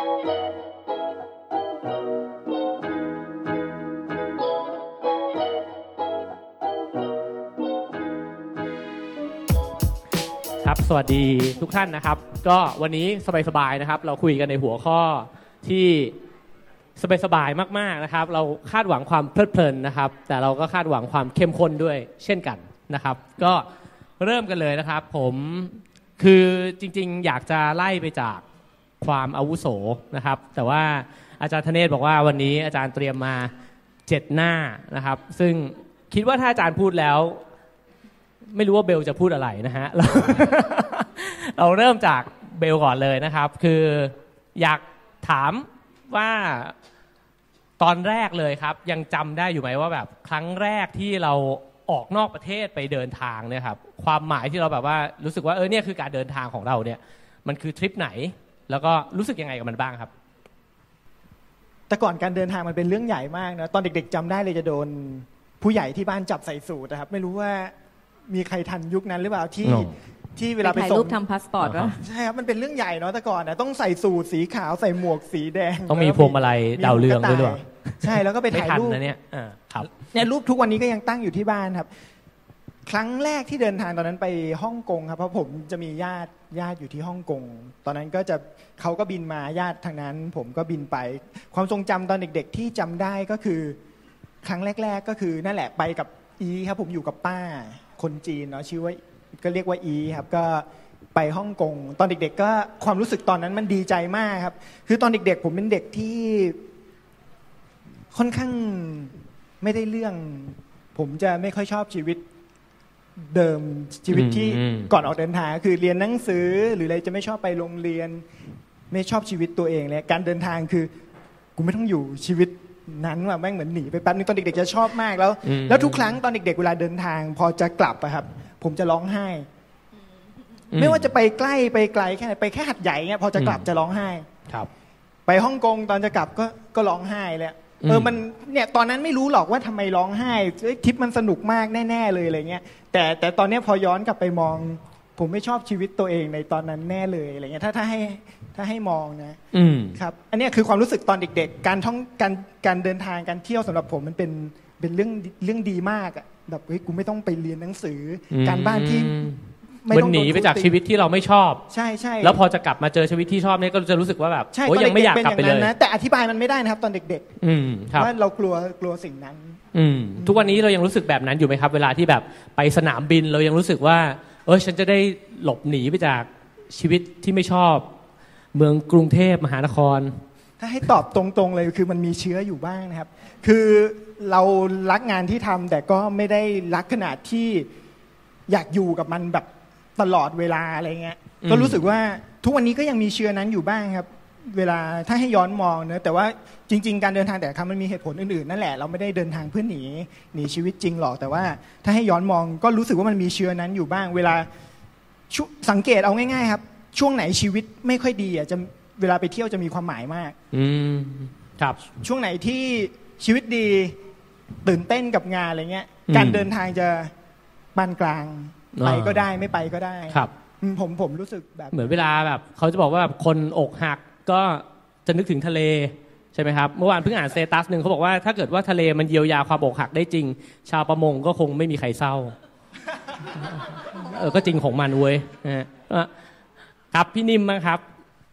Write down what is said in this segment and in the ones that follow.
ครับ สวัสดีทุกท่านนะครับ ก็วันนี้สบายๆนะครับ เราคุยกันในหัวข้อที่สบายๆมากๆนะครับ เราคาดหวังความเพลิดเพลินนะครับ แต่เราก็คาดหวังความเข้มข้นด้วยเช่นกันนะครับ ก็เริ่มกันเลยนะครับ ผมคือจริงๆ อยากจะไล่ไปจาก ความอาวุโสนะครับ แต่ว่าอาจารย์ธเนศบอกว่าวันนี้อาจารย์เตรียมมาเจ็ดหน้านะครับ ซึ่งคิดว่าถ้าอาจารย์พูดแล้ว ไม่รู้ว่าเบลจะพูดอะไรนะฮะเราเราเริ่มจากเบลก่อนเลยนะครับ คืออยากถามว่าตอนแรกเลยครับ ยังจำได้อยู่ไหมว่าแบบ ครั้งแรกที่เราออกนอกประเทศไปเดินทางเนี่ยครับความหมายที่เราแบบว่ารู้สึกว่าเออเนี่ยคือการเดินทางของเราเนี่ย มันคือทริปไหน แล้วก็รู้สึกยังไงกับมันบ้างครับ แต่ก่อนการเดินทางมันเป็นเรื่องใหญ่มากนะตอนเด็ก ๆจำได้เลยจะโดนผู้ใหญ่ที่บ้านจับใส่สูทนะครับ ไม่รู้ว่ามีใครทันยุคนั้นหรือเปล่าที่โน่ที่เวลาไปถ่ายส่รูงปทำพาสปอร์ตวะใช่ครับ มันเป็นเรื่องใหญ่เนาะแต่ก่อนนะต้องใส่สูทสีขาวใส่หมวกสีแดง ต้องมีพวงมาลัยดาวเรืองด้วยหรือเปล่าใช่แล้วก็ไปไม่ถ่ายทันรูปนะเนี่ยอ่าครับเนี่ยรูปทุกวันนี้ก็ยังตั้งอยู่ที่บ้านครับ ครั้งแรกที่เดินทางตอนนั้นไปฮ่องกงครับเพราะผมจะมีญาติญาติอยู่ที่ฮ่องกงตอนนั้นก็จะเขาก็บินมาญาติทางนั้น ผมก็บินไป ความทรงจำตอนเด็ก ๆ ที่จำได้ก็คือ ครั้งแรก ๆ ก็คือนั่นแหละไปกับอีครับผมอยู่กับป้า คนจีนเนาะชื่อว่าก็เรียกว่าอีครับก็ไปฮ่องกงตอนเด็ก ๆ ก็ความรู้สึกตอนนั้นมันดีใจมากครับ คือตอนเด็ก ๆ ผมเป็นเด็กที่ค่อนข้างไม่ได้เรื่อง ผมจะไม่ค่อยชอบชีวิต เดิมชีวิตที่อืมก่อนออกเดินทางคือเรียนหนังสือหรืออะไรจะไม่ชอบไปโรงเรียน ไม่ชอบชีวิตตัวเองเลยการเดินทางคือกูไม่ต้องอยู่ชีวิตนั้นว่ะแม่งเหมือนหนีไปแป๊บนึงตอนเด็กๆจะชอบมากแล้วอืมแล้วทุกครั้งตอนเด็กๆเวลาเดินทาง พอจะกลับอะครับ ผมจะร้องไห้ ไม่ว่าจะไปใกล้ไปไกลแค่ไหนไปแค่หัดใหญ่เงี้ยพอจะกลับอืมจะร้องไห้ครับ ไปฮ่องกงตอนจะกลับก็ก็ร้องไห้เลยอะอืม เออมันเนี่ยตอนนั้นไม่รู้หรอกว่าทำไมร้องไห้เอ้ยทริปมันสนุกมากแน่ๆเลยอะไรเงี้ยแต่แต่ตอนเนี้ยพอย้อนกลับไปมอง ผมไม่ชอบชีวิตตัวเองในตอนนั้นแน่เลยอะไรเงี้ยถ้าถ้าให้ถ้าให้มองนะอืมครับอันเนี้ยคือความรู้สึกตอนเด็ก ๆ การท่องการการเดินทางการเที่ยวสำหรับผมมันเป็นเป็นเรื่องเรื่องดีมากอะแบบเฮ้ยกูไม่ต้องไปเรียนหนังสืออการบ้านที่ ไม่มันต้องหนีโดไปจากชีวิตที่เราไม่ชอบ ใช่ใช่แล้วพอจะกลับมาเจอชีวิตที่ชอบเนี่ยก็จะรู้สึกว่าแบบใช่โอ้ยตอนยังไม่อยากเด็ๆกลับไปเป็นเลอย่างยนั้นนะแต่อธิบายมันไม่ได้นะครับ ตอนเด็กอืมคๆรับว่าเรากลัวกลัวสิ่งนั้น อืมทุกวันนี้เรายังรู้สึกแบบนั้นอยู่ไหมครับ เวลาที่แบบไปสนามบินเรายังรู้สึกว่า เออฉันจะได้หลบหนีไปจากชีวิตที่ไม่ชอบ เมืองกรุงเทพมหานคร ถ้าให้ตอบตรงๆเลยคือมันมีเชื้ออยู่บ้างนะครับ คือเรารักงานที่ทำแต่ก็ไม่ได้รักขนาดที่อยากอยู่กับมันแบบ ตลอดเวลาอะไรเงี้ยอืมก็รู้สึกว่าทุกวันนี้ก็ยังมีเชื้อนั้นอยู่บ้างครับ เวลาถ้าให้ย้อนมองเนะแต่ว่าจริง ๆ การเดินทางแต่ละครั้งมันมีเหตุผลอื่นๆนั่นแหละเราไม่ได้เดินทางเพื่อหนีหนีชีวิตจริงหรอกแต่ว่า ถ้าให้ย้อนมองก็รู้สึกว่ามันมีเชื้อนั้นอยู่บ้าง เวลาชุสังเกตเอาง่าย ๆ ครับ ช่วงไหนชีวิตไม่ค่อยดีอะจะเวลาไปเที่ยวจะมีความหมายมาก อืมครับ ช่วงไหนที่ชีวิตดีตื่นเต้นกับงานอะไรเงี้ยอืมการเดินทางจะปานกลางอ่า ไปก็ได้ไม่ไปก็ได้ครับอืมผมผมรู้สึกแบบ เหมือนเวลาแบบเขาจะบอกว่าแบบคนอกหักก็จะนึกถึงทะเลใช่ไหมครับเมื่อวานเพิ่งอ่านเซตัสหนึ่งเขาบอกว่าถ้าเกิดว่าทะเลมันเยียวยาความอกหักได้จริง ชาวประมงก็คงไม่มีใครเศร้าเออก็จริงของมันเว้ยนะฮะอะครับพี่นิ่มบ้างครับ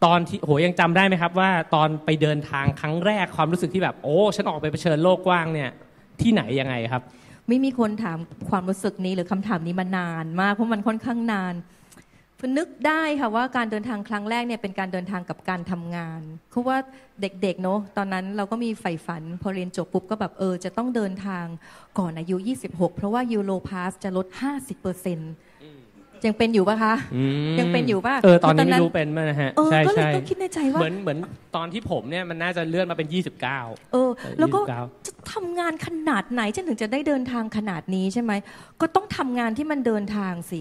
ตอนที่โหยังจำได้ไหมครับ ว่าตอนไปเดินทางครั้งแรกความรู้สึกที่แบบ โอ้ ฉันออกไปเผชิญโลกกว้างเนี่ย ที่ไหนยังไงครับ ไม่มีคนถามความรู้สึกนี้หรือคำถามนี้มานานมากเพราะมันค่อนข้างนานพนึกได้ค่ะว่าการเดินทางครั้งแรกเนี่ยเป็นการเดินทางกับการทำงานเพราะว่าเด็กๆเนาะตอนนั้นเราก็มีใฝ่ฝัน พอเรียนจบปุ๊บก็แบบเออจะต้องเดินทางก่อนอายุ 26 เพราะว่ายูโรพาสจะลด 50% ยังเป็นอยู่ปะคะ อืมยังเป็นอยู่ป่ะเออตอนนี้ตอนนั้ไม่นรู้เป็นมั้ยนะฮะเออใช่ก็เลยใช่ก็คิดในใจว่า เหมือนเหมือนตอนที่ผมเนี่ยมันน่าจะเลื่อนมาเป็น 29 เออ แล้วก็29 จะทำงานขนาดไหนฉันถึงจะได้เดินทางขนาดนี้ใช่ไหม ก็ต้องทำงานที่มันเดินทางสิ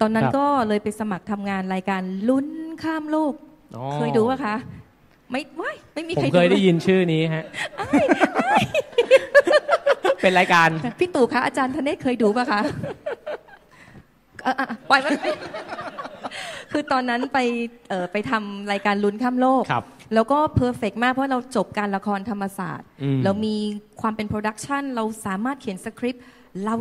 ตอนนั้คนรับ ก็เลยไปสมัครทำงานรายการลุ้นข้ามโลก อ๋อเคยดูปะคะ ไม่ว้ายไม่มีผมใครเคยได้ยินชื่อนี้ฮะเป็นรายการ พี่ตู่คะอาจารย์ธเนศเคยดูปะคะเอ่ออะ ปล่อยมันคือตอนนั้นไปเอ่อไปทำรายการลุ้นข้ามโลกครับแล้วก็ perfect มากเพราะเราจบการละครธรรมศาสตร์อืมเรามีความเป็น production เราสามารถเขียนสคริปต์เรา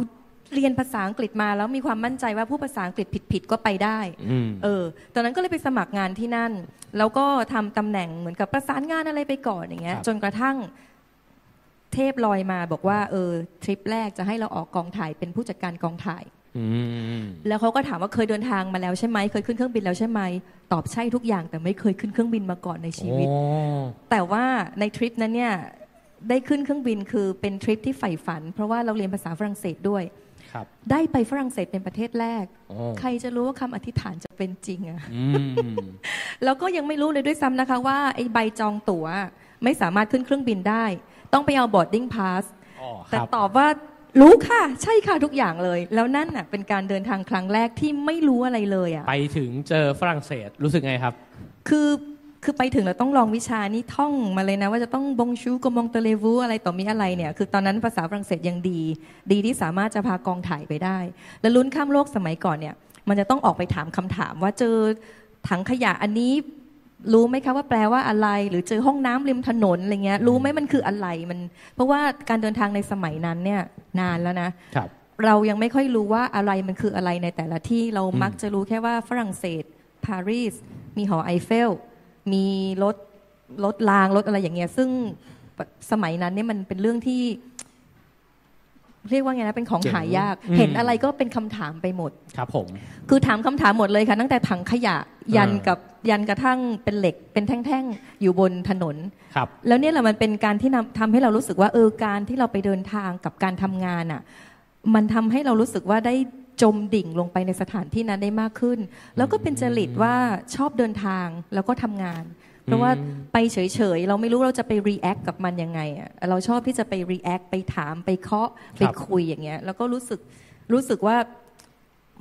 เรียนภาษาอังกฤษมาแล้วมีความมั่นใจว่าพูดภาษาอังกฤษผิดๆก็ไปได้อืมเออ ตอนนั้นก็เลยไปสมัครงานที่นั่น แล้วก็ทำตำแหน่งเหมือนกับประสานงานอะไรไปก่อนอย่างเงี้ยครับจนกระทั่งเทพลอยมาบอกว่าเออทริปแรกจะให้เราออกกองถ่ายเป็นผู้จัดการกองถ่ายอืม แล้วเขาก็ถามว่าเคยเดินทางมาแล้วใช่ไหมเคยขึ้นเครื่องบินแล้วใช่ไหมตอบใช่ทุกอย่างแต่ไม่เคยขึ้นเครื่องบินมาก่อนในชีวิตโอ้แต่ว่าในทริปนั้นเนี่ยได้ขึ้นเครื่องบินคือเป็นทริปที่ใฝ่ฝัน เพราะว่าเราเรียนภาษาฝรั่งเศสด้วยครับได้ไปฝรั่งเศสเป็นประเทศแรกโอ้ใครจะรู้ว่าคำอธิษฐานจะเป็นจริงอะอืมแล้วก็ยังไม่รู้เลยด้วยซ้ำนะคะว่าไอ้ใบจองตั๋วไม่สามารถขึ้นเครื่องบินได้ ต้องไปเอา boarding pass อ๋อคแต่รับตอบว่า รู้ค่ะ ใช่ค่ะทุกอย่างเลย แล้วนั่นน่ะเป็นการเดินทางครั้งแรกที่ไม่รู้อะไรเลยอะไปถึงเจอฝรั่งเศสรู้สึกไงครับ คือคือไปถึงเราต้องลองวิชานี่ท่องมาเลยนะ ว่าจะต้องบงชูกมองเตเลวูอะไรต่อมีอะไรเนี่ย คือตอนนั้นภาษาฝรั่งเศสยังดี ดีที่สามารถจะพากองถ่ายไปได้ แล้วลุ้นข้ามโลกสมัยก่อนเนี่ย มันจะต้องออกไปถามคำถามว่าเจอถังขยะอันนี้ รู้ไหมคะว่าแปลว่าอะไร หรือเจอห้องน้ำริมถนนอะไรเงี้ย รู้ไหมมันคืออะไรมัน เพราะว่าการเดินทางในสมัยนั้นเนี่ยนานแล้วนะครับ เรายังไม่ค่อยรู้ว่าอะไรมันคืออะไรในแต่ละที่เราอืมมักจะรู้แค่ว่าฝรั่งเศสปารีสมีหอไอเฟล มีรถรถรางรถอะไรอย่างเงี้ยซึ่งสมัยนั้นเนี่ยมันเป็นเรื่องที่ เรียกว่าไงนะเป็นของเจ๋งหายากอืมเห็นอะไรก็เป็นคำถามไปหมดครับผม คือถามคำถามหมดเลยค่ะ ตั้งแต่ถังขยะยันอ่ากักับยันกระทั่งเป็นเหล็ก เป็นแท่งๆ อยู่บนถนนครับแล้วเนี่ยแหละมันเป็นการที่นำทำให้เรารู้สึกว่าเออการที่เราไปเดินทางกับการทำงานอะ มันทำให้เรารู้สึกว่าได้จมดิ่งลงไปในสถานที่นั้นได้มากขึ้น แล้วก็เป็นจริตว่าชอบเดินทางแล้วก็ทำงาน เพราะว่าอืมไปเฉยๆ เราไม่รู้เราจะไป react กับมันยังไงอะเราชอบที่จะไป react ไปถามไปเคาะไปคุยอย่างเงี้ย แล้วก็รู้สึกรู้สึกว่า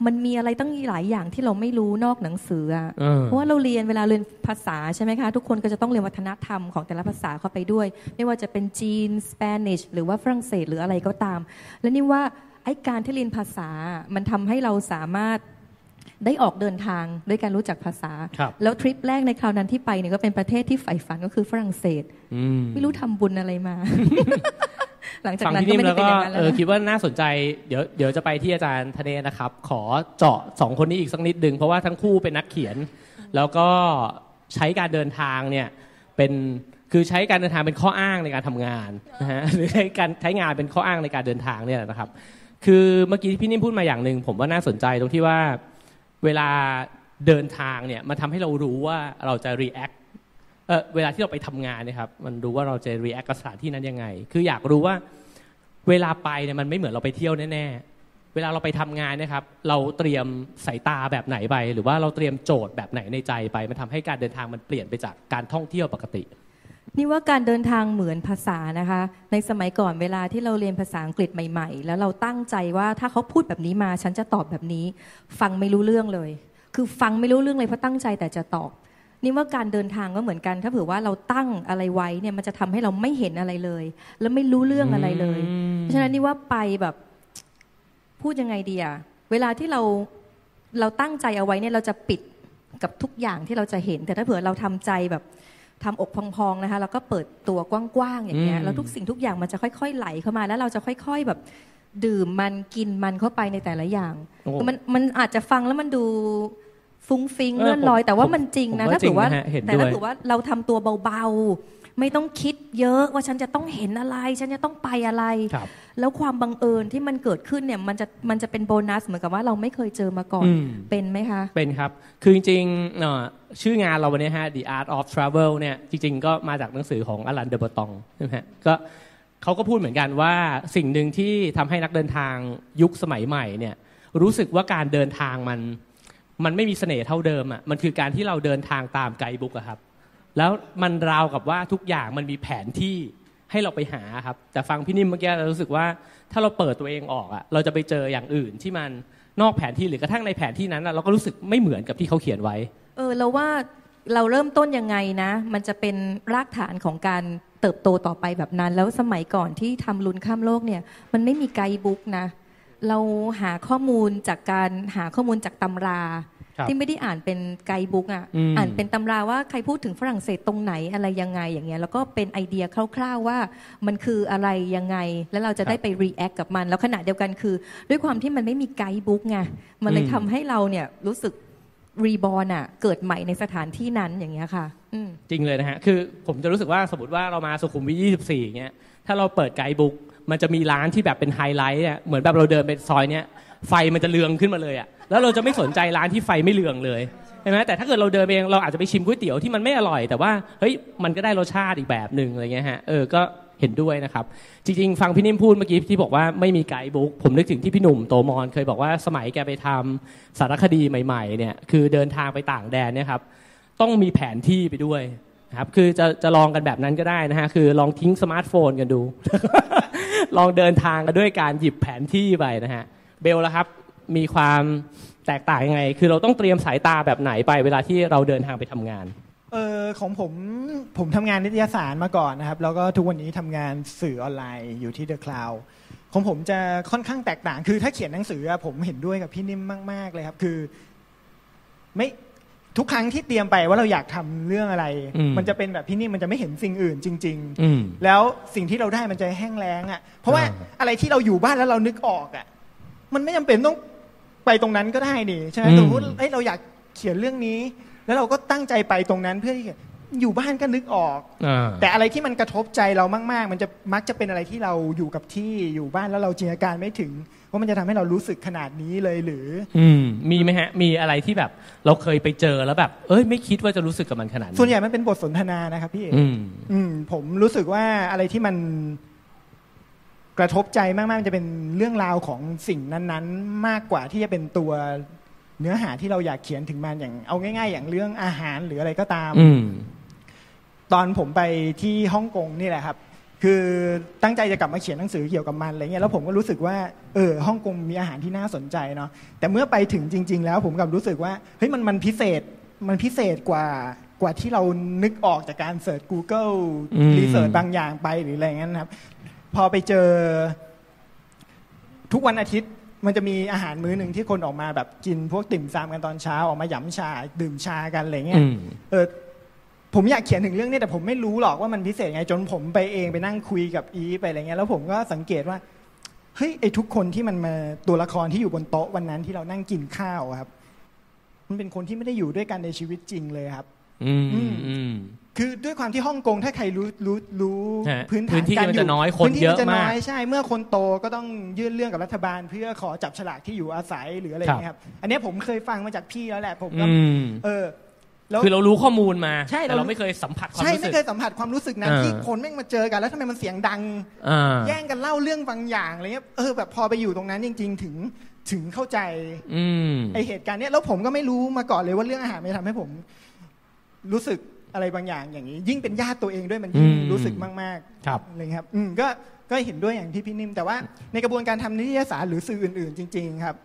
มันมีอะไรตั้งหลายอย่างที่เราไม่รู้นอกหนังสืออะเออเพราะว่าเราเรียนเวลาเรียนภาษาใช่ไหมคะ ทุกคนก็จะต้องเรียนวัฒนธรรมของแต่ละภาษาเข้าไปด้วย ไม่ว่าจะเป็นจีนสเปนิชหรือว่าฝรั่งเศสหรืออะไรก็ตาม และนี่ว่าไอ้การที่เรียนภาษา มันทำให้เราสามารถ ได้ออกเดินทางด้วยการรู้จักภาษาครับแล้วทริปแรกในคราวนั้นที่ไปเนี่ยก็เป็นประเทศที่ใฝ่ฝันก็คือฝรั่งเศสอืมไม่รู้ทำบุญอะไรมา หลังจากฟังนั้นพี่ก็นิ่มไม่ได้แล้วเป็นก็อย่างนั้นแล้เอวอนะคิดว่าน่าสนใจเดี๋ยวเดี๋ยวจะไปที่อาจารย์ธเนศนะครับ ขอเจาะสองคนนี้อีกสักนิดดึงเพราะว่าทั้งคู่เป็นนักเขียน แล้วก็ใช้การเดินทางเนี่ยเป็นคือใช้การเดินทางเป็นข้ออ้างในการทำงานนะฮะหรือใช้การใช้งานเป็นข้ออ้างในการเดินทางเนี่ยนะครับ คือเมื่อกี้ที่พี่นิ่มพูดมาอย่างหนึ่งผมว่าน่าสนใจตรงที่ว่า เวลาเดินทางเนี่ยมันทำให้เรารู้ว่าเราจะ react เออเวลาที่เราไปทำงานนะครับ มันรู้ว่าเราจะ react กับสถานที่นั้นยังไง คืออยากรู้ว่าเวลาไปเนี่ยมันไม่เหมือนเราไปเที่ยวแน่ๆ เวลาเราไปทำงานนะครับ เราเตรียมสายตาแบบไหนไป หรือว่าเราเตรียมโจทย์แบบไหนในใจไป มันทำให้การเดินทางมันเปลี่ยนไปจากการท่องเที่ยวปกติ นี่ว่าการเดินทางเหมือนภาษานะคะ ในสมัยก่อนเวลาที่เราเรียนภาษาอังกฤษใหม่ ๆ แล้วเราตั้งใจว่าถ้าเขาพูดแบบนี้มา ฉันจะตอบแบบนี้ ฟังไม่รู้เรื่องเลย คือฟังไม่รู้เรื่องเลยเพราะตั้งใจแต่จะตอบ นี่ว่าการเดินทางก็เหมือนกัน ถ้าเผื่อว่าเราตั้งอะไรไว้เนี่ยมันจะทำให้เราไม่เห็นอะไรเลย แล้วไม่รู้เรื่องอะไรเลยอืมเพราะฉะนั้นนี่ว่าไปแบบพูดยังไงดีอะเวลาที่เราเราตั้งใจเอาไว้เนี่ยเราจะปิดกับทุกอย่างที่เราจะเห็น แต่ถ้าเผื่อเราทำใจแบบ ทำอกพองๆนะคะแล้วก็เปิดตัวกว้างๆอย่างเงี้ยอืมแล้วทุกสิ่งทุกอย่างมันจะค่อย ๆ ไหลเข้ามาแล้วเราจะค่อย ๆแบบดื่มมันกินมันเข้าไปในแต่ละอย่างโอ้คือมันมันอาจจะฟังแล้วมันดูฟุ้งฟิงเออเลื่อนลอยผมแต่ว่าผมมันจริงนะผมว่าถ้าเผื่อว่าจริงนะฮะเห็นแต่ด้วยถ้าเผื่อว่าเราทำตัวเบาๆ ไม่ต้องคิดเยอะว่าฉันจะต้องเห็นอะไร ฉันจะต้องไปอะไรครับแล้วความบังเอิญที่มันเกิดขึ้นเนี่ยมันจะมันจะเป็นโบนัสเหมือนกับว่าเราไม่เคยเจอมาก่อนอืมเป็นไหมคะ เป็นครับ คือจริงๆเอ่อชื่องานเราวันนี้ฮะ The Art of Travel เนี่ยจริงๆ ก็มาจากหนังสือของอลันเดอร์บตองใช่ไหมฮะก็เขาก็พูดเหมือนกันว่าสิ่งหนึ่งที่ทำให้นักเดินทางยุคสมัยใหม่เนี่ยรู้สึกว่าการเดินทางมันมันไม่มีเสน่ห์เท่าเดิมอะมันคือการที่เราเดินทางตามไกด์บุ๊กอะครับ แล้วมันราวกับว่าทุกอย่างมันมีแผนที่ให้เราไปหาครับ แต่ฟังพี่นิ่มเมื่อกี้เรารู้สึกว่าถ้าเราเปิดตัวเองออกอะเราจะไปเจออย่างอื่นที่มันนอกแผนที่หรือกระทั่งในแผนที่นั้นอะเราก็รู้สึกไม่เหมือนกับที่เขาเขียนไว้ เออเราว่าเราเริ่มต้นยังไงนะ มันจะเป็นรากฐานของการเติบโตต่อไปแบบนั้น แล้วสมัยก่อนที่ทำลุนข้ามโลกเนี่ย มันไม่มีไกด์บุ๊กนะ เราหาข้อมูลจากการหาข้อมูลจากตำรารับ ที่ไม่ได้อ่านเป็นไกด์บุ๊กอะอืมอ่านเป็นตำราว่าใครพูดถึงฝรั่งเศสตรงไหนอะไรยังไงอย่างเงี้ยแล้วก็เป็นไอเดียคร่าวๆว่ามันคืออะไรยังไง แล้วเราจะได้ไป react กับมัน แล้วขณะเดียวกันคือ ด้วยความที่มันไม่มี guidebook ไงมันเลยอืมทำให้เราเนี่ยรู้สึก reborn อะเกิดใหม่ในสถานที่นั้นอย่างเงี้ยค่ะอืมจริงเลยนะฮะคือผมจะรู้สึกว่าสมมติว่าเรามาสุขุมวิท24อย่างเงี้ยถ้าเราเปิด guidebook มันจะมีร้านที่แบบเป็นไฮไลท์เนี่ยเหมือนแบบเราเดินไปซอยเนี้ย ไฟมันจะเรืองขึ้นมาเลยอะแล้วเราจะไม่สนใจร้านที่ไฟไม่เรืองเลยใช่ไหมแต่ถ้าเกิดเราเดินเองเราอาจจะไปชิมก๋วยเตี๋ยวที่มันไม่อร่อยแต่ว่าเฮ้ยมันก็ได้รสชาติอีกแบบหนึ่งอะไรเงี้ยฮะเออก็เห็นด้วยนะครับ จริงๆ ฟังพี่นิ่มพูดเมื่อกี้ที่บอกว่าไม่มีไกด์บุ๊กผมนึกถึงที่พี่หนุ่มโตมอนเคยบอกว่าสมัยแกไปทำสารคดีใหม่ๆเนี่ยคือเดินทางไปต่างแดนเนี่ยครับต้องมีแผนที่ไปด้วยครับคือจะจะลองกันแบบนั้นก็ได้นะฮะคือลองทิ้งสมาร์ทโฟนกันดู ลองเดินทางกันด้วยการหยิบแผนที่ไปนะฮะ เบลละครับ มีความแตกต่างยังไง คือเราต้องเตรียมสายตาแบบไหนไปเวลาที่เราเดินทางไปทำงาน เออของผมผมทำงานนิตยสารมาก่อนนะครับ แล้วก็ทุกวันนี้ทำงานสื่อออนไลน์อยู่ที่ The Cloud ของผมจะค่อนข้างแตกต่าง คือถ้าเขียนหนังสืออะผมเห็นด้วยกับพี่นิ่มมาก ๆ เลยครับ คือไม่ทุกครั้งที่เตรียมไปว่าเราอยากทำเรื่องอะไรอืมมันจะเป็นแบบพี่นิ่มมันจะไม่เห็นสิ่งอื่นจริงๆอืมแล้วสิ่งที่เราได้มันจะแห้งแล้งอะ เพราะว่าอ่าอะไรที่เราอยู่บ้านแล้วเรานึกออกอะ มันไม่จำเป็นต้องไปตรงนั้นก็ได้นี่ใช่ไหมอืมสมมติเอ้ยเราอยากเขียนเรื่องนี้ แล้วเราก็ตั้งใจไปตรงนั้นเพื่อที่จะอยู่บ้านก็นึกออกอ่าแต่อะไรที่มันกระทบใจเรามากๆ มันจะมักจะเป็นอะไรที่เราอยู่กับที่อยู่บ้านแล้วเราจินตนาการไม่ถึงว่ามันจะทำให้เรารู้สึกขนาดนี้เลยหรือ อืมมีไหมฮะ มีอะไรที่แบบ เราเคยไปเจอแล้วแบบ เอ้ยไม่คิดว่าจะรู้สึกกับมันขนาดนี้ส่วนใหญ่มันเป็นบทสนทนานะครับพี่เอกอืมอืมผมรู้สึกว่าอะไรที่มัน กระทบใจมากๆมันจะเป็นเรื่องราวของสิ่งนั้นๆ มากกว่าที่จะเป็นตัวเนื้อหาที่เราอยากเขียนถึงมันอย่าง เอาง่าย ๆ อย่างเรื่องอาหารหรืออะไรก็ตามอืมตอนผมไปที่ฮ่องกงนี่แหละครับ คือตั้งใจจะกลับมาเขียนหนังสือเกี่ยวกับมันอะไรเงี้ยแล้วผมก็รู้สึกว่าเออฮ่องกงมีอาหารที่น่าสนใจเนาะแต่เมื่อไปถึงจริง ๆ แล้ว ผมกลับรู้สึกว่าเฮ้ยมันมันพิเศษมันพิเศษกว่ากว่าที่เรานึกออกจากการเสิร์ช Google อืมรีเสิร์ชบางอย่างไปหรืออะไรเงี้ยนะครับ พอไปเจอ ทุกวันอาทิตย์มันจะมีอาหารมื้อหนึ่งที่คนออกมาแบบกินพวกติ่มซำกันตอนเช้าออกมาหยำชาดื่มชากันอะไรเงี้ยอืมเออผมอยากเขียนถึงเรื่องนี้แต่ผมไม่รู้หรอกว่ามันพิเศษไงจนผมไปเองไปนั่งคุยกับอีฟไปอะไรเงี้ยแล้วผมก็สังเกตว่าเฮ้ยไอ้ทุกคนที่มันมาตัวละครที่อยู่บนโต๊ะวันนั้นที่เรานั่งกินข้าวอะครับ มันเป็นคนที่ไม่ได้อยู่ด้วยกันในชีวิตจริงเลยครับ อืมอืม คือด้วยความที่ฮ่องกงถ้าใครรู้รู้รู้ฮะพื้นฐานพื้นที่การมันอจะยู่น้อยคนพื้ที่เยอะจะมากน้อยใช่เมื่อคนโตก็ต้องยื่นเรื่องกับรัฐบาล เพื่อขอจับฉลากที่อยู่อาศัยหรืออะไรอย่างเงี้ยครับ อันเนี้ยผมเคยฟังมาจากพี่แล้วแหละผมก็อืมเออแล้วคือเรารู้ข้อมูลมาใช่แต่เราเราไม่เคยสัมผัสความใช่รู้สึไม่กเคยสัมผัสความรู้สึกนั้นเออที่คนแม่งมาเจอกันแล้วทำไมมันเสียงดังอ่าแย่งกันเล่าเรื่องบางอย่างอะไรเงี้ยเออแบบพอไปอยู่ตรงนั้นจริง ๆ ถึงถึงเข้าใจอืมไอเหตุการณ์เนี้ยแล้วผมก็ไม่รู้มาก่อนเลยว่าเรื่องอาหารมันจะทำให้ผม รู้สึก อะไรบางอย่างอย่างนี้ ยิ่งเป็นญาติตัวเองด้วยมันยิ่งอืมรู้สึกมากครับๆอะไรเงี้ยครับอืมก็ก็เห็นด้วยอย่างที่พี่นิ่ม แต่ว่าในกระบวนการทำนิตยสารหรือสื่ออื่น ๆ จริง ๆ ครับ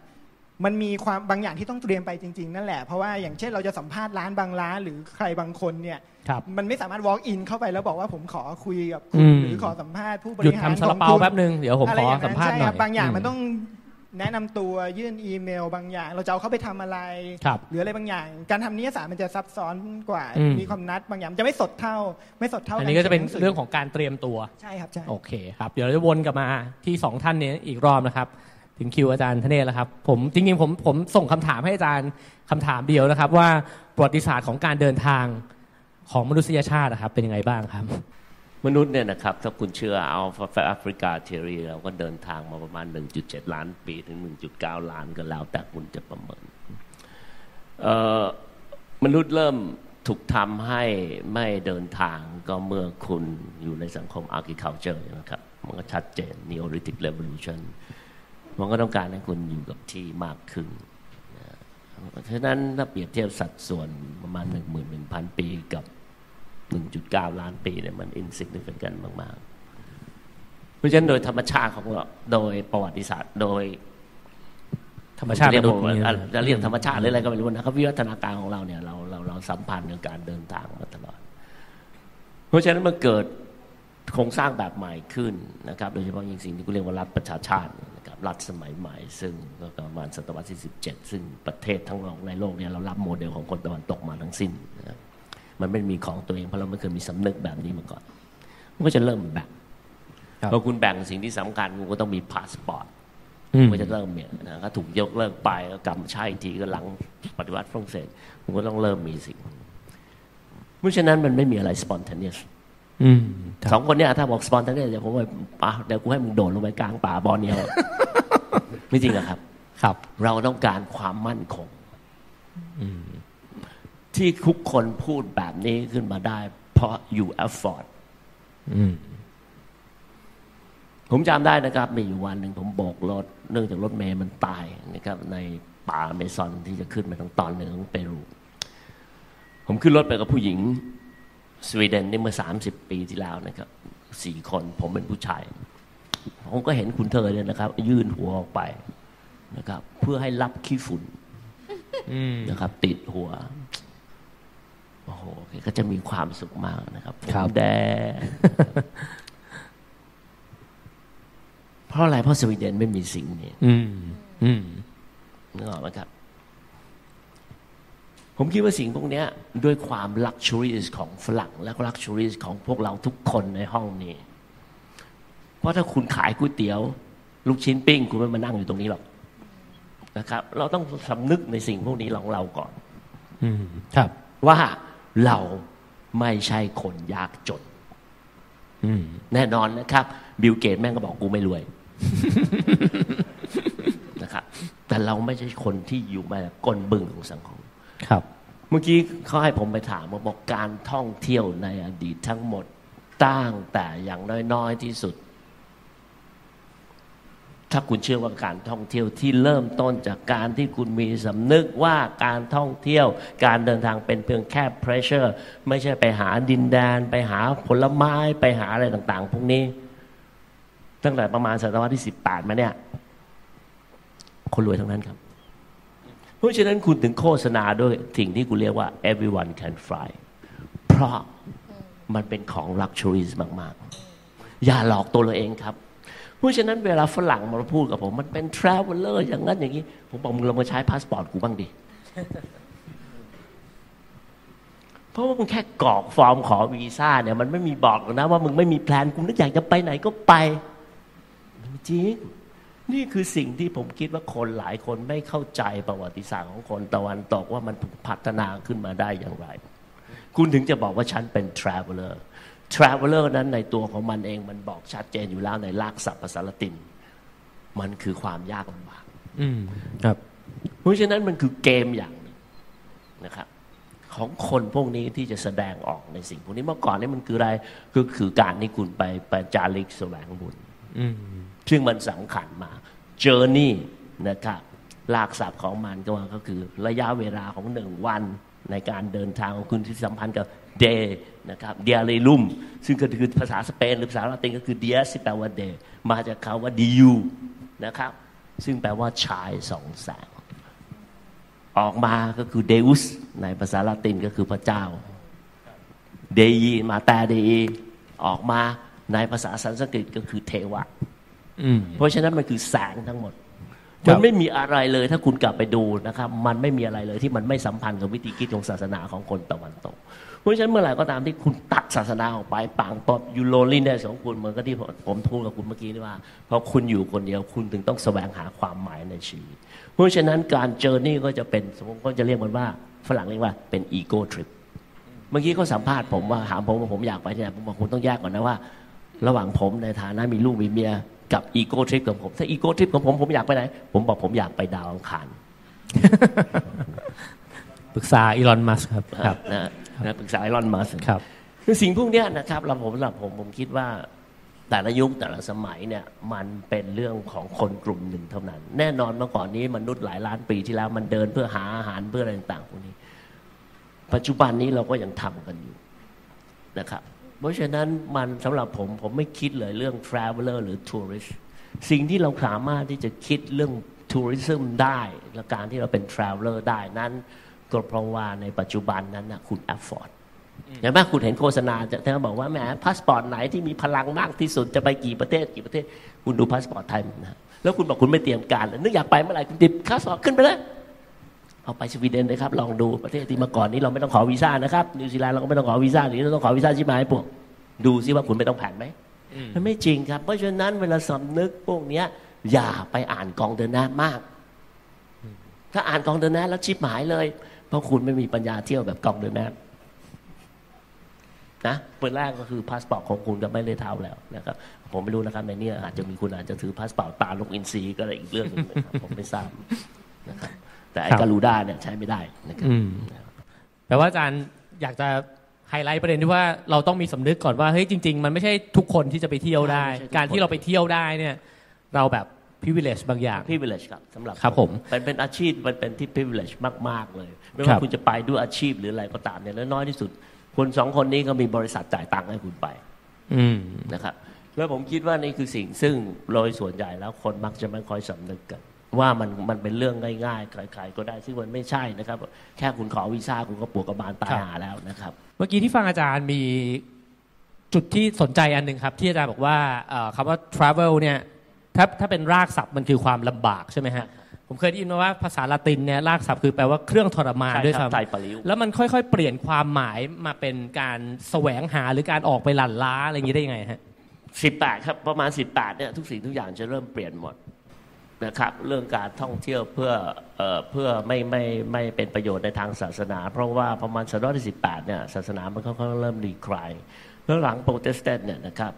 มันมีความบางอย่างที่ต้องเตรียมไปจริง ๆ นั่นแหละ เพราะว่าอย่างเช่นเราจะสัมภาษณ์ร้านบางร้าน หรือใครบางคนเนี่ยครับมันไม่สามารถ walk in เข้าไปแล้วบอกว่าผมขอคุยกับคุอืณมหรือขอสัมภาษณ์ผู้บหยุดริหารทำซาลาเปาของคุณแป๊บนึง เดี๋ยวผมะขไรออย่างสัมนั้นภาษณ์ใช่หน่คอรัยบางอย่างมันต้อง แนะนำตัวยื่นอีเมลบางอย่าง เราจะเอาเขาไปทำอะไรครับหรืออะไรบางอย่าง การทำนิยสารมันจะซับซ้อนกว่าอืมมีความนัดบางอย่างมันจะไม่สดเท่า ไม่สดเท่าอันนี้ก็จะเป็นขียหสืเรื่องของการเตรียมตัวใช่ครับใช่โอเคครับเดี๋ยวเราจะวนกลับมาที่สองท่านนี้อีกรอบนะครับ ถึงคิวอาจารย์ธเนศแล้วครับผมจริงๆผมผมส่งคำถามให้อาจารย์คำถามเดียวนะครับ ว่าประวัติศาสตร์ของการเดินทางของมนุษยชาตินะครับเป็นยังไงบ้างครับ มนุษย์เนี่ยนะครับ ถ้าคุณเชื่อเอาแอฟริกาเทรีเราก็เดินทางมาประมาณ 1.7 ล้านปี ถึง 1.9 ล้านก็แล้วแต่คุณจะประเมินมนุษย์เริ่มถูกทำให้ไม่เดินทางก็เมื่อคุณอยู่ในสังคม agriculture นะครับ มันก็ชัดเจน Neolithic Revolution มันก็ต้องการให้คุณอยู่กับที่มากขึ้นเพราะฉะนั้นถ้าเปรียบเทียบสัดส่วนประมาณ 11,000 ปีกับ 1.9 ล้านปีเนี่ยมัน insignificant มากๆ เพราะฉะนั้นโดยธรรมชาติของเราโดยประวัติศาสตร์โดยธรรมชาติเรียกมนุษย์ว่าเนี่ยอะจะเรียกธรรมชาติหรืออะไรก็ไม่รู้นะครับวิวัฒนาการของเราเนี่ยเราเราเราสัมพันธ์กับการเดินทางมาตลอด เพราะฉะนั้นมันเกิดโครงสร้างแบบใหม่ขึ้นนะครับ โดยเฉพาะยิ่งสิ่งที่กูเรียกว่ารัฐประชาชาตินะครับรัฐสมัยใหม่ ซึ่งก็ประมาณศตวรรษที่ 17 ซึ่งประเทศทั้งโลกในโลกเนี่ยเรารับโมเดลของคนตะวันตกมาทั้งสิ้นนะครับ มันไม่มีของตัวเองเพราะเราไม่เคยมีสำนึกแบบนี้มาก่อน มันก็จะเริ่มแบ่งครับพอคุณแบ่งสิ่งที่สำคัญคุณก็ต้องมีพาสปอร์ตอืมมันก็จะเริ่มเนี่ยนะก็ถูกยกเลิกไปก็กลับมาใช้อีกทีก็หลังปฏิวัติฝรั่งเศสคุณก็ต้องเริ่มมีสิ่งเพราะฉะนั้นมันไม่มีอะไร spontaneous อืมครับ สองคนเนี้ยถ้าบอก spontaneous เดี๋ยวผมว่าป่ะเดี๋ยวกูให้มึงโดดลงไปกลางป่าบอร์เนียวไม่จริงอะครับ ครับ เราต้องการความมั่นคง ที่ทุกคนพูดแบบนี้ขึ้นมาได้ เพราะอยู่แอฟฟอร์ดอืมผมจำได้นะครับ มีอยู่วันหนึ่งผมโบกรถ เนื่องจากรถเมย์มันตายนะครับ ในป่าอเมซอนที่จะขึ้นไปทางตอนหนึ่งของเปรู ผมขึ้นรถไปกับผู้หญิง สวีเดนนี่เมื่อสามสิบปีที่แล้วนะครับสี่คนผมเป็นผู้ชาย ผมก็เห็นคุณเธอเนี่ยนะครับ ยื่นหัวออกไปนะครับ เพื่อให้รับขี้ฝุ่นอืมนะครับ ติดหัว โอ้โหแกก็จะมีความสุขมากนะครับผมครับแดงเพราะอะไรเพราะสวีเดนไม่มีสิ่งนี้อืมอืมนึกออกไหมครับ ผมคิดว่าสิ่งพวกเนี้ยด้วยความ luxury ของฝรั่ง และก็ luxury ของพวกเราทุกคนในห้องนี้ เพราะถ้าคุณขายก๋วยเตี๋ยว ลูกชิ้นปิ้ง คุณไม่มานั่งอยู่ตรงนี้หรอกนะครับ เราต้องสำนึกในสิ่งพวกนี้ของเราก่อนอืมครับ ว่า เราไม่ใช่คนยากจนอืมแน่นอนนะครับ บิลเกตส์แม่งก็บอกกูไม่รวยนะครับ แต่เราไม่ใช่คนที่อยู่มาจากก้นบึ้งของสังคม ครับ เมื่อกี้เขาให้ผมไปถามว่าบอกการท่องเที่ยวในอดีตทั้งหมดตั้งแต่อย่างน้อยๆที่สุด ถ้าคุณเชื่อว่าการท่องเที่ยวที่เริ่มต้นจากการที่คุณมีสำนึกว่าการท่องเที่ยว การเดินทางเป็นเพียงแค่ pressure ไม่ใช่ไปหาดินแดน ไปหาผลไม้ไปหาอะไรต่าง ๆ พวกนี้ ตั้งแต่ประมาณศตวรรษที่ 18 มาเนี่ย คนรวยทั้งนั้นครับ เพราะฉะนั้นคุณถึงโฆษณาด้วยสิ่งที่กูเรียกว่า everyone can fly เพราะมันเป็นของ luxuries มาก ๆ อย่าหลอกตัวเราเองครับ เพราะฉะนั้นเวลาฝรั่งมาพูดกับผมมันเป็น traveler อร์อย่างนั้นอย่างนี้ ผมบอกมึงลองมาใช้พาสปอร์ตกูบ้างดิเพราะว่ามึงแค่กรอกฟอร์มขอวีซ่าเนี่ย มันไม่มีบอกหรอกนะว่ามึงไม่มี plan กูนึกอยากจะไปไหนก็ไปจริงนี่คือสิ่งที่ผมคิดว่าคนหลายคนไม่เข้าใจประวัติศาสตร์ของคนตะวันตกว่ามันพัฒนาขึ้นมาได้อย่างไร คุณถึงจะบอกว่าฉันเป็น traveler traveler นั้นในตัวของมันเองมันบอกชัดเจนอยู่แล้วในลากศัพท์ภาษาละติน มันคือความยากลำบากอืมครับ เพราะฉะนั้นมันคือเกมอย่างหนึ่งนะครับของคนพวกนี้ที่จะแสดงออกในสิ่งพวกนี้เมื่อก่อนนี่มันคืออะไรก็คือการที่คุณไปไปจาริกแสวงบุญอืมซึ่งมันสำคัญมาก journey นะครับลากศัพท์ของมันก็ว่าก็คือระยะเวลาของหนึ่งวันในการเดินทางของคุณที่สัมพันธ์กับ day นะครับ diarilum ซึ่งก็คือภาษาสเปนหรือภาษาละตินก็คือ dias ที่แปลว่า day มาจากคาว่า diu นะครับ ซึ่งแปลว่าชายสองแสง ออกมาก็คือ deus ในภาษาละตินก็คือพระเจ้าเดยีมาแต่เดยีออกมาในภาษาสันสกฤตก็คือเทวะอืมเพราะฉะนั้นมันคือแสงทั้งหมดครัมับนไม่มีอะไรเลยถ้าคุณกลับไปดูนะครับ มันไม่มีอะไรเลยที่มันไม่สัมพันธ์กับวิธีคิดของศาสนาของคนตะวันตก เพราะฉะนั้นเมื่อไหร่ก็ตามที่คุณตัดศาสนาออกไปปางปอบยูโรลินเนสของคุณเหมือนกับที่ผมผมพูดกับคุณเมื่อกี้นี่ว่าเพราะคุณอยู่คนเดียวคุณถึงต้องแสวงหาความหมายในชีวิต เพราะฉะนั้นการเจอนี่ก็จะเป็นสมมติก็จะเรียกมันว่าฝรั่งเรียกว่าเป็น ego trip เมื่อกี้เขาสัมภาษณ์ผมว่าถามผมว่าผมอยากไปที่ไหนผมบอกคุณต้องแยกก่อนนะว่า ระหว่างผมในฐานะมีลูกมีเมียกับ ego trip ของผมถ้า ego trip ของผมผมอยากไปไหน ผมบอกผมอยากไปดาวอังคารปรึกษาอีลอนมัสก์ครับครับนะ นะปรึกษาอีลอนมัสก์ครับคือสิ่งพวกเนี้ยนะครับเราผมสำหรับผมผมคิดว่าแต่ละยุคแต่ละสมัยเนี่ยมันเป็นเรื่องของคนกลุ่มหนึ่งเท่านั้น แน่นอนเมื่อก่อนนี้มนุษย์หลายล้านปีที่แล้ว มันเดินเพื่อหาอาหารเพื่ออะไรต่างๆพวกนี้ ปัจจุบันนี้เราก็ยังทำกันอยู่นะครับ เพราะฉะนั้นมันสำหรับผมผมไม่คิดเลยเรื่อง traveler หรือ tourist สิ่งที่เราสามารถที่จะคิดเรื่อง tourism ได้และการที่เราเป็น traveler ได้นั้น ก็เพราะว่าในปัจจุบันนั้นนะคุณ afford เห็นไหมคุณเห็นโฆษณาจะเขาบอกว่าแหมพาสปอร์ตไหนที่มีพลังมากที่สุดจะไปกี่ประเทศกี่ประเทศ คุณดูพาสปอร์ตไทยนะแล้วคุณบอกคุณไม่เตรียมการนึกอยากไปเมื่อไหร่คุณดิบค่าสอบขึ้นไปเลยเอาไปสวีเดนเลยครับ ลองดูประเทศที่เมื่อก่อนนี้เราไม่ต้องขอวีซ่านะครับนิวซีแลนด์เราก็ไม่ต้องขอวีซ่าหรือเราต้องขอวีซ่าใช่ไหมพวกดูซิว่าคุณไม่ต้องแผนไหมมันไม่จริงครับ เพราะฉะนั้นเวลาสำนึกพวกเนี้ย อย่าไปอ่านกองเดินหน้ามาก ถ้าอ่านกองเดินหน้าแล้วชิบหายเลย เพราะคุณไม่มีปัญญาเที่ยวแบบกองเดินหน้านะเปิดแรกก็คือพาสปอร์ตของคุณก็ไม่ได้เท่าแล้วนะครับ ผมไม่รู้นะครับในเนี้อาจจะมีคุณอาจจะถือพาสปอร์ตตรานกอินทรีก็อะไรอีกเรื่องหนึงนะครับผมไม่ทราบนะครับ แต่ไอ้ครับ Garuda เนี่ยใช้ไม่ได้นะครับอืมแปลว่าอาจารย์อยากจะไฮไลท์ประเด็นที่ว่าเราต้องมีสำนึกก่อนว่าเฮ้ยจริง ๆ มันไม่ใช่ทุกคนที่จะไปเที่ยวได้ใช่ไม่ใช่ทุกคนการที่เราไปเที่ยวได้เนี่ย เราแบบ privilege บางอย่าง privilege ครับสำหรับครับผมเป็นเป็นอาชีพมันเป็นที่ privilege มาก ๆ เลย ไม่ครัว่าบ คุณจะไปด้วยอาชีพหรืออะไรก็ตามเนี่ยน้อยที่สุด คนสองคนนี้ก็มีบริษัทจ่ายตังค์ให้คุณไปอืม นะครับ แล้วผมคิดว่านี่คือสิ่งซึ่งโดยส่วนใหญ่แล้วคนมักจะไม่ค่อยสำนึกกัน ว่ามันมันเป็นเรื่องง่ายๆใครๆก็ได้ซึ่งมันไม่ใช่นะครับ แค่คุณขอวีซ่าคุณก็ปวดกระบาลตายครับ หาแล้วนะครับ เมื่อกี้ที่ฟังอาจารย์มีจุดที่สนใจอันหนึ่งครับ ที่อาจารย์บอกว่าเอ่อคำว่า travel เนี่ย ถ้าถ้าเป็นรากศัพท์มันคือความลำบากใช่ไหมฮะผมเคยได้ยินมาว่าภาษาละตินเนี่ยรากศัพท์คือแปลว่าเครื่องทรมานใช่ด้วยครับซ้ำไตรปริ้วแล้วมันค่อยๆ เปลี่ยนความหมายมาเป็นการแสวงหาหรือการออกไปหลั่นล้าอะไรอย่างนี้ได้ยังไงฮะสิบแปดครับประมาณสิบแปดเนี่ยทุกสิ่งทุกอย่างจะเริ่มเปลี่ยนหมดนะครับเรื่องการท่องเที่ยวเพื่อเอ่อเพื่อไม่ไม่ไม่เป็นประโยชน์ในทางศาสนา เพราะว่าประมาณศตวรรษที่สิบแปดเนี่ยศาสนามันค่อยๆเริ่มรีคลายแล้วหลังโปรเตสแตนต์เนี่ยนะครับ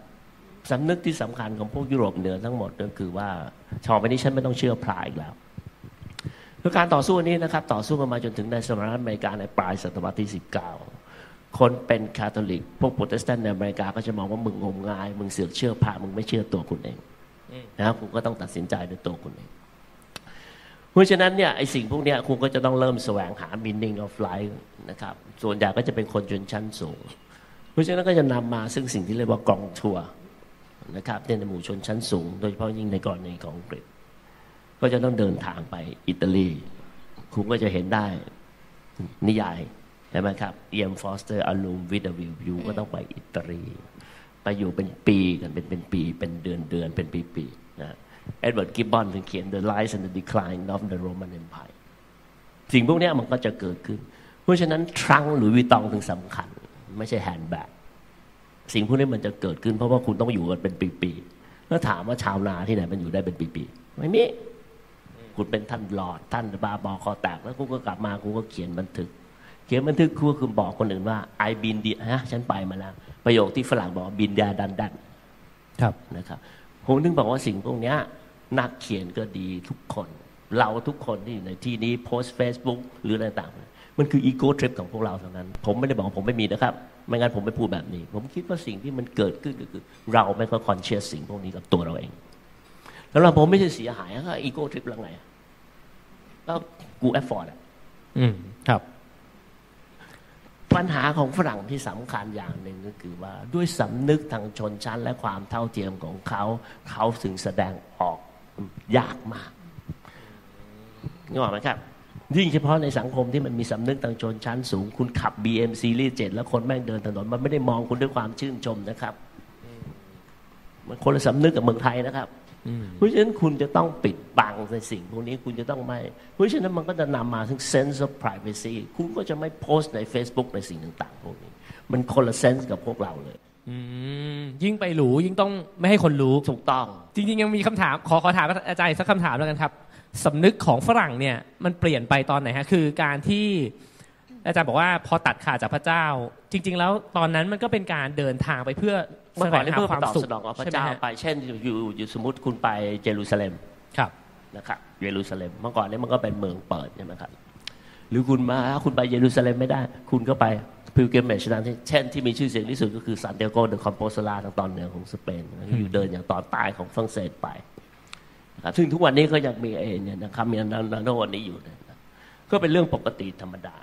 สำนึกที่สำคัญของพวกยุโรปเหนือทั้งหมดก็คือว่าชอไปนี้ฉันไม่ต้องเชื่อพระอีกแล้วคือการต่อสู้นี้นะครับต่อสู้กันมาจนถึงในสหรัฐอเมริกาในปลายศตวรรษที่สิบเก้าคนเป็นคาทอลิก พวกโปรเตสแตนต์ในอเมริกาก็จะมองว่ามึงงมงาย มึงเสือกเชื่อพระมึงไม่เชื่อตัวคุณเองนะคุณก็ต้องตัดสินใจด้วยตัวคุณเองเพราะฉะนั้นเนี่ยไอสิ่งพวกนี้คุณก็จะต้องเริ่มแสวงหา meaning of life นะครับส่วนใหญ่ก็จะเป็นคนชนชั้นสูง เพราะฉะนั้นก็จะนำมาซึ่งสิ่งที่เรียกว่ากองทัวร์ นะครับในหมู่ชนชั้นสูง โดยเฉพาะยิ่งในกรณีของอังกฤษ ก็จะต้องเดินทางไปอิตาลีคุณก็จะเห็นได้นิยายใช่ไหมครับอี.เอ็ม. ฟอร์สเตอร์ A Room with a View ก็ต้องไปอิตาลีไปอยู่เป็นปีกันเป็นเป็นปีเป็นเดือนเดือนเป็นปีปีนะเอ็ดเวิร์ดกิบบอนถึงเขียน The Rise and the Decline of the Roman Empire สิ่งพวกนี้มันก็จะเกิดขึ้น เพราะฉะนั้น trunk หลุยส์ วิตตองถึงสำคัญ ไม่ใช่แฮนด์แบก สิ่งพวกนี้มันจะเกิดขึ้น เพราะว่าคุณต้องอยู่กันเป็นปีๆแล้วถามว่าชาวนาที่ไหนมันอยู่ได้เป็นปีๆไม่มีคุณเป็นท่านหลอดท่านบาบอคอแตกแล้วคุณก็กลับมาคุณก็เขียนบันทึก เขียนบันทึกคุณก็คือบอกคนอื่นว่า I been the ฮะฉันไปมาแล้ว ประโยคที่ฝรั่งบอกบินดาดันดันครับนะครับผมถึงบอกว่าสิ่งพวกเนี้ยนักเขียนก็ดีทุกคน เราทุกคนที่อยู่ในที่นี้โพสต์ Facebook หรืออะไรต่างๆ มันคือ ego trip ของพวกเราเท่านั้น ผมไม่ได้บอกว่าผมไม่มีนะครับ ไม่งั้นผมไม่พูดแบบนี้ ผมคิดว่าสิ่งที่มันเกิดขึ้นก็คือ เราไม่ค่อย conscious สิ่งพวกนี้กับตัวเราเอง แล้วเราผมไม่ใช่เสียหายก็ ego trip แล้วไงก็กู afford อะอืมครับ ปัญหาของฝรั่งที่สำคัญอย่างหนึ่งก็คือว่า ด้วยสำนึกทางชนชั้นและความเท่าเทียมของเขา เขาถึงแสดงออกยากมากนึกออกไหมครับ ยิ่งเฉพาะในสังคมที่มันมีสำนึกทางชนชั้นสูง คุณขับ BM Series 7แล้วคนแม่งเดินถนน มันไม่ได้มองคุณด้วยความชื่นชมนะครับ มันคนละสำนึกกับเมืองไทยนะครับเพราะฉะนั้นคุณจะต้องปิดบังในสิ่งพวกนี้คุณจะต้องไม่ เพราะฉะนั้นมันก็จะนำมาถึง sense of privacy คุณก็จะไม่โพสต์ใน Facebook ในสิ่งต่างๆพวกนี้ มันคนละ sense กับพวกเราเลยอืมยิ่งไปหรูยิ่งต้องไม่ให้คนรู้ถูกต้อง จริง ๆ ยังมีคำถามขอขอถามอาจารย์อีกสักคำถามแล้วกันครับ สำนึกของฝรั่งเนี่ยมันเปลี่ยนไปตอนไหนฮะคือการที่อาจารย์บอกว่าพอตัดขาดจากพระเจ้า จริง ๆ แล้วตอนนั้นมันก็เป็นการเดินทางไปเพื่อเมื่อก่อนนี้เพื่องหาไปความตอบสนองกับพระเจ้า แสวงหาความสุขใช่ไหมเจ้าฮะไปเช่นอยู่อยู่อยู่สมมติคุณไปเยรูซาเล็มครับนะครับเยรูซาเล็มเมื่อก่อนนี้มันก็เป็นเมืองเปิดใช่ไหมครับหรือคุณมาคุณไปเยรูซาเล็มไม่ได้ คุณก็ไป pilgrimage นั้นที่เช่นที่มีชื่อเสียงที่สุดก็คือซานเตียโกเด กอมโปสเตลาทางตอนเหนือของสเปนอยู่เดินอย่างตอนใต้ของฝรั่งเศสไป นะครับซึ่งทุกวันนี้ก็ยังมีเอเนี่ยนะครับมีนันนันวันนี้อยู่นะก็เป็นเรื่องปกติธรรมดา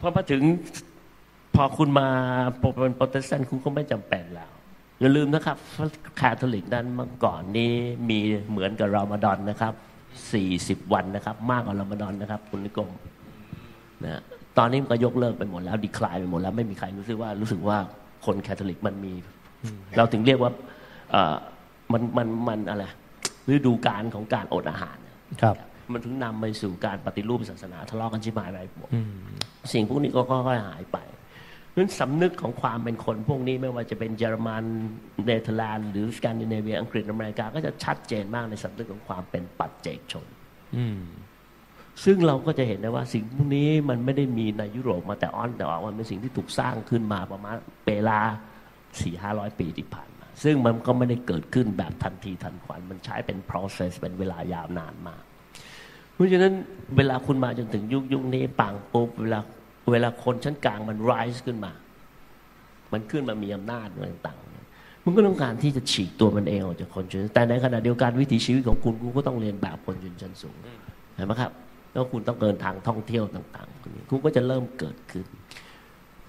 พอมาถึงพอคุณมาเป็นโปรเตสแตนต์คุณก็ไม่จำเป็นแล้วอย่าลืมนะครับคาทอลิกนั้นเมื่อก่อนนี้มีเหมือนกับรอมฎอนนะครับ40วันนะครับ มากกว่ารอมฎอนนะครับ คุณนิ้วกลมนะ ตอนนี้มันก็ยกเลิกไปหมดแล้ว decline ไปหมดแล้ว ไม่มีใครรู้สึกว่ารู้สึกว่าคนแคทอลิกมันมี เราถึงเรียกว่ามันมันมันอะไร ฤดูกาลของการอดอาหารครับ มันถึงนำไปสู่การปฏิรูปศาสนาทะเลาะกันชิบหายไปหมดสิ่งพวกนี้ก็ค่อยๆหายไปเพราะฉะนั้นสำนึกของความเป็นคนพวกนี้ไม่ว่าจะเป็นเยอรมันเนเธอร์แลนด์หรือสแกนดิเนเวียอังกฤษอเมริกาก็จะชัดเจนมากในสำนึกของความเป็นปัจเจกชนอืมซึ่งเราก็จะเห็นได้ว่าสิ่งพวกนี้มันไม่ได้มีในยุโรปมาแต่อ้อนแต่ออกมันเป็นสิ่งที่ถูกสร้างขึ้นมาประมาณเวลาสี่ห้าร้อยปีที่ผ่านมา ซึ่งมันก็ไม่ได้เกิดขึ้นแบบทันทีทันควันมันใช้เป็น process เป็นเวลายาวนานมากเพราะฉะนั้นเวลาคุณมาจนถึงยุคยุคนี้ปังปุ๊บเวลาเวลาคนชั้นกลางมัน rise ขึ้นมา มันขึ้นมามีอำนาจอะไรต่างๆมันก็ต้องการที่จะฉีกตัวมันเองออกจากคนชนแต่ในขณะเดียวกันวิถีชีวิตของคุณคุณก็ต้องเรียนแบบคนชนชั้นสูงเห็นไหมครับแล้วคุณต้องเดินทางท่องเที่ยวต่างๆคุณก็จะเริ่มเกิดขึ้น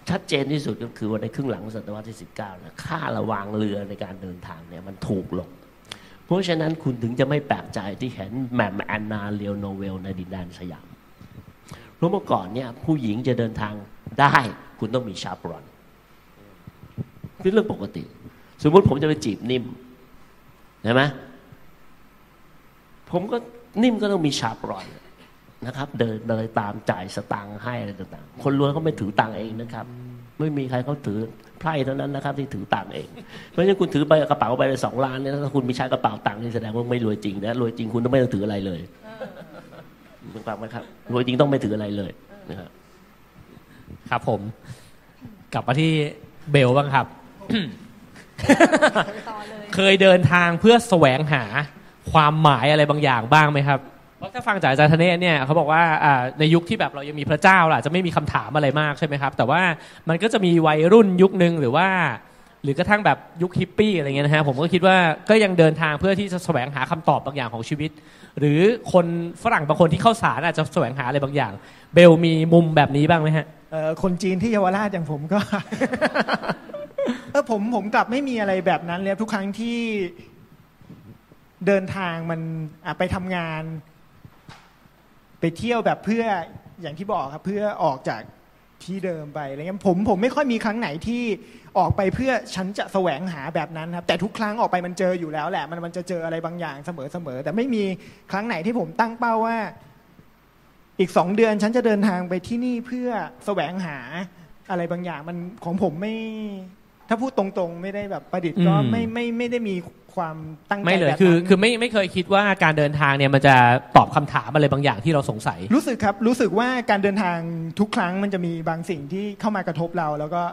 ชัดเจนที่สุดก็คือว่าในครึ่งหลังศตวรรษที่ 19นะค่าระวางเรือในการเดินทางเนี่ยมันถูกลง เพราะฉะนั้นคุณถึงจะไม่แปลกใจที่เห็นแมมแอนนาเลียวโนเวลในดินแดนสยามเพราะเมื่อก่อนเนี่ยผู้หญิงจะเดินทางได้คุณต้องมีชาปรอนเป็นเรื่องปกติ สมมติผมจะไปจีบนิ่มเห็นไหมผมก็นิ่มก็ต้องมีชาปรอน นะครับ เดินเดินตามจ่ายสตังค์ให้อะไรต่างๆ คนรวยเขาไม่ถือตังค์เองนะครับ ไม่มีใครเขาถือไพร่เท่านั้นนะครับที่ถือตังค์เอง เพราะฉะนั้นคุณถือไปกระเป๋าไปเลยสองล้านเนี่ยถ้าคุณไม่ใช้กระเป๋าตังค์นี่แสดงว่าไม่รวยจริงนะรวยจริงคุณต้องไม่ต้องถืออะไรเลยถูกต้องไหมครับรวยจริงต้องไม่ถืออะไรเลยนะครับครับผม กลับมาที่เบลบ้างครับ เคยเดินทางเพื่อแสวงหาความหมายอะไรบางอย่างบ้างไหมครับ เพราะถ้าฟังจากอาจารย์ธเนศเนี่ยเขาบอกว่าในยุคที่แบบเรายังมีพระเจ้าล่ะจะไม่มีคำถามอะไรมากใช่ไหมครับ แต่ว่ามันก็จะมีวัยรุ่นยุคนึงหรือว่า หรือกระทั่งแบบยุคฮิปปี้อะไรเงี้ยนะฮะผมก็คิดว่าก็ยังเดินทางเพื่อที่จะแสวงหาคำตอบบางอย่างของชีวิต หรือคนฝรั่งบางคนที่เข้าสารอาจจะแสวงหาอะไรบางอย่าง เบลมีมุมแบบนี้บ้างไหมฮะคนจีนที่เยาวราชอย่างผมก็เออผมผมกลับไม่มีอะไรแบบนั้นเลยทุกครั้งที่เดินทางมันไปทำงาน ไปเที่ยวแบบเพื่ออย่างที่บอกครับเพื่อออกจากที่เดิมไปอะไรเงี้ยผมผมไม่ค่อยมีครั้งไหนที่ออกไปเพื่อฉันจะแสวงหาแบบนั้นครับแต่ทุกครั้งออกไปมันเจออยู่แล้วแหละ มันมันจะเจออะไรบางอย่างเสมอเสมอแต่ไม่มีครั้งไหนที่ผมตั้งเป้าว่า อีกสองเดือนฉันจะเดินทางไปที่นี่เพื่อแสวงหาอะไรบางอย่างมันของผมไม่ ถ้าพูดตรงๆ ไม่ได้แบบประดิษฐ์ก็ไม่ไม่ไม่ได้มี ความตั้งใจไม่เลยแบบคือนั้น คือไม่ไม่เคยคิดว่าการเดินทางเนี่ยมันจะตอบคำถามอะไรบางอย่างที่เราสงสัย รู้สึกครับ รู้สึกว่าการเดินทางทุกครั้งมันจะมีบางสิ่งที่เข้ามากระทบเรา แล้วก็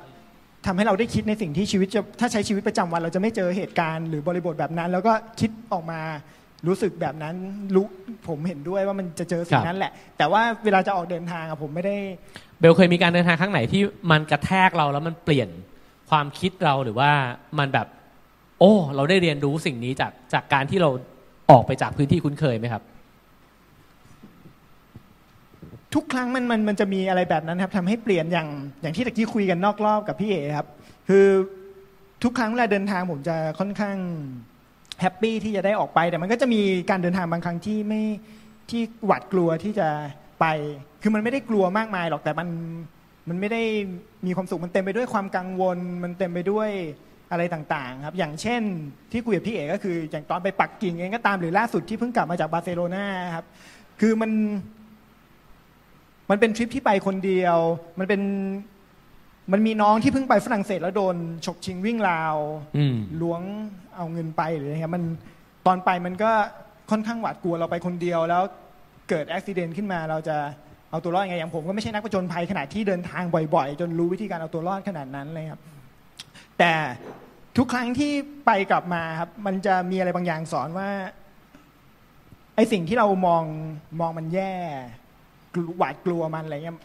ทำให้เราได้คิดในสิ่งที่ชีวิตจะถ้าใช้ชีวิตประจำวัน เราจะไม่เจอเหตุการณ์หรือบริบทแบบนั้น แล้วก็คิดออกมารู้สึกแบบนั้นรู้ผมเห็นด้วยว่ามันจะเจอสิ่ครังบ นั้นแหละ แต่ว่าเวลาจะออกเดินทางอะผมไม่ได้เบลเคยมีการเดินทางครั้งไหนที่มันกระแทกเราแล้วมันเปลี่ยนความคิดเราหรือว่ามันแบบ โอ้ เราได้เรียนรู้สิ่งนี้จากจากการที่เราออกไปจากพื้นที่คุ้นเคยไหมครับ ทุกครั้งมันมันมันจะมีอะไรแบบนั้นครับทำให้เปลี่ยนอย่างอย่างที่ตะกี้คุยกันนอกรอบกับพี่เอครับ คือทุกครั้งเวลาเดินทางผมจะค่อนข้างhappy ที่จะได้ออกไป แต่มันก็จะมีการเดินทางบางครั้งที่ไม่ที่หวาดกลัวที่จะไป คือมันไม่ได้กลัวมากมายหรอกแต่มันมันไม่ได้มีความสุขมันเต็มไปด้วยความกังวล มันเต็มไปด้วย อะไรต่างๆครับอย่างเช่นที่คุยกับพี่เอก็คือ อย่างตอนไปปักกิ่งเองก็ตามหรือล่าสุดที่เพิ่งกลับมาจากบาร์เซโลนาครับคือมันมันเป็นทริปที่ไปคนเดียว มันเป็นมันมีน้องที่เพิ่งไปฝรั่งเศสแล้วโดนฉกชิงวิ่งราวอืมล้วงเอาเงินไปหรืออะไรเงี้ยมันตอนไปมันก็ค่อนข้างหวาดกลัวเราไปคนเดียว แล้วเกิดอุบิเหตุขึ้นมาเราจะเอาตัวรอดยังไงอย่างผมก็ไม่ใช่นักผจญภัยขนาดที่เดินทางบ่อยๆ จนรู้วิธีการเอาตัวรอดขนาดนั้นเลยครับ แต่ทุกครั้งที่ไปกลับมาครับ มันจะมีอะไรบางอย่างสอนว่า ไอสิ่งที่เรามองมองมันแย่กลัวหวาดกลัวมันอะไรเงี้ย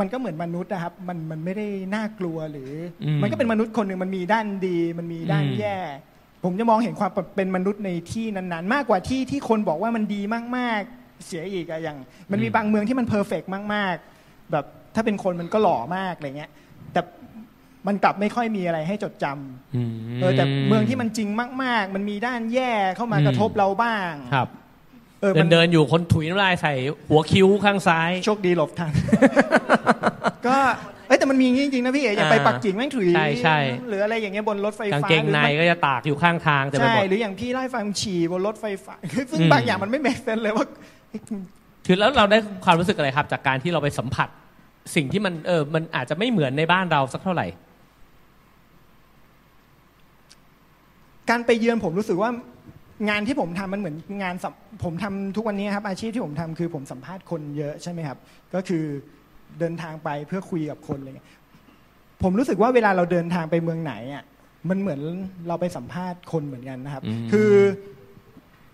มันก็เหมือนมนุษย์นะครับ มันมันไม่ได้น่ากลัวหรืออมมันก็เป็นมนุษย์คนหนึ่งมันมีด้านดี มันมีด้านอืมแย่ ผมจะมองเห็นความเป็นมนุษย์ในที่นั้นๆ มากกว่าที่ที่คนบอกว่ามันดีมากๆ เสียอีกอะอย่าง มันมีบางเมืองที่มันเพอร์เฟกมาก ๆ แบบถ้าเป็นคนมันก็หล่อมากอะไรเงี้ยแต่ มันกลับไม่ค่อยมีอะไรให้จดจำอืมเออแต่เมืองที่มันจริงมาก ๆ มันมีด้านแย่เข้ามากระทบเราบ้างครับเออเดิมันนเดินอยู่คนถุยน้ำลายใส่หัวคิ้วข้างซ้าย โชคดีหลบทันก็เอ้ยแต่มันมีอย่างนี้จริงๆนะพี่เอ๋อย่างไปอ่าปักกิ่งแม่งถุยใช่ใช่หรืออะไรอย่างเงี้ยบนรถไฟกางฟ้าเกงในหรือก็จะตากอยู่ข้างทางแต่ไปใช่หมดหรืออย่างพี่ไล่ฟังฉี่บนรถไฟฟ้าซึ่งอืมบางอย่างมันไม่เมคเซนเลยว่าเฮ้ยคือแล้วเราได้ความรู้สึกอะไรครับ จากการที่เราไปสัมผัส สิ่งที่มันเออมันอาจจะไม่เหมือนในบ้านเราสักเท่าไหร่ การไปเยือนผมรู้สึกว่างานที่ผมทำมันเหมือนงานสัมผมทำทุกวันนี้ครับอาชีพที่ผมทำคือผมสัมภาษณ์คนเยอะใช่ไหมครับ ก็คือเดินทางไปเพื่อคุยกับคนอะไรเงี้ยผมรู้สึกว่าเวลาเราเดินทางไปเมืองไหนอะมันเหมือนเราไปสัมภาษณ์คนเหมือนกันนะครับอืมคือ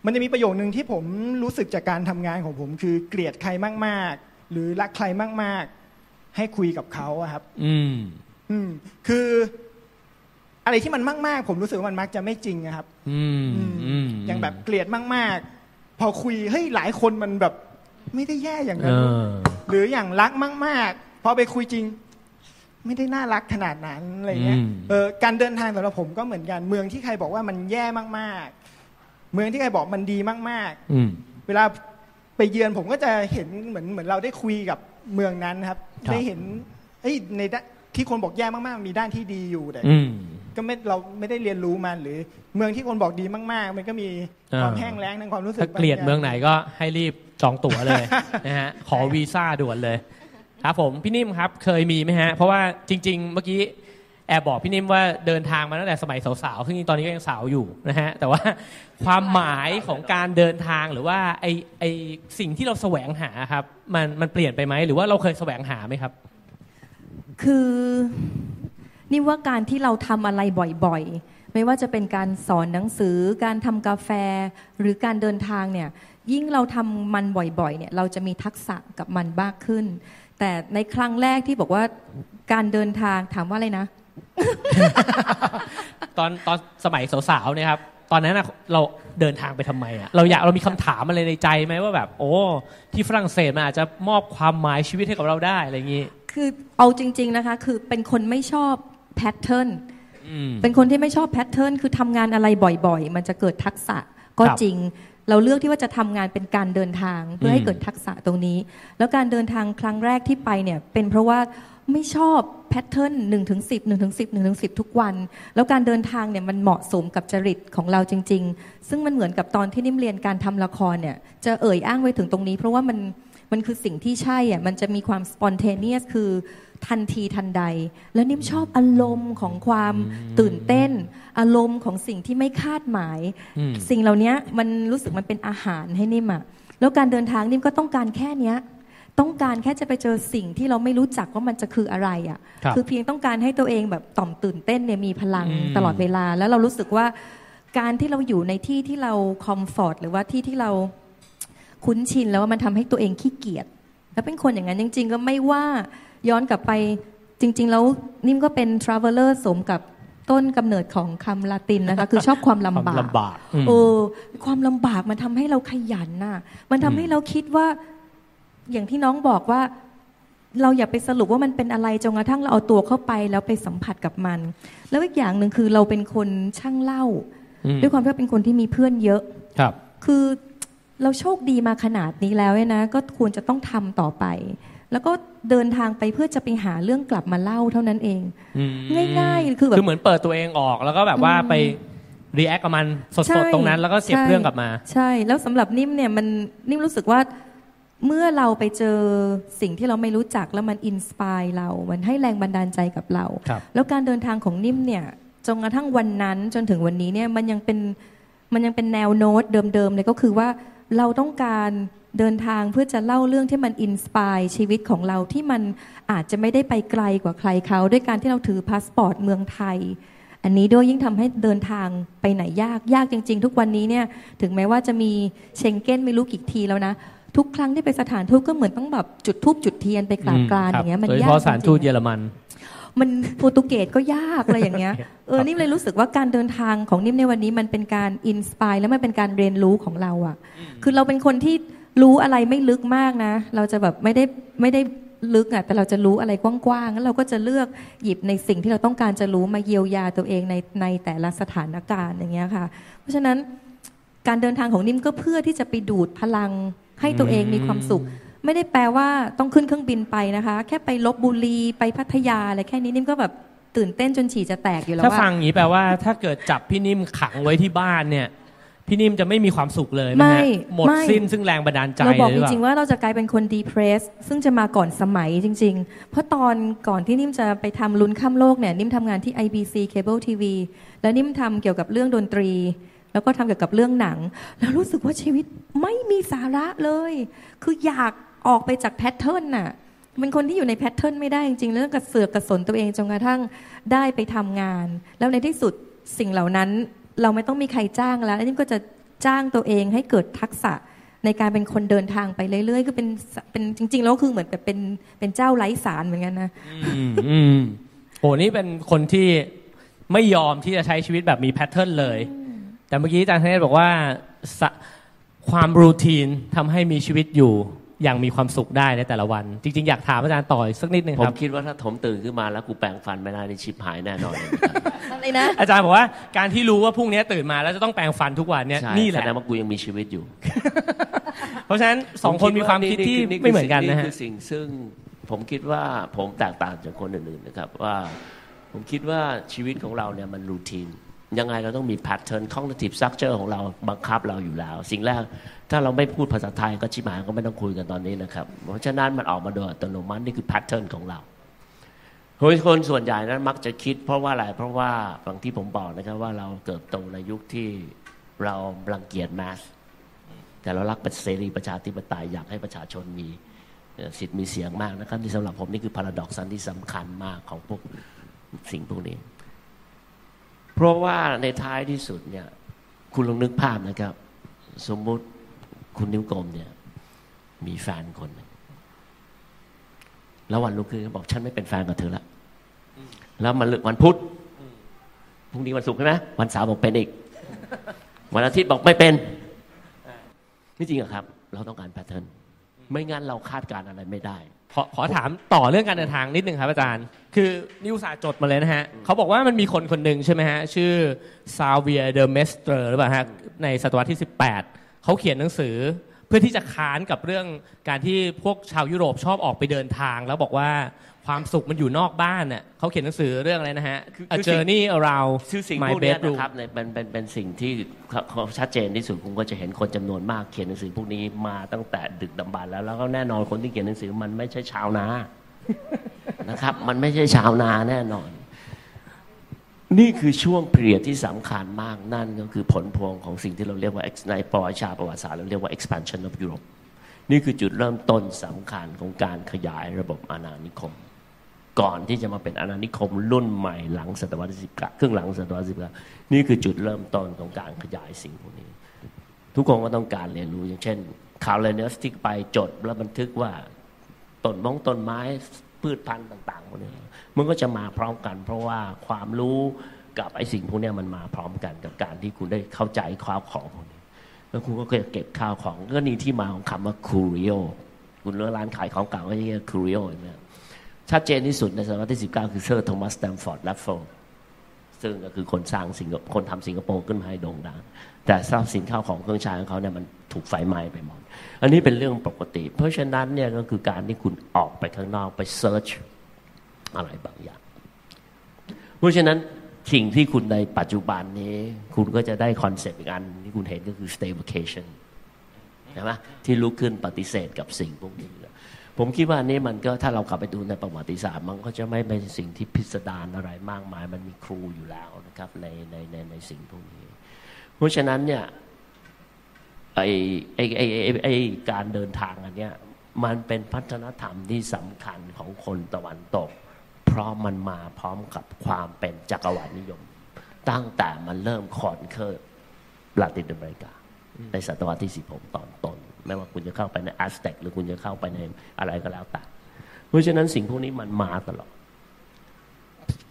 มันจะมีประโยคนึงที่ผมรู้สึกจากการทำงานของผม คือเกลียดใครมาก ๆ หรือรักใครมาก ๆ ให้คุยกับเขาอะครับ อืม อืม คือ อะไรที่มันมากๆ ผมรู้สึกว่ามันมักจะไม่จริงอะครับอืมอืมอืมอย่างแบบเกลียดมากๆ พอคุยเฮ้ยหลายคนมันแบบไม่ได้แย่อย่างเอนั้น อ หรืออย่างรักมากๆ พอไปคุยจริง ไม่ได้น่ารักขนาดนั้นอะไรเงี้ยอืม เออการเดินทางสำหรับผมก็เหมือนกันเมืองที่ใครบอกว่ามันแย่มากๆ เมืองที่ใครบอกมันดีมากๆอืมเวลาไปเยือนผมก็จะเห็นเหมือนเหมือนเราได้คุยกับเมืองนั้นครับ ครับ ได้เห็นเอ้ยในด้านที่คนบอกแย่มากๆ มีด้านที่ดีอยู่แต่ อืม ก็ไม่เราไม่ได้เรียนรู้มันหรือ เมืองที่คนบอกดีมากๆ มันก็มีอ่าความแห้งแล้งในความรู้สึกถ้าเกลียดบางย่างเมืองไหนก็ให้รีบจองตั๋วเลยนะฮะขอวีซ่าด่วนเลยครับผมพี่นิ่มครับเคยมีไหมฮะ เพราะว่าจริง ๆ เมื่อกี้แอบบอกพี่นิ่มว่าเดินทางมาตั้งแต่สมัยสาวๆ ซึ่งตอนนี้ก็ยังสาวอยู่นะฮะ แต่ว่าความหมายของการเดินทางหรือว่าไอไอสิ่งที่เราแสวงหาครับ มันมันเปลี่ยนไปไหมหรือว่าเราเคยแสวงหาไหมครับ คือ นี่ว่าการที่เราทำอะไรบ่อยๆ ไม่ว่าจะเป็นการสอนหนังสือ การทำกาแฟ หรือการเดินทางเนี่ยยิ่งเราทำมันบ่อยๆเนี่ยเราจะมีทักษะกับมันมากขึ้น แต่ในครั้งแรกที่บอกว่าการเดินทางถามว่าอะไรนะ ตอนตอนสมัยสาวๆเนี่ยครับตอนนั้นน่ะเราเดินทางไปทำไมอะเราอยากเรามีคำถามอะไรในใจไหมว่าแบบ โอ้ที่ฝรั่งเศสมันอาจจะมอบความหมายชีวิตให้กับเราได้อะไรอย่างนี้ คือเอาจริง ๆนะคะ คือเป็นคนไม่ชอบ แพทเทิร์นอืมเป็นคนที่ไม่ชอบแพทเทิร์นคือทำงานอะไรบ่อยๆ มันจะเกิดทักษะก็ครับจริง เราเลือกที่ว่าจะทำงานเป็นการเดินทางเพื่อให้อืมเกิดทักษะตรงนี้ แล้วการเดินทางครั้งแรกที่ไปเนี่ยเป็นเพราะว่าไม่ชอบแพทเทิร์นหนึ่งถึงสิบหนึ่งถึงสิบหนึ่งถึงสิบทุกวัน แล้วการเดินทางเนี่ยมันเหมาะสมกับจริตของเราจริง ๆ ซึ่งมันเหมือนกับตอนที่นิ่มเรียนการทำละครเนี่ยจะเอ่ยอ้างไว้ถึงตรงนี้ เพราะว่ามันมันคือสิ่งที่ใช่อะมันจะมีความ spontaneous คือ ทันทีทันใด แล้วนิ่มชอบอารมณ์ของความตื่นเต้น อารมณ์ของสิ่งที่ไม่คาดหมายอืมสิ่งเหล่านี้มันรู้สึกมันเป็นอาหารให้นิ่มอะแล้วการเดินทางนิ่มก็ต้องการแค่เนี้ยต้องการแค่จะไปเจอสิ่งที่เราไม่รู้จักว่ามันจะคืออะไรอะครับอเพียงต้องการให้ตัวเองแบบต่อมตื่นเต้นเนี่ยมีพลังอืมตลอดเวลา แล้วเรารู้สึกว่าการที่เราอยู่ในที่ที่เราคอมฟอร์ตหรือว่าที่ที่เราคุ้นชินแล้วว่ามันทำให้ตัวเองขี้เกียจแล้วเป็นคนอย่างนั้นจริง ๆ ก็ไม่ว่า ย้อนกลับไปจริง ๆ แล้วนิ่มก็เป็น traveler สมกับต้นกำเนิดของคำลาตินนะคะ คือชอบความลำบากความลำบากอืมเออความลำบากมันทำให้เราขยันน่ะ มันทำให้เราคิดว่า อย่างที่น้องบอกว่า เราอย่าไปสรุปว่ามันเป็นอะไรจนกระทั่งเราเอาตัวเข้าไปแล้วไปสัมผัสกับมัน แล้วอีกอย่างหนึ่งคือเราเป็นคนช่างเล่าอืมด้วยความที่ว่าเป็นคนที่มีเพื่อนเยอะครับ คือเราโชคดีมาขนาดนี้แล้วเนี่ยนะ ก็ควรจะต้องทำต่อไป แล้วก็เดินทางไปเพื่อจะไปหาเรื่องกลับมาเล่าเท่านั้นเองอืมง่ายๆ คือแบบคือเหมือนเปิดตัวเองออกแล้วก็แบบว่าไปreact กับมันสใช่ดๆตรงนั้น แล้วก็เก็บใช่เรื่องกลับมา ใช่ แล้วสำหรับนิ่มเนี่ยมันนิ่มรู้สึกว่าเมื่อเราไปเจอสิ่งที่เราไม่รู้จักแล้วมัน inspire เรา มันให้แรงบันดาลใจกับเราครับแล้วการเดินทางของนิ่มเนี่ยจนกระทั่งวันนั้นจนถึงวันนี้เนี่ยมันยังเป็นมันยังเป็นแนวโน้ตเดิมๆเลยก็คือว่าเราต้องการ เดินทางเพื่อจะเล่าเรื่องที่มัน inspire ชีวิตของเราที่มันอาจจะไม่ได้ไปไกลกว่าใครเขา ด้วยการที่เราถือพาสปอร์ตเมืองไทย อันนี้ด้วยยิ่งทำให้เดินทางไปไหนยากยากจริง ๆ ทุกวันนี้เนี่ยถึงแม้ว่าจะมีเชงเก้นไม่รู้กี่ทีแล้วนะ ทุกครั้งที่ไปสถานทูตก็เหมือนต้องแบบจุดธูปจุดเทียนไปกราบกรานอย่างเงี้ยมันโดยเฉยากพาะสถานจทูริตงๆเยอะอรมันมันโปรตุเกสก็ยากอะไรอย่างเงี้ย เออ นิ่มเลยรู้สึกว่าการเดินทางของนิ่มในวันนี้มันเป็นการ inspire แล้วมันเป็นการเรียนรู้ของเราอะคือเราเป็นคนที่ รู้อะไรไม่ลึกมากนะ เราจะแบบไม่ได้ไม่ได้ลึกอะแต่เราจะรู้อะไรกว้างๆแล้วเราก็จะเลือกหยิบในสิ่งที่เราต้องการจะรู้มาเยียวยาตัวเองในในแต่ละสถานการณ์อย่างเงี้ยค่ะ เพราะฉะนั้นการเดินทางของนิ่มก็เพื่อที่จะไปดูดพลังให้ตัวเองมีความสุข ไม่ได้แปลว่าต้องขึ้นเครื่องบินไปนะคะ แค่ไปลบบุรีไปพัทยาอะไรแค่นี้นิ่มก็แบบตื่นเต้นจนฉี่จะแตกอยู่แล้วถ้าว่าฟังอย่างนี้แปลว่า ถ้าเกิดจับพี่นิ่มขังไว้ที่บ้านเนี่ย พี่นิ่มจะไม่มีความสุขเลยไหมไม่ฮะหมดไม่ สิ้นซึ่งแรงบันดาลใจเราบอกหจรือเปล่า ริงๆว่าเราจะกลายเป็นคนดีเพรสซึ่งจะมาก่อนสมัยจริง ๆ เพราะตอนก่อนที่นิ่มจะไปทำลุ้นข้ามโลกเนี่ยนิ่มทำงานที่ IBC Cable TV แล้วนิ่มทำเกี่ยวกับเรื่องดนตรี แล้วก็ทำเกี่ยวกับเรื่องหนัง แล้วรู้สึกว่าชีวิตไม่มีสาระเลย คืออยากออกไปจากแพทเทิร์นน่ะเป็นคนที่อยู่ในแพทเทิร์นไม่ได้จริงๆแล้วกระเสือกกระสนตัวเองจนกระทั่งได้ไปทำงาน แล้วในที่สุดสิ่งเหล่านั้น เราไม่ต้องมีใครจ้างแล้วแล้วนิ่มก็จะจ้างตัวเองให้เกิดทักษะในการเป็นคนเดินทางไปเรื่อยๆคือเป็นเป็นจริง ๆ แล้วคือเหมือนแบบเป็นเป็นเจ้าไร้สารเหมือนกันนะอืมอืมโหนี่เป็นคนที่ไม่ยอมที่จะใช้ชีวิตแบบมีแพทเทิร์นเลย แต่เมื่อกี้อาจารย์ธเนศบอกว่าสะความรูทีนทำให้มีชีวิตอยู่ อย่างมีความสุขได้ในแต่ละวัน จริง ๆ อยากถามอาจารย์ต่ออีกสักนิดนึงผคมรับคิดว่าถ้าผมตื่นขึ้นมาแล้วกูแปรงฟันไม่ได้ในชิปหายแน่นอน อะไรนะ อาจารย์บอกว่าการที่รู้ว่าพรุ่งนี้ตื่นมาแล้วจะต้องแปรงฟันทุกวันเนี่ยใช่นี่แหแสละดงว่ากูยังมีชีวิตอยู่เพราะฉะนั้นสองคนมีความคิดที่ผไม่เหมือนกันนะนี่ฮะ คือสิ่งซึ่งผมคิดว่าผมแตกต่างจากคนอื่นๆนะครับว่าผมคิดว่าชีวิตของเราเนี่ยมัน routine ยังไงเราต้องมี pattern cognitive structure ของเราบังคับเราอยู่แล้ว สิ่งแรก ถ้าเราไม่พูดภาษาไทยก็ชิบหายก็ไม่ต้องคุยกันตอนนี้นะครับ เพราะฉะนั้นมันออกมาโดยอัตโนมัตินี่คือ pattern ของเราคนส่วนใหญ่นั้นมักจะคิด เพราะว่าอะไรเพราะว่าอย่างที่ผมบอกนะครับว่าเราเกิดโตในยุคที่เรารังเกียจแมสแต่เรารักประเสรีประชาธิปไตยอยากให้ประชาชนมีสิทธิ์มีเสียงมากนะครับที่สำหรับผมนี่คือพาราดอกซันที่สำคัญมากของพวกสิ่งพวกนี้ เพราะว่าในท้ายที่สุดเนี่ยคุณลองนึกภาพนะครับ สมมุติ คุณนิ้วกลมเนี่ย มีแฟนคนหนึ่งแล้ววันรุ่งขึ้นเขาบอกฉันไม่เป็นแฟนกับเธอละแล้วมันเลือกวันพุธพรุ่งนี้วันศุกร์ใช่ไหมวันเสาร์บอกเป็นอีก วันอาทิตย์บอกไม่เป็นนี่จริงอะครับ เราต้องการ pattern ไม่งั้นเราคาดการณ์อะไรไม่ได้ขอขอถามต่อเรื่องการเดินทางนิดนึงครับอาจารย์ คืออุตส่าห์จดมาเลยนะฮะเขาบอกว่ามันมีคนคนหนึ่งใช่ไหมฮะ ชื่อ Xavier de Maistre หรือเปล่าฮะ ในศตวรรษที่ 18 เขาเขียนหนังสือเพื่อที่จะค้านกับเรื่องการที่พวกชาวยุโรปชอบออกไปเดินทาง แล้วบอกว่าความสุขมันอยู่นอกบ้านน่ะเขาเขียนหนังสือเรื่องอะไรนะฮะคือ A คือสิ่ง Journey Around คือสิ่ง My พวกเนี้ย Bedroom นะครับเนี่ยเป็นเป็นเป็นสิ่งที่เขาเขาชัดเจนที่สุดคุณก็จะเห็นคนจำนวนมากเขียนหนังสือพวกนี้มาตั้งแต่ดึกดำบรรพ์แล้วแล้วก็แน่นอนคนที่เขียนหนังสือมันไม่ใช่ชาวนา นะครับ มันไม่ใช่ชาวนาแน่นอน นี่คือช่วงเปลี่ยนที่สำคัญมากนั่นก็คือผลพวงของสิ่งที่เราเรียกว่าในประวัติศาสตร์ประวัติศาสตร์เราเรียกว่า expansion of Europe นี่คือจุดเริ่มต้นสำคัญของการขยายระบบอาณานิคม ก่อนที่จะมาเป็นอาณานิคมรุ่นใหม่หลังศตวรรษที่สิบเก้าครึ่งหลังศตวรรษที่สิบเก้านี่คือจุดเริ่มต้นของการขยายสิ่งพวกนี้ ทุกคนก็ต้องการเรียนรู้อย่างเช่นข่าวเรเนสที่ไปจดแล้วบันทึกว่าต้นมงต้นไม้ พืชพันธุ์ต่างๆพวกนี้มันก็จะมาพร้อมกัน เพราะว่าความรู้กับไอ้สิ่งพวกนี้มันมาพร้อมกันกับการที่คุณได้เข้าใจข้าวของพวกนี้แล้วคุณก็เก็บข้าวของก็นี่ที่มาของคำว่า curio คุณเรียกร้านขายของเก่าก็เรียก curio ใช่ไหมครับชัดเจนที่สุดในศตวรรษที่ 19 คือเซอร์โทมัสสแตมฟอร์ดแรฟเฟิลส์ซึ่งก็คือคนสร้างสิงคโปร์คนทำสิงคโปร์ขึ้นมาให้โด่งดังแต่ทรัพย์สินข้าวของเครื่องใช้ของเขาเนี่ยมัน ถูกไฟไหม้ไปหมด อันนี้เป็นเรื่องปกติ เพราะฉะนั้นเนี่ยก็คือการที่คุณออกไปข้างนอกไป searchอะไรบางอย่าง เพราะฉะนั้นสิ่งที่คุณในปัจจุบันนี้ คุณก็จะได้คอนเซปต์อีกอันที่คุณเห็นก็คือ staycation ใช่ไหมที่ลุกขึ้นปฏิเสธกับสิ่งพวกนี้ ผมคิดว่าอันนี้มันก็ถ้าเรากลับไปดูในประวัติศาสตร์ มันก็จะไม่เป็นสิ่งที่พิสดารอะไรมากมาย มันมีครูอยู่แล้วนะครับในในในในสิ่งพวกนี้ เพราะฉะนั้นเนี่ย ไอไอไอไอ้ไอการเดินทางอันเนี้ยมันเป็นพัฒนธรรมที่สำคัญของคนตะวันตก เพราะมันมาพร้อมกับความเป็นจักรวรรดินิยม ตั้งแต่มันเริ่ม conquer ลาตินอเมริกา ในศตวรรษที่ 16 ตอนต้น ไม่ว่าคุณจะเข้าไปในแอสเต็กหรือคุณจะเข้าไปในอะไรก็แล้วแต่เพราะฉะนั้นสิ่งพวกนี้มันมาตลอด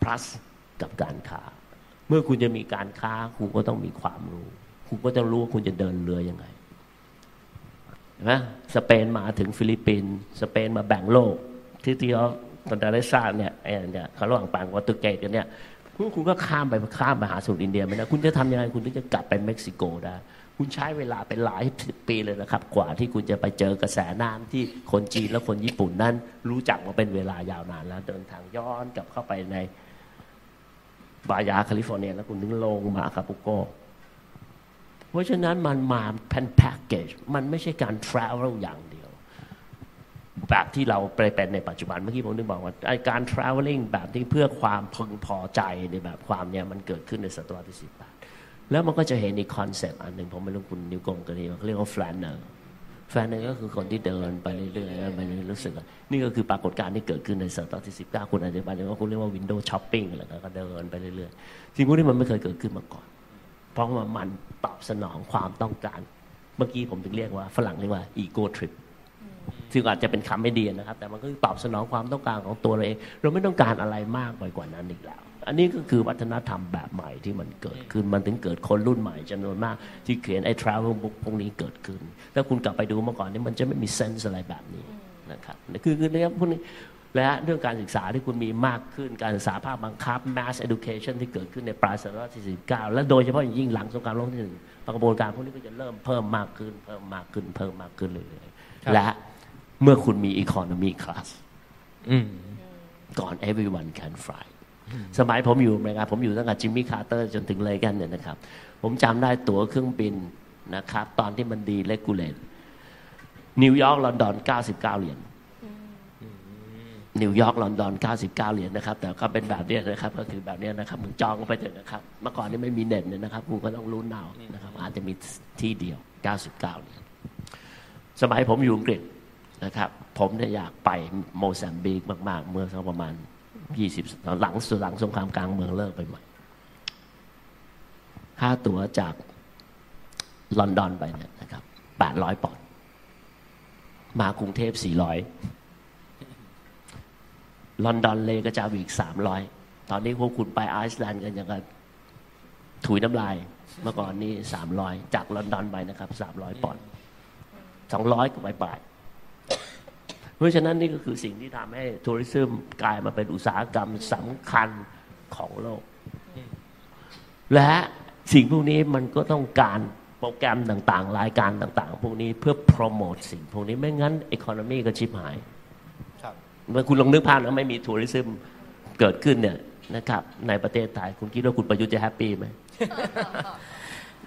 plus กับการค้า เมื่อคุณจะมีการค้าคุณก็ต้องมีความรู้ คุณก็ต้องรู้ว่าคุณจะเดินเรือยังไงเห็ นไหมสเปนมาถึงฟิลิปปินส์สเปนมาแบ่งโลก ที่ที่เราตอนได้ทราเนี่ยไอ้เนี่ยเขาระหว่างปังวัตตุเกตกันเนี่ยคุณคุณก็ข้ามไปข้ามไปหาสมุทรอินเดียไม่ได้คุณจะทำยังไงคุณถึงจะกลับไปเม็กซิโกได้คุณใช้เวลาเป็นหลายสิบปีเลยนะครับ กว่าที่คุณจะไปเจอกระแสน้ำที่คนจีนและคนญี่ปุ่นนั้น รู้จักมาเป็นเวลายาวนานแล้วเดินทางย้อนกลับเข้าไปในบายาแคลิฟอร์เนียแล้วคุณถึงลงมาคาปูโก เพราะฉะนั้นมันมาเป็นแพ็กเกจมันไม่ใช่การ travel อย่างเดียว แบบที่เราไปเป็นในปัจจุบันเมื่อกี้ผมนึกบอกว่าการ traveling แบบที่เพื่อความพึงพอใจในแบบความเนี่ยมันเกิดขึ้นในศตวรรษที่สิบแปดแล้วมันก็จะเห็นอีก concept อันหนึ่งผมไม่รู้คุณนิ้วกลมกันดีเขาเรียกว่า flâneur flâneur ก็คือคนที่เดินไปเรื่อยๆไปเรื่อยๆรู้สึกนี่ก็คือปรากฏการณ์ที่เกิดขึ้นในศตวรรษที่สิบเก้าคุณอาจจะไปว่าคุณเรียกว่า window shopping อะไรก็เดินไปเรื่อยๆสิ่งพวกนี้มันไม่เคยเกิดขึ้นมาก่อน เพราะว่ามัน ตอบสนองความต้องการ เมื่อกี้ผมถึงเรียกว่าฝรั่งเรียกว่า ego trip ซึ่งอาจจะเป็นคำไม่ดีนะครับ แต่มันก็ตอบสนองความต้องการของตัวเราเอง เราไม่ต้องการอะไรมากไปกว่านั้นอีกแล้ว อันนี้ก็คือวัฒนธรรมแบบใหม่ที่มันเกิดขึ้น มันถึงเกิดคนรุ่นใหม่จำนวนมาก ที่เขียนไอ้ travel book พวกนี้เกิดขึ้น ถ้าคุณกลับไปดูเมื่อก่อนนี่มันจะไม่มีเซนส์อะไรแบบนี้นะครับ คือคือเรื่องพวกนี้ และเรื่องการศึกษาที่คุณมีมากขึ้นการศึกษาภาคบังคับ mass education ที่เกิดขึ้นในปลายศตวรรษที่19และโดยเฉพาะอย่างยิ่งหลังสงครามโลกที่หนึ่งกระบวนการพวกนี้ก็จะเริ่มเพิ่มมากขึ้น เพิ่มมากขึ้น เพิ่มมากขึ้นเรื่อยๆและเมื่อคุณมี economy class อืมก่อน everyone can fly สมัยผมอยู่อเมริกาผมอยู่ตั้งแต่จิมมี่คาร์เตอร์จนถึงเรแกนเนี่ยนะครับ ผมจำได้ตั๋วเครื่องบินนะครับ ตอนที่มัน deregulate นิวยอร์กลอนดอน 99 เหรียญ นิวยอร์กลอนดอน 99 เหรียญนะครับ แต่ก็เป็นแบบนี้นะครับ ก็คือแบบนี้นะครับมึงจองไปเถอะนะครับ เมื่อก่อนนี่ไม่มีเน็ตเนี่ยนะครับคุณก็ต้องรู้นเอานะครับ อาจจะมีที่เดียว 99 เหรียญสมัยผมอยู่อังกฤษนะครับ ผมเนี่ยอยากไปโมซัมบิกมาก ๆ เมื่อสักประมาณ 20 หลังสุดหลังสงครามกลางเมืองเลิกไปใหม่ค่าตั๋วจากลอนดอนไปเนี่ยนะครับ 800 ปอนด์มากรุงเทพ 400 ลอนดอนเลยก็จะอีก300ตอนนี้พวกคุณไปไอซ์แลนด์กันอย่างกับถุยน้ำลาย เมื่อก่อนนี้300จากลอนดอนไปนะครับ300ปอนด์200กับปลายเพราะฉะนั้นนี่ก็คือสิ่งที่ทำให้ทัวริซึมกลายมาเป็นอุตสาหกรรมสำคัญของโลก และสิ่งพวกนี้มันก็ต้องการโปรแกรมต่างๆ รายการต่าง ๆ พวกนี้เพื่อโปรโมทสิ่งพวกนี้ไม่งั้นอีโคโนมีก็ชิบหาย เมื่อคุณลองนึกภาพนะไม่มีทัวริซึมเกิดขึ้นเนี่ยนะครับ ในประเทศไทยคุณคิดว่าคุณประยุทธ์จะแฮปปี้ไหม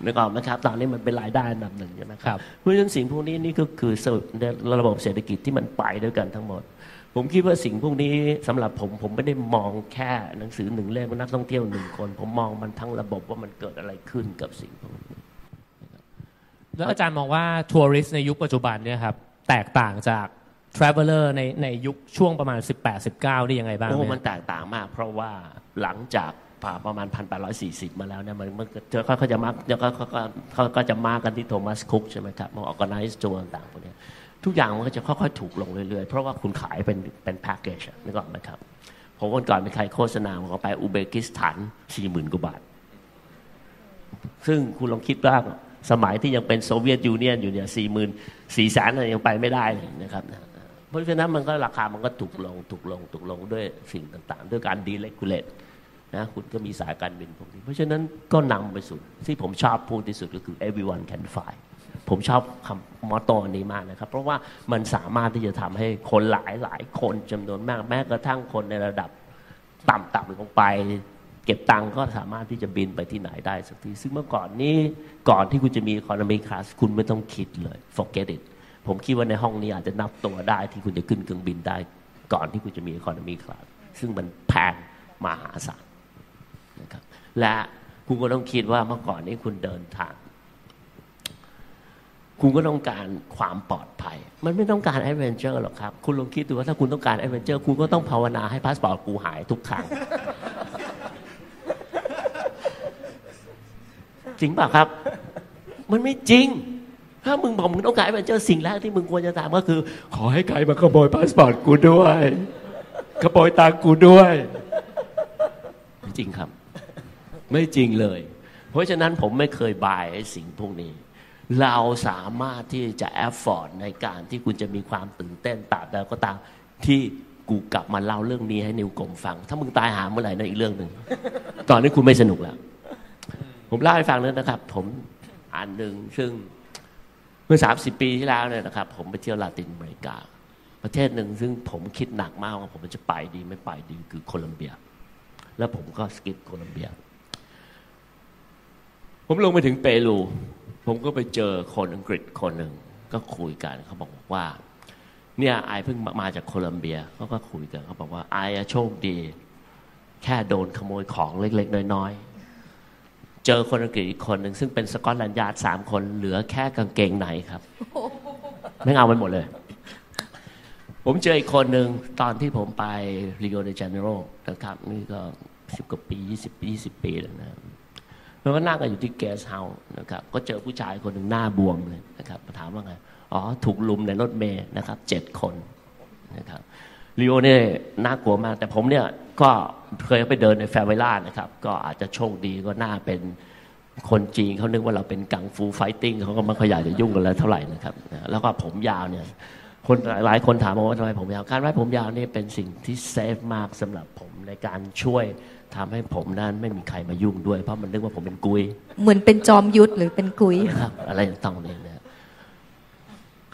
นึกออกไหมครับตอนนี้มันเป็นรายได้อันดับหนึ่งใช่ไหมครับเพราะฉะนั้นสิ่งพวกนี้นี่ก็คือระบบเศรษฐกิจที่มันไปด้วยกันทั้งหมด ผมคิดว่าสิ่งพวกนี้สำหรับผมผมไม่ได้มองแค่หนังสือหนึ่งเล่มว่านักท่องเที่ยวหนึ่งคน ผมมองมันทั้งระบบว่ามันเกิดอะไรขึ้นกับสิ่งพวกนี้แล้วอาจารย์มองว่าทัวริสต์ในยุคปัจจุบันเนี่ยครับแตกต่างจาก traveler ในในยุคช่วงประมาณ 18 19นี่ยังไงบ้างโอ้เนี่ยมันแตกต่างมาก เพราะว่าหลังจากผ่าประมาณ 1,840 มาแล้วเนี่ยมันมันเจอเขาเขาจะมาเขาเขาเขาเขาก็จะมากันที่โทมัสคุกใช่ไหมครับมาออกกันไนซ์ตัวต่างๆพวกเนี้ยทุกอย่างมันก็จะค่อยๆ ถูกลงเรื่อยๆ เพราะว่าคุณขายเป็นเป็นแพ็กเกจนึกออกไหมครับผมวันก่อนมีใครโฆษณาบอกว่าไปอุเบกิสถาน 40,000กว่าบาท ซึ่งคุณลองคิดว่าสมัยที่ยังเป็น Soviet Union อยู่เนี่ยสี่หมื่นสี่แสนยังไปไม่ได้เลยนะครับ เพราะฉะนั้นมันก็ราคามันก็ถูกลงถูกลงถูกลงด้วยสิ่งต่างๆ ด้วยการ deregulate นะคุณก็มีสายการบินพวกนี้ เพราะฉะนั้นก็นำไปสู่ที่ผมชอบพูดที่สุดก็คือ everyone can fly ผมชอบคำ motto นี้มากนะครับ เพราะว่ามันสามารถที่จะทำให้คนหลายหลายๆคนจำนวนมาก แม้กระทั่งคนในระดับต่ำๆลงไป เก็บตังค์ก็สามารถที่จะบินไปที่ไหนได้สักที ซึ่งเมื่อก่อนนี้ก่อนที่คุณจะมี economy class คุณไม่ต้องคิดเลย forget it ผมคิดว่าในห้องนี้อาจจะนับตัวได้ที่คุณจะขึ้นเครื่องบินได้ ก่อนที่คุณจะมี economy class ซึ่งมันแพงมหาศาลนะครับ และคุณก็ต้องคิดว่าเมื่อก่อนนี้คุณเดินทาง คุณก็ต้องการความปลอดภัย มันไม่ต้องการ adventure หรอกครับ คุณลองคิดดูว่าถ้าคุณต้องการ adventure คุณก็ต้องภาวนาให้พาสปอร์ตกูหายทุกครั้งจริงป่ะครับ มันไม่จริง ถ้ามึงบอกมึงต้องการ adventure สิ่งแรกที่มึงควรจะทำก็คือ ขอให้ใครมาขโมยพาสปอร์ตกูด้วยขโมยตังค์กูด้วยไม่จริงครับ ไม่จริงเลย เพราะฉะนั้นผมไม่เคย buy สิ่งพวกนี้ เราสามารถที่จะ afford ในการที่คุณจะมีความตื่นเต้นตราบใดก็ตามที่กูกลับมาเล่าเรื่องนี้ให้นิ้วกลมฟัง ถ้ามึงตายหาเมื่อไหร่นั่นอีกเรื่องหนึ่ง ตอนนี้คุณไม่สนุกแล้ว ผมเล่าให้ฟังนั้นนะครับ ผมอันหนึ่งซึ่ง มื่อ 30 ปีที่แล้วเนี่ยนะครับ ผมไปเที่ยวลาตินอเมริกา ประเทศหนึ่งซึ่งผมคิดหนักมากว่าผมจะไปดีไม่ไปดีคือโคลัมเบีย แล้วผมก็สกิปโคลัมเบีย ผมลงไปถึงเปรูผมก็ไปเจอคนอังกฤษคนหนึ่งก็คุยกันเขาบอกว่า เนี่ยไอเพิ่งมาจากโคลัมเบียเขาก็คุยกันเขาบอกว่าไอโชคดี แค่โดนขโมยของเล็ก ๆ น้อยๆ เจอคนอังกฤษอีกคนหนึ่งซึ่งเป็นสกอตแลนด์ยาร์ดสามคนเหลือแค่กางเกงในครับแม่งเอาไปหมดเลย ผมเจออีกคนหนึ่งตอนที่ผมไปริโอเดจาเนโรนะครับนี่ก็สิบกว่าปียี่สิบปียี่สิบปีแล้วนะแล้วก็นั่งกันอยู่ที่เกสต์เฮาส์นะครับก็เจอผู้ชายคนหนึ่งหน้าบวมเลยนะครับถามว่าไงอ๋อถูกรุมในรถเมล์นะครับเจ็ดคนนะครับ ริโอเนี่ยน่ากลัวมาก แต่ผมเนี่ยก็เคยไปเดินใน favela นะครับ ก็อาจจะโชคดีก็น่าเป็นคนจีนเขานึกว่าเราเป็นกังฟู fighting เขาก็ไม่ค่อยอยากจะยุ่งกันแล้วเท่าไหร่นะครับ แล้วก็ผมยาวเนี่ยคนหลายคนถามมาว่าทำไมผมยาวการไว้ผมยาวนี่เป็นสิ่งที่ safe มากสำหรับผมในการช่วยทำให้ผมนั้นไม่มีใครมายุ่งด้วย เพราะมันนึกว่าผมเป็นกุ๊ย เหมือนเป็นจอมยุทธหรือเป็นกุ๊ยนะครับอะไรต่างๆเนี่ยนะ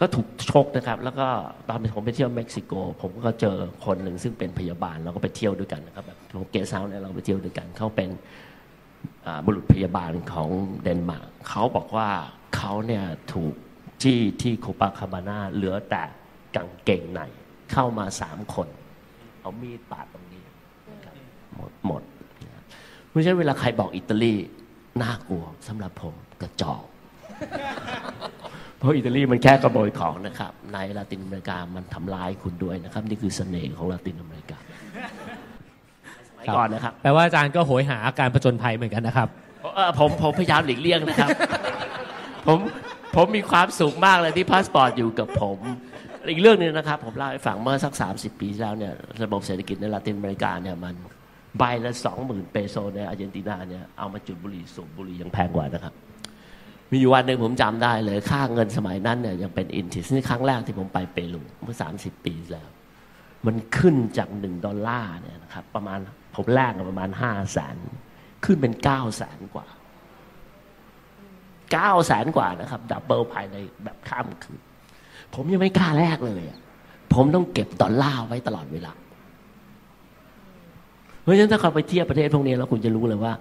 ก็ถูกชกนะครับ แล้วก็ตอนผมไปเที่ยวเม็กซิโก ผมก็เจอคนหนึ่งซึ่งเป็นพยาบาลเราก็ไปเที่ยวด้วยกันนะครับแบบ go south เนี่ยเราไปเที่ยวด้วยกันเขาเป็นบุรุษพยาบาลของเดนมาร์กเขาบอกว่าเขาเนี่ยถูกที่ที่โคปาคาบาน่าเหลือแต่กางเกงในเข้ามาสามคน เอามีดปาดตรงนี้หมดหมดเพราะฉะนั้นเวลาใครบอกอิตาลีน่ากลัวสำหรับผมกระจอก เพราะอิตาลีมันแค่ขโมยของนะครับ ในลาตินอเมริกามันทำลายคุณด้วยนะครับ นี่คือเสน่ห์ของลาตินอเมริกาสมัยก่อนนะครับแปลว่าอาจารย์ก็โหยหาการผจญภัยเหมือนกันนะครับเอ่อผมผมพยายามหลีกเลี่ยงนะครับ ผมผมมีความสุขมากเลยที่พาสปอร์ตอยู่กับผมอีกเรื่องหนึ่งนะครับ ผมเล่าให้ฟังเมื่อสัก 30 ปีที่แล้วเนี่ยระบบเศรษฐกิจในลาตินอเมริกาเนี่ยมันใบละสองหมื่นเปโซในอาร์เจนตินาเนี่ยเอามาจุดบุหรี่สูบบุหรี่ยังแพงกว่านะครับ มีอยู่วันหนึ่งผมจำได้เลย ค่าเงินสมัยนั้นเนี่ยยังเป็นอินทิสนี่ครั้งแรกที่ผมไปเปรูเมื่อ30ปีที่แล้ว มันขึ้นจากหนึ่งดอลลาร์เนี่ยนะครับ ประมาณผมแลกประมาณห้าแสนขึ้นเป็นเก้าแสนกว่าเก้าแสนกว่านะครับ ดับเบิลภายในแบบข้ามคืนผมยังไม่กล้าแลกเลยอะผมต้องเก็บดอลลาร์ไว้ตลอดเวลาเพราะฉะนั้นถ้าเราไปเทียบประเทศพวกนี้แล้วคุณจะรู้เลยว่า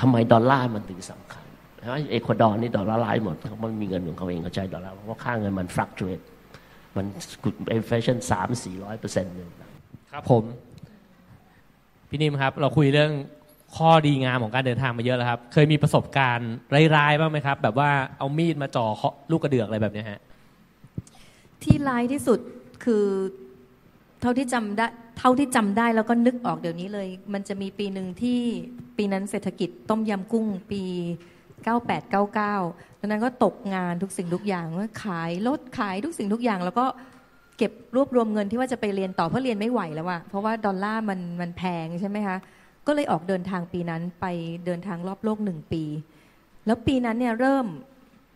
ทำไมดอลลาร์มันถึงสำคัญ เพราะเอกวาดอร์นี่ dollarized หมดเขามันมีเงินของเขาเองเขาใช้ดอลลาร์เพราะว่าค่าเงินมันฟลัก t ูเ t มัน inflation สามสี่ร้อยเปอร์เซ็นต์หนึ่งครับผม พี่นิ่มครับ เราคุยเรื่องข้อดีงามของการเดินทางมาเยอะแล้วครับ เคยมีประสบการณ์ร้ายๆบ้างไหมครับ แบบว่าเอามีดมาจ่อเคาะลูกกระเดือกอะไรแบบเนี้ยฮะที่ร้ายที่สุดคือเท่าที่จำได้เท่าที่จำได้แล้วก็นึกออกเดี๋ยวนี้เลย มันจะมีปีหนึ่งที่ปีนั้นเศรษฐกิจต้มยำกุ้งปี 98 99ดังนั้นก็ตกงานทุกสิ่งทุกอย่างว่าขายรถขายทุกสิ่งทุกอย่าง แล้วก็เก็บรวบรวมเงินที่ว่าจะไปเรียนต่อเพราะเรียนไม่ไหวแล้วอะเพราะว่าดอลลาร์มันมันแพงใช่ไหมคะก็เลยออกเดินทางปีนั้นไปเดินทางรอบโลกหนึ่งปี แล้วปีนั้นเนี่ยเริ่ม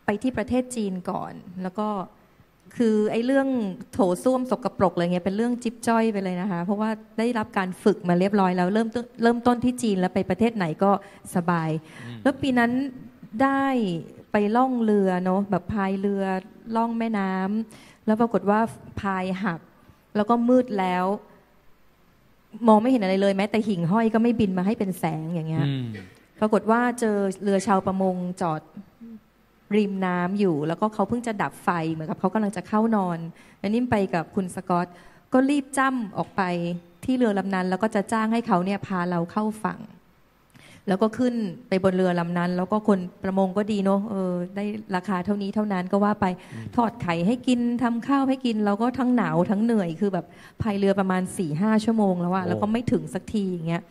ไปที่ประเทศจีนก่อน แล้วก็คือไอ้เรื่องโถส้วมสกปรกอะไรเงี้ยเป็นเรื่องจิ๊บจ้อยไปเลยนะคะ เพราะว่าได้รับการฝึกมาเรียบร้อยแล้ว เริ่มต้นเริ่มต้นที่จีนแล้วไปประเทศไหนก็สบาย แล้วปีนั้น ได้ไปล่องเรือเนาะแบบพายเรือล่องแม่น้ำแล้วปรากฏว่าพายหัก แล้วก็มืดแล้ว มองไม่เห็นอะไรเลยแม้แต่หิ่งห้อยก็ไม่บินมาให้เป็นแสงอย่างเงี้ยอืมปรากฏว่าเจอเรือชาวประมงจอดริมน้ำอยู่ แล้วก็เขาเพิ่งจะดับไฟเหมือนกับเขากำลังจะเข้านอนอันนี้ไปกับคุณสกอตก็รีบจ้ำออกไปที่เรือลำนั้น แล้วก็จะจ้างให้เขาเนี่ยพาเราเข้าฝั่ง แล้วก็ขึ้นไปบนเรือลำนั้น แล้วก็คนประมงก็ดีเนาะเออได้ราคาเท่านี้เท่านั้นก็ว่าไปทอดไข่ให้กินทำข้าวให้กินเราก็ทั้งหนาวทั้งเหนื่อยคือแบบพายเรือประมาณ4ี่ห้าชั่วโมงแล้วอะแล้วก็ไม่ถึงสักทีอย่างเงี้ย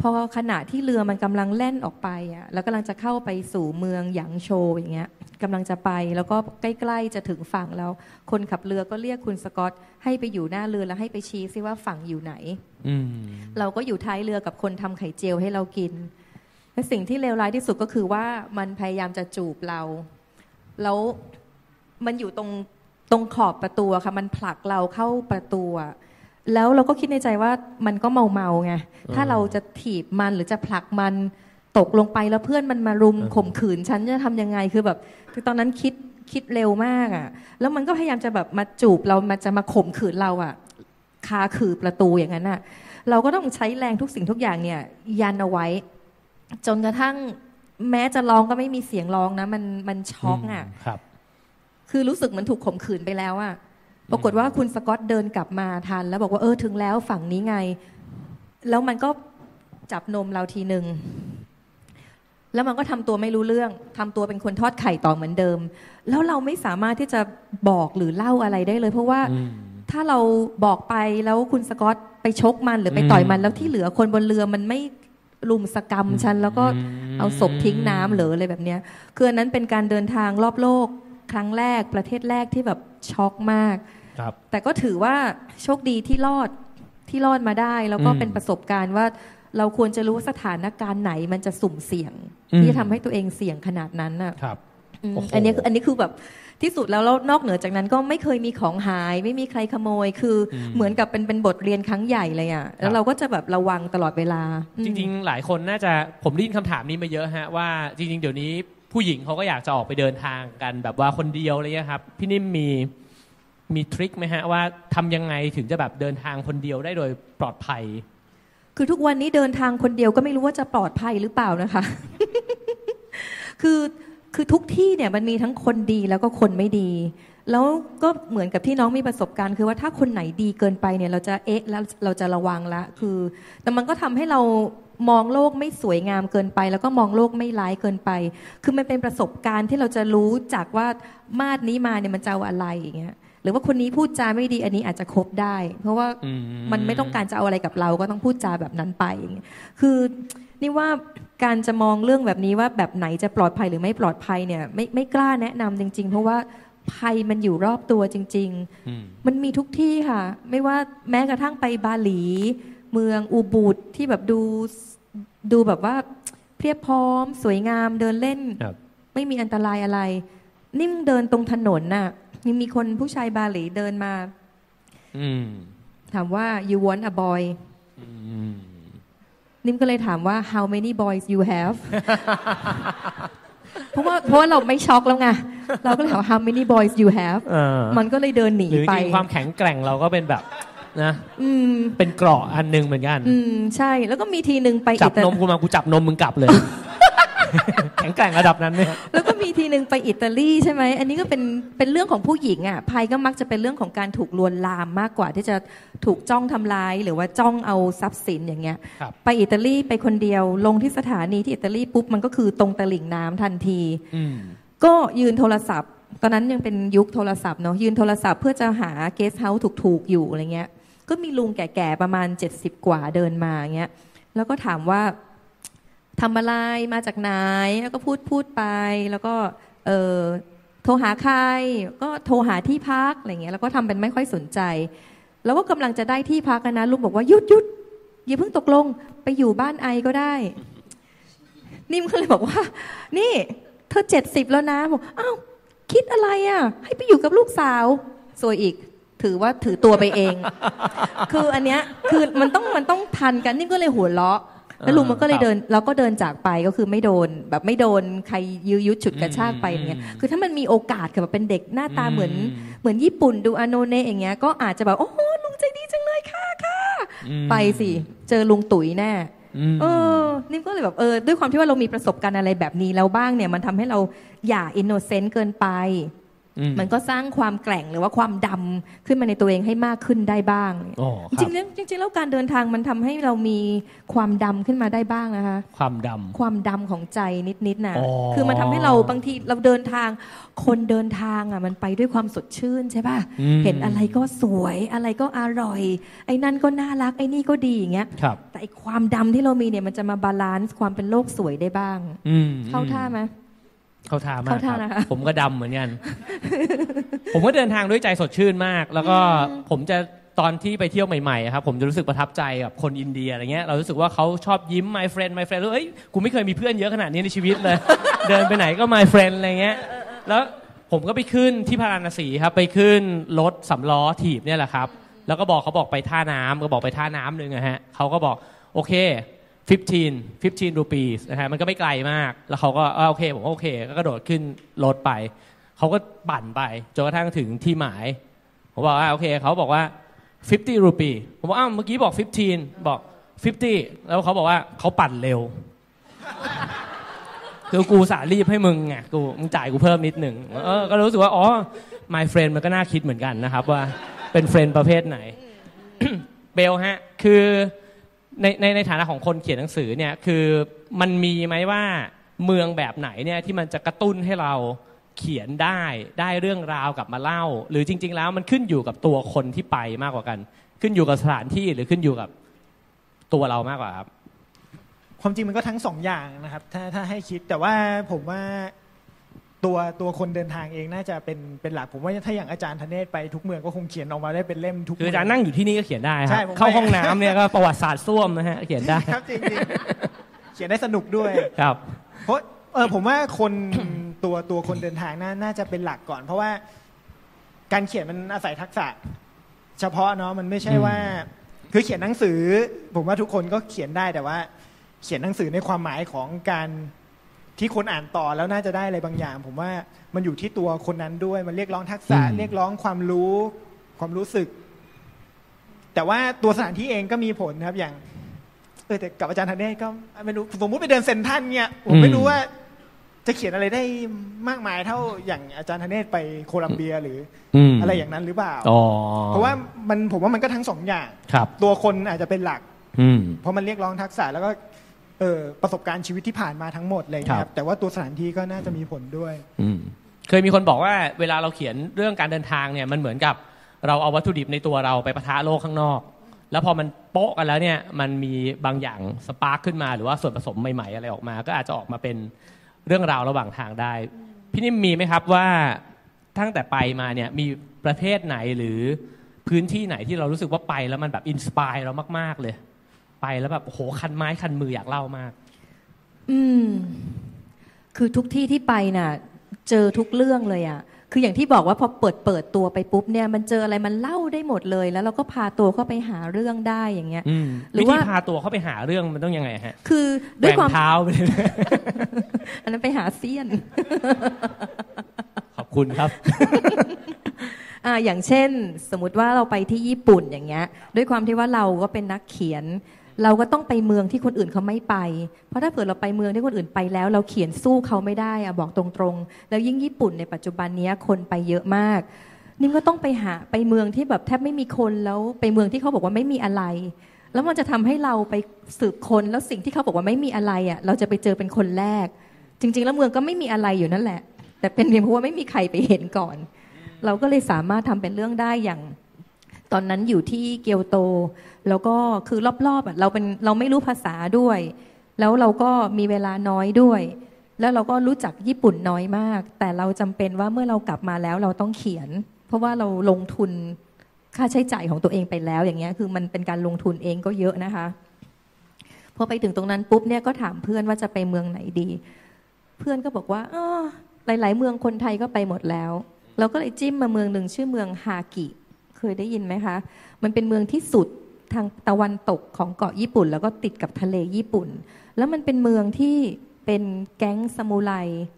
พอขณะที่เรือมันกำลังแล่นออกไปอะแล้วกำลังจะเข้าไปสู่เมืองหยางโชวอย่างเงี้ยกำลังจะไปแล้วก็ใกล้ๆจะถึงฝั่งแล้ว คนขับเรือก็เรียกคุณสกอตให้ไปอยู่หน้าเรือแล้วให้ไปชี้ซิว่าฝั่งอยู่ไหนอืมเราก็อยู่ท้ายเรือกับคนทำไข่เจียวให้เรากินและสิ่งที่เลวร้ายที่สุดก็คือว่ามันพยายามจะจูบเรา แล้วมันอยู่ตรงตรงขอบประตูอะค่ะ มันผลักเราเข้าประตูอะ แล้วเราก็คิดในใจว่ามันก็เมาเมาๆไงถ้าเราจะถีบมันหรือจะผลักมันตกลงไปแล้วเพื่อนมันมารุมเออข่มขืนฉันจะทำยังไงคือแบบคือตอนนั้นคิดคิดเร็วมากอะ่ะ แล้วมันก็พยายามจะแบบมาจูบเรามาจะมาข่มขืนเราอะ่ะคาคือประตูอย่างนั้นอะ เราก็ต้องใช้แรงทุกสิ่งทุกอย่างเนี่ยยันเอาไว้ จนกระทั่งแม้จะร้องก็ไม่มีเสียงร้องนะ มันมันช็อกอะครับ คือรู้สึกเหมือนถูกข่มขืนไปแล้วอะ ปรากฏว่าคุณสกอตเดินกลับมาทัน แล้วบอกว่าเออถึงแล้วฝั่งนี้ไง แล้วมันก็จับนมเราทีหนึ่งแล้วมันก็ทำตัวไม่รู้เรื่องทำตัวเป็นคนทอดไข่ต่อเหมือนเดิม แล้วเราไม่สามารถที่จะบอกหรือเล่าอะไรได้เลย เพราะว่าอืมถ้าเราบอกไปแล้วคุณสกอตไปชกมันหรือไปต่อยมันอืมแล้วที่เหลือคนบนเรือมันไม่ลุมสกรรมฉัน แล้วก็อืมเอาศพทิ้งน้ำหรืออะไรแบบเนี้ยคืออันนั้นเป็นการเดินทางรอบโลก ครั้งแรกประเทศแรกที่แบบช็อกมาก ครับ แต่ก็ถือว่าโชคดีที่รอดที่รอดมาได้ แล้วก็อืมเป็นประสบการณ์ว่าเราควรจะรู้สถานการณ์ไหนมันจะสุ่มเสี่ยงอืมที่จะทำให้ตัวเองเสี่ยงขนาดนั้นน่ะครับอืมโอ้โหอันนี้คืออันนี้คือแบบที่สุดแล้วแล้วนอกเหนือจากนั้นก็ไม่เคยมีของหาย ไม่มีใครขโมยคืออเหมือนกับเป็นเป็นบทเรียนครั้งใหญ่เลยอะแล้วเราก็จะแบบระวังตลอดเวลาอืมจริง ๆ หลายคนน่าจะผมได้ยินคำถามนี้มาเยอะฮะว่าจริง ๆ เดี๋ยวนี้ผู้หญิงเขาก็อยากจะออกไปเดินทางกันแบบว่าคนเดียวอะไรเงี้ยครับ พี่นิ่มมี มีทริคไหมฮะว่าทำยังไงถึงจะแบบเดินทางคนเดียวได้โดยปลอดภัย คือทุกวันนี้เดินทางคนเดียวก็ไม่รู้ว่าจะปลอดภัยหรือเปล่านะคะ คือคือทุกที่เนี่ยมันมีทั้งคนดีแล้วก็คนไม่ดี แล้วก็เหมือนกับที่น้องมีประสบการณ์ คือว่าถ้าคนไหนดีเกินไปเนี่ย เราจะเอ๊ะแล้วเราจะระวังละคือ แต่มันก็ทำให้เรามองโลกไม่สวยงามเกินไป แล้วก็มองโลกไม่ร้ายเกินไป คือมันเป็นประสบการณ์ที่เราจะรู้จากว่ามาดนี้มาเนี่ยมันจะเอาอะไรอย่างเงี้ย รือว่าคนนี้พูดจาไม่ดีอันนี้อาจจะคบได้ เพราะว่าอืมมันไม่ต้องการจะเอาอะไรกับเรา ก็ต้องพูดจาแบบนั้นไปอย่างเงี้ยคือนี่ว่าการจะมองเรื่องแบบนี้ว่าแบบไหนจะปลอดภัยหรือไม่ปลอดภัยเนี่ยไม่ไม่กล้าแนะนำจริง ๆ เพราะว่าภัยมันอยู่รอบตัวจริงอืมๆมันมีทุกที่ค่ะ ไม่ว่าแม้กระทั่งไปบาหลี เมืองอูบูดที่แบบดูดูแบบว่าเพรียบพร้อม สวยงามเดินเล่นครับไม่มีอันตรายอะไร นิ่มเดินตรงถนนน่ะ ยังมีคนผู้ชายบาหลีเดินมา อืม ถามว่า you want a boy อืมนิ่มก็เลยถามว่า how many boys you have เพราะว่าเพราะว่าเราไม่ช็อกแล้วไงเราก็เลยถามว่า how many boys you have เออ มันก็เลยเดินหนีหรือจไปริงๆความแข็งแกร่งเราก็เป็นแบบนะอืม เป็นเกราะอันหนึงเหมือนกัน อืม ใช่ แล้วก็มีทีหนึ่งไปจัอิบตานมกูมากูจับนมมึงกลับเลย แข็งแกร่งระดับนั้นเนี่ยแล้วก็ มีทีหนึ่งไปอิตาลีใช่ไหมอันนี้ก็เป็นเป็นเรื่องของผู้หญิงอะภัยก็มักจะเป็นเรื่องของการถูกลวนลามมากกว่า ที่จะถูกจ้องทำร้าย หรือว่าจ้องเอาทรัพย์สินอย่างเงี้ยครับไปอิตาลีไปคนเดียวลงที่สถานีที่อิตาลีปุ๊บมันก็คือตรงตลิ่งน้ำทันทีอืมก็ยืนโทรศัพท์ ตอนนั้นยังเป็นยุคโทรศัพท์เนาะยืนโทรศัพท์เพื่อจะหาเกสต์เฮาส์ถูกๆอยู่อะไรเงี้ย ก็มีลุงแก่ๆประมาณ 70 กว่าเดินมาเงี้ยแล้วก็ถามว่า ทำอะไรมาจากไหนแล้วก็พูดพูดไป แล้วก็เออโทรหาใครก็โทรหาที่พักอะไรเงี้ยแล้วก็ทำเป็นไม่ค่อยสนใจ แล้วก็กำลังจะได้ที่พักนะลุงบอกว่าหยุดหยุดอย่าเพิ่งตกลงไปอยู่บ้านไอก็ได้ นิ่มก็เลยบอกว่า นี่ เธอเจ็ดสิบแล้วนะบอกอ้าวคิดอะไรอะ ให้ไปอยู่กับลูกสาวสวยอีกถือว่าถือตัวไปเอง คืออันเนี้ยคือมันต้องมันต้องทันกันนิ่มก็เลยหัวเราะ แล้วลุงมันก็เลยเดินเราก็เดินจากไปก็คือไม่โดนแบบไม่โดนใครยื้อยุดฉุดกระชากไปอย่างเงี้ยคือถ้ามันมีโอกาสกับแบบเป็นเด็กหน้าตาเหมือนเหมือนญี่ปุ่นดูอาโนเนะอย่างเงี้ยก็อาจจะแบบโอ้โหลุงใจดีจังเลยค่ะค่ะอืมไปสิเจอลุงตุ๋ยแน่อืมเออนิ่มก็เลยแบบเออด้วยความที่ว่าเรามีประสบการณ์อะไรแบบนี้แล้วบ้างเนี่ยมันทำให้เราอย่า innocent เกินไปอื มมันก็สร้างความแกร่งหรือว่าความดำขึ้นมาในตัวเองให้มากขึ้นได้บ้างอ๋อครัริงๆแล้วจริงๆแล้วการเดินทางมันทำให้เรามีความดำขึ้นมาได้บ้างนะคะ ความดำความดำของใจนิดๆนะอ๋อคือมันทำให้เราบางทีเราเดินทาง คนเดินทางอะมันไปด้วยความสดชื่นใช่ป่ะอืมเห็นอะไรก็สวยอะไรก็อร่อย ไอ้นั่นก็น่ารักไอ้นี่ก็ดีอย่างเงี้ยครับแต่ไอ้ความดำที่เรามีเนี่ยมันจะมา balance ความเป็นโลกสวยได้บ้างอืมเข้าท่าไหม เข้าท่ามากเข้าท่าครับนะคะผมก็ดำเหมือนกัน ผมก็เดินทางด้วยใจสดชื่นมาก แล้วก็ผมจะตอนที่ไปเที่ยวใหม่ๆอะครับผมจะรู้สึกประทับใจกับคนอินเดียอะไรเงี้ยเรารู้สึกว่าเขาชอบยิ้ม my friend my friend แล้วเอ้ยกูไม่เคยมีเพื่อนเยอะขนาดนี้ในชีวิตเลย เดินไปไหนก็ my friend อะไรเงี้ยแล้วผมก็ไปขึ้นที่พาราณสีครับไปขึ้นรถสำล้อถีบเนี่ยแหละครับ แล้วก็บอกเขาบอกไปท่าน้ำก็บอกไปท่าน้ำหนึ่งอะฮะเขาก็บอกโอเค 15 15 rupees นะฮะมันก็ไม่ไกลมาก แล้วเขาก็อ่าโอเค ผมก็โอเค ก็กระโดดขึ้นรถไป เขาก็ปั่นไปจนกระทั่งถึงที่หมาย ผมบอกว่าโอเค เขาบอกว่า 50รูปีผมบอกอ้าวเมื่อกี้บอก 15 บอก 50 แล้วเขาบอกว่าเขาปั่นเร็ว คือกูสารีบให้มึงไงกูมึงจ่ายกูเพิ่มนิดหนึ่งเออก็รู้สึกว่า อ๋อ my friend มันก็น่าคิดเหมือนกันนะครับว่าเป็นเฟรนด์ประเภทไหน เบลฮะ คือ ในในในฐานะของคนเขียนหนังสือเนี่ยคือมันมีไหมว่าเมืองแบบไหนเนี่ยที่มันจะกระตุ้นให้เราเขียนได้ได้เรื่องราวกลับมาเล่า หรือจริง ๆ แล้วมันขึ้นอยู่กับตัวคนที่ไปมากกว่ากัน ขึ้นอยู่กับสถานที่หรือขึ้นอยู่กับตัวเรามากกว่าครับ ความจริงมันก็ทั้งสองอย่างนะครับ ถ้าถ้าให้คิดแต่ว่าผมว่า ตัวตัวคนเดินทางเองน่าจะเป็นเป็นหลักผมว่าถ้าอย่างอาจารย์ธเนศไปทุกเมืองก็คงเขียนออกมาได้เป็นเล่มทุกคืออาจารย์นั่งอยู่ที่นี่ก็เขียนได้คใช่รับผมเข้าไม่ห้องน้ำเนี่ยก็ประวัติศาสตร์ส้วมนะฮะเขียนได้ครับจริงๆเขียนได้สนุกด้วยครับเพราะเออผมว่าคนตัวตัวคนเดินทางน่าน่าจะเป็นหลักก่อน เพราะว่าการเขียนมันอาศัยทักษะ เฉพาะเนาะมันไม่ใช่ว่า คือเขียนหนังสือ ผมว่าทุกคนก็เขียนได้แต่ว่า เขียนหนังสือในความหมายของการ ที่คนอ่านต่อแล้วน่าจะได้อะไรบางอย่าง ผมว่ามันอยู่ที่ตัวคนนั้นด้วย มันเรียกร้องทักษะอืมเรียกร้องความรู้ความรู้สึก แต่ว่าตัวสถานที่เองก็มีผลนะครับ อย่าง เออแต่กับอาจารย์ธเนศก็ไม่รู้สมมุติไปเดินเซนทรันเนี่ยผมไม่รู้ว่าจะเขียนอะไรได้มากมายเท่าอย่างอาจารย์ธเนศไปโคลัมเบียหรืออืมอะไรอย่างนั้นหรือเปล่าอ๋อเพราะว่ามันผมว่ามันก็ทั้งสองอย่างครับตัวคนอาจจะเป็นหลักอืมเพราะมันเรียกร้องทักษะแล้วก็ เออประสบการณ์ชีวิตที่ผ่านมาทั้งหมดเลยนะคครัรับบแต่ว่าตัวสถานที่ก็น่าจะมีผลด้วย อืมเคยมีคนบอกว่าเวลาเราเขียนเรื่องการเดินทางเนี่ยมันเหมือนกับเราเอาวัตถุดิบในตัวเราไปปะทะโลกข้างนอก แล้วพอมันโป๊ะกันแล้วเนี่ยมันมีบางอย่าง spark ขึ้นมา หรือว่าส่วนผสมใหม่ๆอะไรออกมา ก็อาจจะออกมาเป็นเรื่องราวระหว่างทางได้ พี่นิ่มมีไหมครับว่าตั้งแต่ไปมาเนี่ยมีประเทศไหนหรือพื้นที่ไหนที่เรารู้สึกว่าไปแล้วมันแบบ inspire เรามาก ๆเลย ไปแล้วแบบโอ้โหคันไม้คันมืออยากเล่ามาก อืม คือทุกที่ที่ไปน่ะ เจอทุกเรื่องเลยอะคืออย่างที่บอกว่าพอเปิดเปิดตัวไปปุ๊บเนี่ยมันเจออะไรมันเล่าได้หมดเลย แล้วเราก็พาตัวเข้าไปหาเรื่องได้อย่างเงี้ยอืมหรือวิธีว่าพาตัวเข้าไปหาเรื่องมันต้องยังไงฮะ คือแกด้วยว่งความเท้าไปเลยอันนั้นไปหาเซียน ขอบคุณครับอ่าอย่างเช่น สมมติว่าเราไปที่ญี่ปุ่นอย่างเงี้ย ด้วยความที่ว่าเราก็เป็นนักเขียน เราก็ต้องไปเมืองที่คนอื่นเขาไม่ไป เพราะถ้าเผื่อเราไปเมืองที่คนอื่นไปแล้ว เราเขียนสู้เขาไม่ได้อะบอกตรงๆ แล้วยิ่งญี่ปุ่นในปัจจุบันนี้คนไปเยอะมาก นิ่มก็ต้องไปหาไปเมืองที่แบบแทบไม่มีคนแล้วไปเมืองที่เขาบอกว่าไม่มีอะไร แล้วมันจะทำให้เราไปสืบคนแล้วสิ่งที่เขาบอกว่าไม่มีอะไรอะเราจะไปเจอเป็นคนแรก จริง ๆ แล้วเมืองก็ไม่มีอะไรอยู่นั่นแหละ แต่เป็นเพียงเพราะว่าไม่มีใครไปเห็นก่อน เราก็เลยสามารถทำเป็นเรื่องได้อย่างตอนนั้นอยู่ที่เกียวโต แล้วก็คือรอบๆอะเราเป็นเราไม่รู้ภาษาด้วย แล้วเราก็มีเวลาน้อยด้วย แล้วเราก็รู้จักญี่ปุ่นน้อยมาก แต่เราจำเป็นว่าเมื่อเรากลับมาแล้วเราต้องเขียน เพราะว่าเราลงทุนค่าใช้จ่ายของตัวเองไปแล้ว อย่างเงี้ยคือมันเป็นการลงทุนเองก็เยอะนะคะพอไปถึงตรงนั้นปุ๊บเนี่ยก็ถามเพื่อนว่าจะไปเมืองไหนดี เพื่อนก็บอกว่าออหลาย ๆ เมืองคนไทยก็ไปหมดแล้ว เราก็เลยจิ้มมาเมืองหนึ่งชื่อเมืองฮากิ เคยได้ยินไหมคะ มันเป็นเมืองที่สุด ทางตะวันตกของเกาะญี่ปุ่น แล้วก็ติดกับทะเลญี่ปุ่น แล้วมันเป็นเมืองที่เป็นแก๊งซามูไร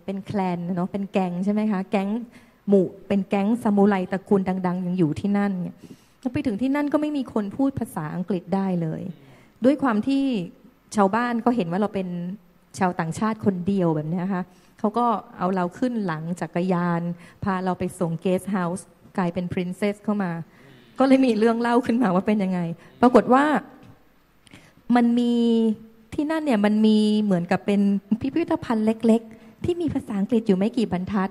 เป็นแคลนเนาะเป็นแก๊งใช่ไหมคะแก๊งหมู่เป็นแก๊งซามูไรตระกูลดัง ๆ ยังอยู่ที่นั่นเนี่ยแล้วไปถึงที่นั่นก็ไม่มีคนพูดภาษาอังกฤษได้เลย ด้วยความที่ชาวบ้านก็เห็นว่าเราเป็นชาวต่างชาติคนเดียวแบบนี้ยค่ะเขาก็เอาเราขึ้นหลังจักรยาน พาเราไปส่งเกสต์เฮาส์กลายเป็นพรินเซสเข้ามา ก็เลยมีเรื่องเล่าขึ้นมาว่าเป็นยังไง ปรากฏว่ามันมีที่นั่นเนี่ยมันมีเหมือนกับเป็นพิพิธภัณฑ์เล็ก ๆ ที่มีภาษาอังกฤษอยู่ไม่กี่บรรทัด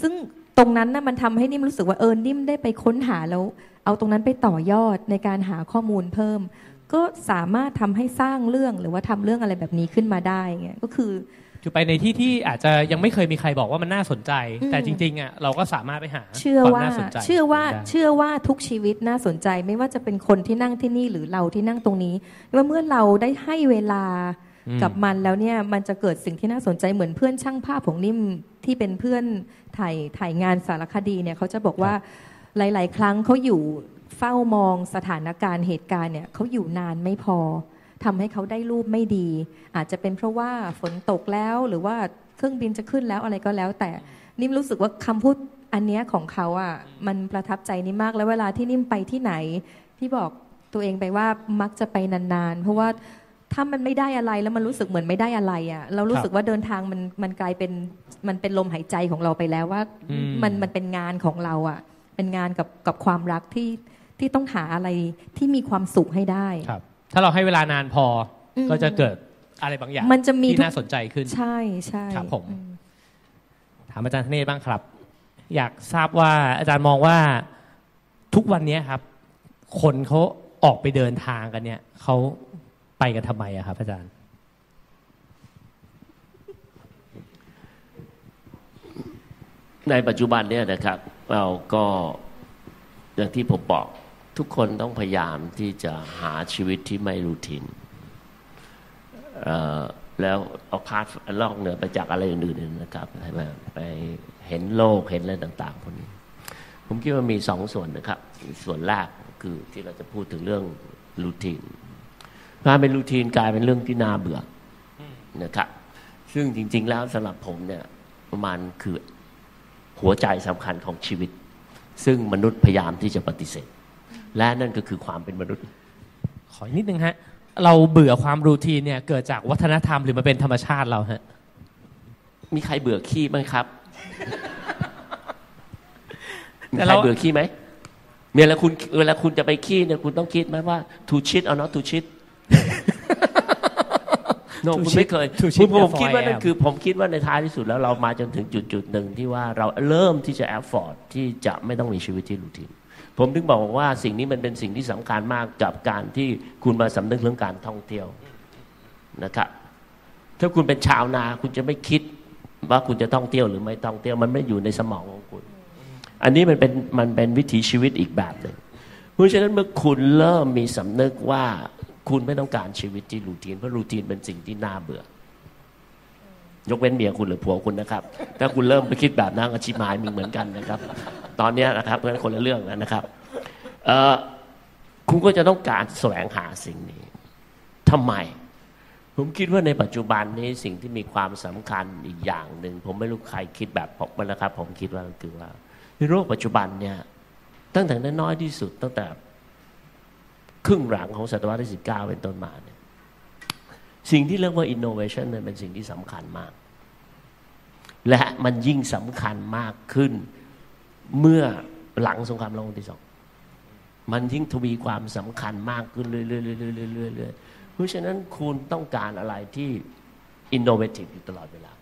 ซึ่งตรงนั้นน่ะมันทำให้นิ่มรู้สึกว่าเออนิ่มได้ไปค้นหาแล้วเอาตรงนั้นไปต่อยอดในการหาข้อมูลเพิ่ม ก็สามารถทำให้สร้างเรื่องหรือว่าทำเรื่องอะไรแบบนี้ขึ้นมาได้เงี้ยก็คือ คือไปในที่ที่อาจจะยังไม่เคยมีใครบอกว่ามันน่าสนใจอืมแต่จริงๆอะเราก็สามารถไปหาเชื่อความว่าน่าสนใจเชื่อว่าได้เชื่อว่าทุกชีวิตน่าสนใจ ไม่ว่าจะเป็นคนที่นั่งที่นี่หรือเราที่นั่งตรงนี้ว่าเมื่อเราได้ให้เวลาอืมกับมันแล้วเนี่ยมันจะเกิดสิ่งที่น่าสนใจเหมือนเพื่อนช่างภาพของนิ่มที่เป็นเพื่อนถ่ายถ่ายงานสารคดีเนี่ยเขาจะบอกว่าหลาย ๆ ครั้งเขาอยู่เฝ้ามองสถานการณ์เหตุการณ์เนี่ยเขาอยู่นานไม่พอ ทำให้เขาได้รูปไม่ดี อาจจะเป็นเพราะว่าฝนตกแล้วหรือว่าเครื่องบินจะขึ้นแล้วอะไรก็แล้ว แต่นิ่มรู้สึกว่าคำพูดอันเนี้ยของเขาอะมันประทับใจนิ่มมากแล้วเวลาที่นิ่มไปที่ไหน ที่บอกตัวเองไปว่ามักจะไปนานๆ เพราะว่าถ้ามันไม่ได้อะไรแล้วมันรู้สึกเหมือนไม่ได้อะไรอะเรารู้สึกว่าเดินทางมันมันกลายเป็นมันเป็นลมหายใจของเราไปแล้วว่าอืมมันมันเป็นงานของเราอะเป็นงานกับกับความรักที่ที่ต้องหาอะไรที่มีความสุขให้ได้ครับ ถ้าเราให้เวลานานพออมก็จะเกิดอะไรบางอย่างมันจะมีที่ทุกน่าสนใจขึ้น ใช่ใช่ครับผมอืถามอาจารย์ธเนศบ้างครับ อยากทราบว่าอาจารย์มองว่าทุกวันนี้ครับ คนเขาออกไปเดินทางกันเนี่ยเขาไปกันทำไมอะครับ อาจารย์ ในปัจจุบันเนี่ยนะครับ เราก็อย่างที่ผมบอก ทุกคนต้องพยายามที่จะหาชีวิตที่ไม่รูทีนแล้วapart นอกเหนือไปจากอะไรอื่นๆนะครับไปไปเห็นโลกเห็นอะไรต่าง ๆพวกนี้ ผมคิดว่ามีสองส่วนนะครับ ส่วนแรกคือที่เราจะพูดถึงเรื่อง routine การเป็น routine กลายเป็นเรื่องที่น่าเบื่อนะครับซึ่งจริง ๆ แล้วสำหรับผมเนี่ยมันคือหัวใจสำคัญของชีวิต ซึ่งมนุษย์พยายามที่จะปฏิเสธ และนั่นก็คือความเป็นมนุษย์ ขออีกนิดนึงฮะ เราเบื่อความรูทีนเนี่ยเกิดจากวัฒนธรรมหรือมันเป็นธรรมชาติเราฮะ มีใครเบื่อขี้ไหมครับ มีแต่ใครเราเบื่อขี้ไหมเวลาคุณเวลาคุณจะไปขี้เนี่ยคุณต้องคิดไหมว่า to shit or not to shit โน To คุณ shit ไม่เคย to ผม shit ผม therefore คิดว่า I นั่น am คือ ผมคิดว่าในท้ายที่สุดแล้วเรามาจนถึงจุดจุดหนึ่งที่ว่าเราเริ่มที่จะแอฟฟอร์ดที่จะไม่ต้องมีชีวิตที่รูทีน ผมถึงบอกว่าสิ่งนี้มันเป็นสิ่งที่สำคัญมากกับการที่คุณมาสำนึกเรื่องการท่องเที่ยวนะครับถ้าคุณเป็นชาวนาคุณจะไม่คิดว่าคุณจะท่องเที่ยวหรือไม่ท่องเที่ยวมันไม่อยู่ในสมองของคุณ อันนี้มันเป็นมันเป็นวิถีชีวิตอีกแบบหนึ่งเพราะฉะนั้นเมื่อคุณเริ่มมีสำนึกว่าคุณไม่ต้องการชีวิตที่รูทีนเพราะรูทีนเป็นสิ่งที่น่าเบื่อ ยกเว้นเมียคุณหรือผัวคุณนะครับ ถ้าคุณเริ่มไปคิดแบบนั้นอาชีพหมายมีเหมือนกันนะครับ ตอนนี้นะครับเพราะฉะนั้นคนละเรื่องแล้วนะครับเออคุณก็จะต้องการแสวงหาสิ่งนี้ทำไม ผมคิดว่าในปัจจุบันนี้สิ่งที่มีความสำคัญอีกอย่างหนึ่งผมไม่รู้ใครคิดแบบผมนะครับ ผมคิดว่าคือว่าในโลกปัจจุบันเนี่ยตั้งแต่น้อยที่สุดตั้งแต่ครึ่งหลังของศตวรรษที่สิบเก้าเป็นต้นมาเนี่ย สิ่งที่เรียกว่า innovation เนี่ยเป็นสิ่งที่สำคัญมาก และมันยิ่งสำคัญมากขึ้น เมื่อหลังสงครามโลกครั้งที่สองมันยิ่งทวีความสำคัญมากขึ้นเรื่อยๆเรื่อยๆเรื่อยๆเรื่อยๆเพราะฉะนั้นคุณต้องการอะไรที่ innovative อยู่ตลอดเวลา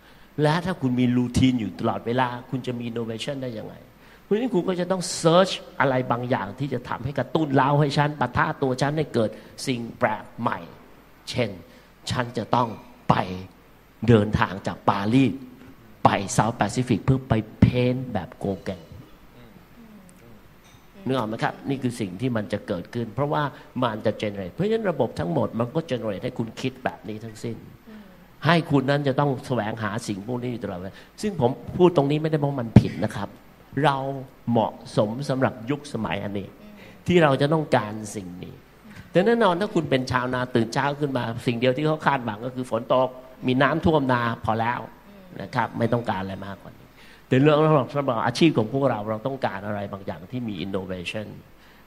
และถ้าคุณมีรูทีนอยู่ตลอดเวลา คุณจะมี innovation ได้ยังไงเพราะฉะนั้นคุณก็จะต้อง search อะไรบางอย่างที่จะทำให้กระตุ้นเล้าให้ฉันปะทะตัวฉันให้เกิดสิ่งแปลกใหม่ เช่น ฉันจะต้องไปเดินทางจากปารีสไปเซาท์แปซิฟิกเพื่อไปเพ้นท์แบบโกแกงนึกออกไหมครับ นี่คือสิ่งที่มันจะเกิดขึ้น เพราะว่ามันจะเจเนเรตเพราะฉะนั้นระบบทั้งหมดมันก็เจเนเรตให้คุณคิดแบบนี้ทั้งสิ้น ให้คุณนั้นจะต้องแสวงหาสิ่งพวกนี้อยู่ตลอดเวลาซึ่งผมพูดตรงนี้ไม่ได้บอกมันผิดนะครับ เราเหมาะสมสำหรับยุคสมัยอันนี้ ที่เราจะต้องการสิ่งนี้ แต่แน่นอนถ้าคุณเป็นชาวนาตื่นเช้าขึ้นมา สิ่งเดียวที่เขาคาดหวังก็คือฝนตกมีน้ำท่วมนาพอแล้วนะครับ ไม่ต้องการอะไรมากกว่านี้แต่เรื่องสำหรับสำหรับอาชีพของพวกเราเราต้องการอะไรบางอย่างที่มี innovation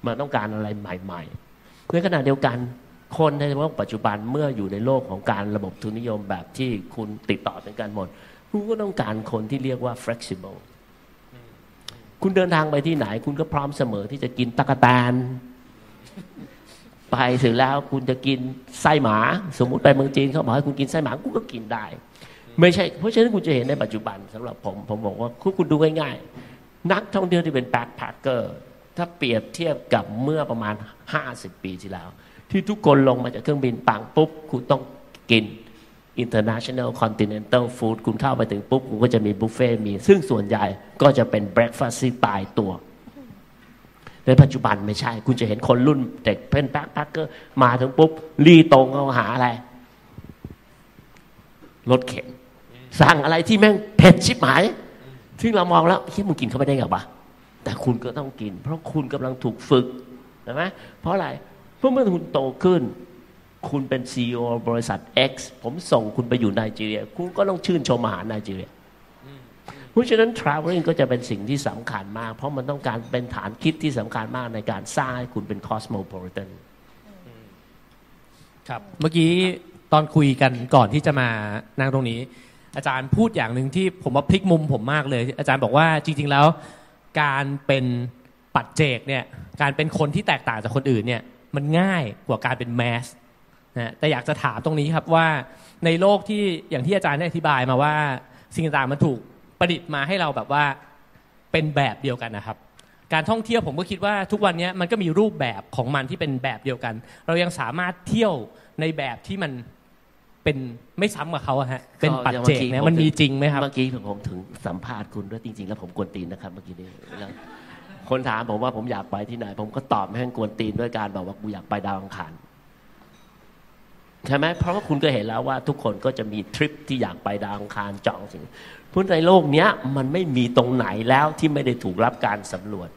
มันต้องการอะไรใหม่ๆในขณะเดียวกันคนในโลกปัจจุบันเมื่ออยู่ในโลกของการระบบทุนนิยมแบบที่คุณติดต่อถึงกันหมดคุณก็ต้องการคนที่เรียกว่า flexible คุณเดินทางไปที่ไหน คุณก็พร้อมเสมอที่จะกินตะกแตน ไปถึงแล้วคุณจะกินไส้หมา สมมุติไปเมืองจีนเขาบอกให้คุณกินไส้หมาคุณก็กินได้ ไม่ใช่ เพราะฉะนั้นคุณจะเห็นในปัจจุบันสำหรับผมผมบอกว่าคุณคุณดูง่ายๆนักท่องเที่ยวที่เป็นแบ็คแพคเกอร์ถ้าเปรียบเทียบกับเมื่อประมาณ 50 ปีที่แล้ว ที่ทุกคนลงมาจากเครื่องบินปังปุ๊บ คุณต้องกิน international continental food คุณเข้าไปถึงปุ๊บ คุณก็จะมีบุฟเฟ่ต์มี ซึ่งส่วนใหญ่ก็จะเป็น breakfast ที่ตายตัว ในปัจจุบันไม่ใช่ คุณจะเห็นคนรุ่นเด็กเป็นแบ็คแพคเกอร์มาถึงปุ๊บรีตรงเขาหาอะไรรถเข็นสั่งอะไรที่แม่งเผ็ดชิบหายซึ่งเรามองแล้วเฮ้ยมึงกินเข้าไปได้ไงวะแต่คุณก็ต้องกิน เพราะคุณกำลังถูกฝึกใช่ไหมเพราะอะไรเพราะเมื่อคุณโตขึ้น คุณเป็น CEO บริษัท X ผมส่งคุณไปอยู่ไนจีเรีย คุณก็ต้องชื่นชมอาหารไนจีเรีย เพราะฉะนั้น traveling ก็จะเป็นสิ่งที่สำคัญมาก เพราะมันต้องการเป็นฐานคิดที่สำคัญมากในการสร้างให้คุณเป็น cosmopolitan ครับเมื่อกี้ตอนคุยกันก่อนที่จะมานั่งตรงนี้ อาจารย์พูดอย่างหนึ่งที่ผมว่าพลิกมุมผมมากเลย อาจารย์บอกว่าจริง ๆ แล้วการเป็นปัจเจกเนี่ยการเป็นคนที่แตกต่างจากคนอื่นเนี่ยมันง่ายกว่าการเป็นแมสนะแต่อยากจะถามตรงนี้ครับว่าในโลกที่อย่างที่อาจารย์ได้อธิบายมาว่า สิ่งต่างๆมันถูก ประดิษฐ์มาให้เราแบบว่าเป็นแบบเดียวกันนะครับ การท่องเที่ยวผมก็คิดว่าทุกวันนี้มันก็มีรูปแบบของมันที่เป็นแบบเดียวกัน เรายังสามารถเที่ยวในแบบที่มันเป็นไม่ซ้ำกับเขาอะฮะเป็นปัจเจกเนี่ยมันมีจริงไหมครับเมื่อกี้ผมถึงสัมภาษณ์คุณด้วยจริง ๆ แล้วผมกวนตีนนะครับเมื่อกี้นี้แล้วคนถามผมว่าผมอยากไปที่ไหน ผมก็ตอบแม่งกวนตีนด้วยการบอกว่ากูอยากไปดาวอังคารใช่ไหมเพราะว่าคุณก็เห็นแล้วว่าทุกคนก็จะมีทริปที่อยากไปดาวอังคารจองสิ่ง เพราะในโลกเนี้ย มันไม่มีตรงไหนแล้วที่ไม่ได้ถูกรับการสำรวจ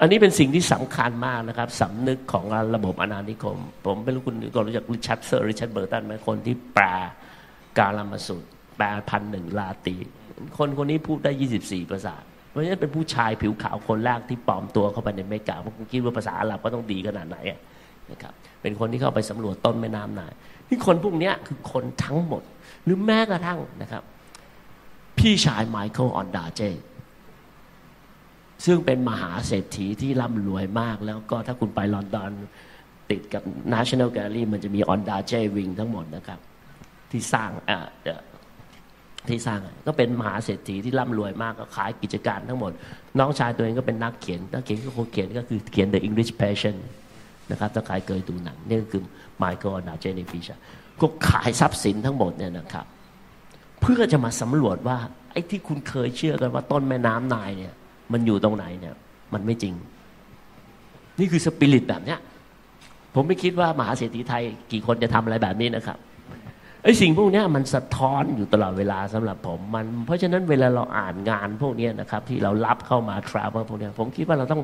อันนี้เป็นสิ่งที่สำคัญมากนะครับสำนึกของระบบอาณานิคม ผมไม่รู้คุณก็รู้จักริชาร์ดเซอร์ริชาร์ดเบอร์ตันไหมคนที่แปลการลามาสุดแปลพันหนึ่งลาตีคนคนนี้พูดได้ 24 ภาษา เพราะฉะนั้นเป็นผู้ชายผิวขาวคนแรกที่ปลอมตัวเข้าไปในเมกกะเพราะคุณคิดว่าภาษาอาหรับก็ต้องดีขนาดไหนนะครับ เป็นคนที่เข้าไปสำรวจต้นแม่น้ำนายนี่คนพวกนี้คือคนทั้งหมด หรือแม้กระทั่งนะครับ พี่ชายไมเคิลออนดาเจซึ่งเป็นมหาเศรษฐีที่ร่ำรวยมาก แล้วก็ถ้าคุณไปลอนดอนติดกับ National Gallery มันจะมีออนดาเจวิงทั้งหมดนะครับ ที่สร้างอ่อเอ่อที่สร้างก็เป็นมหาเศรษฐีที่ร่ำรวยมากก็ขายกิจการทั้งหมด น้องชายตัวเองก็เป็นนักเขียนนักเขียนก็คนเขียนก็คือเขียน The English Passion นะครับถ้าใครเคยดูหนังนี่ก็คือ Michael o n d a j e n e f i s h ก็ขายทรัพย์สินทั้งหมดเนี่ยนะครับ เพื่อจะมาสำรวจว่า ไอ้ที่คุณเคยเชื่อกันว่าต้นแม่น้ำนายเนี่ย มันอยู่ตรงไหนเนี่ย มันไม่จริง นี่คือสปิริตแบบเนี้ย ผมไม่คิดว่ามหาเศรษฐีไทย กี่คนจะทำอะไรแบบนี้นะครับไอ้สิ่งพวกเนี้ยมันสะท้อนอยู่ตลอดเวลาสำหรับผมมัน เพราะฉะนั้นเวลาเราอ่านงานพวกเนี้ยนะครับ ที่เรารับเข้ามาทราเวลพวกเนี้ยผมคิดว่าเราต้อง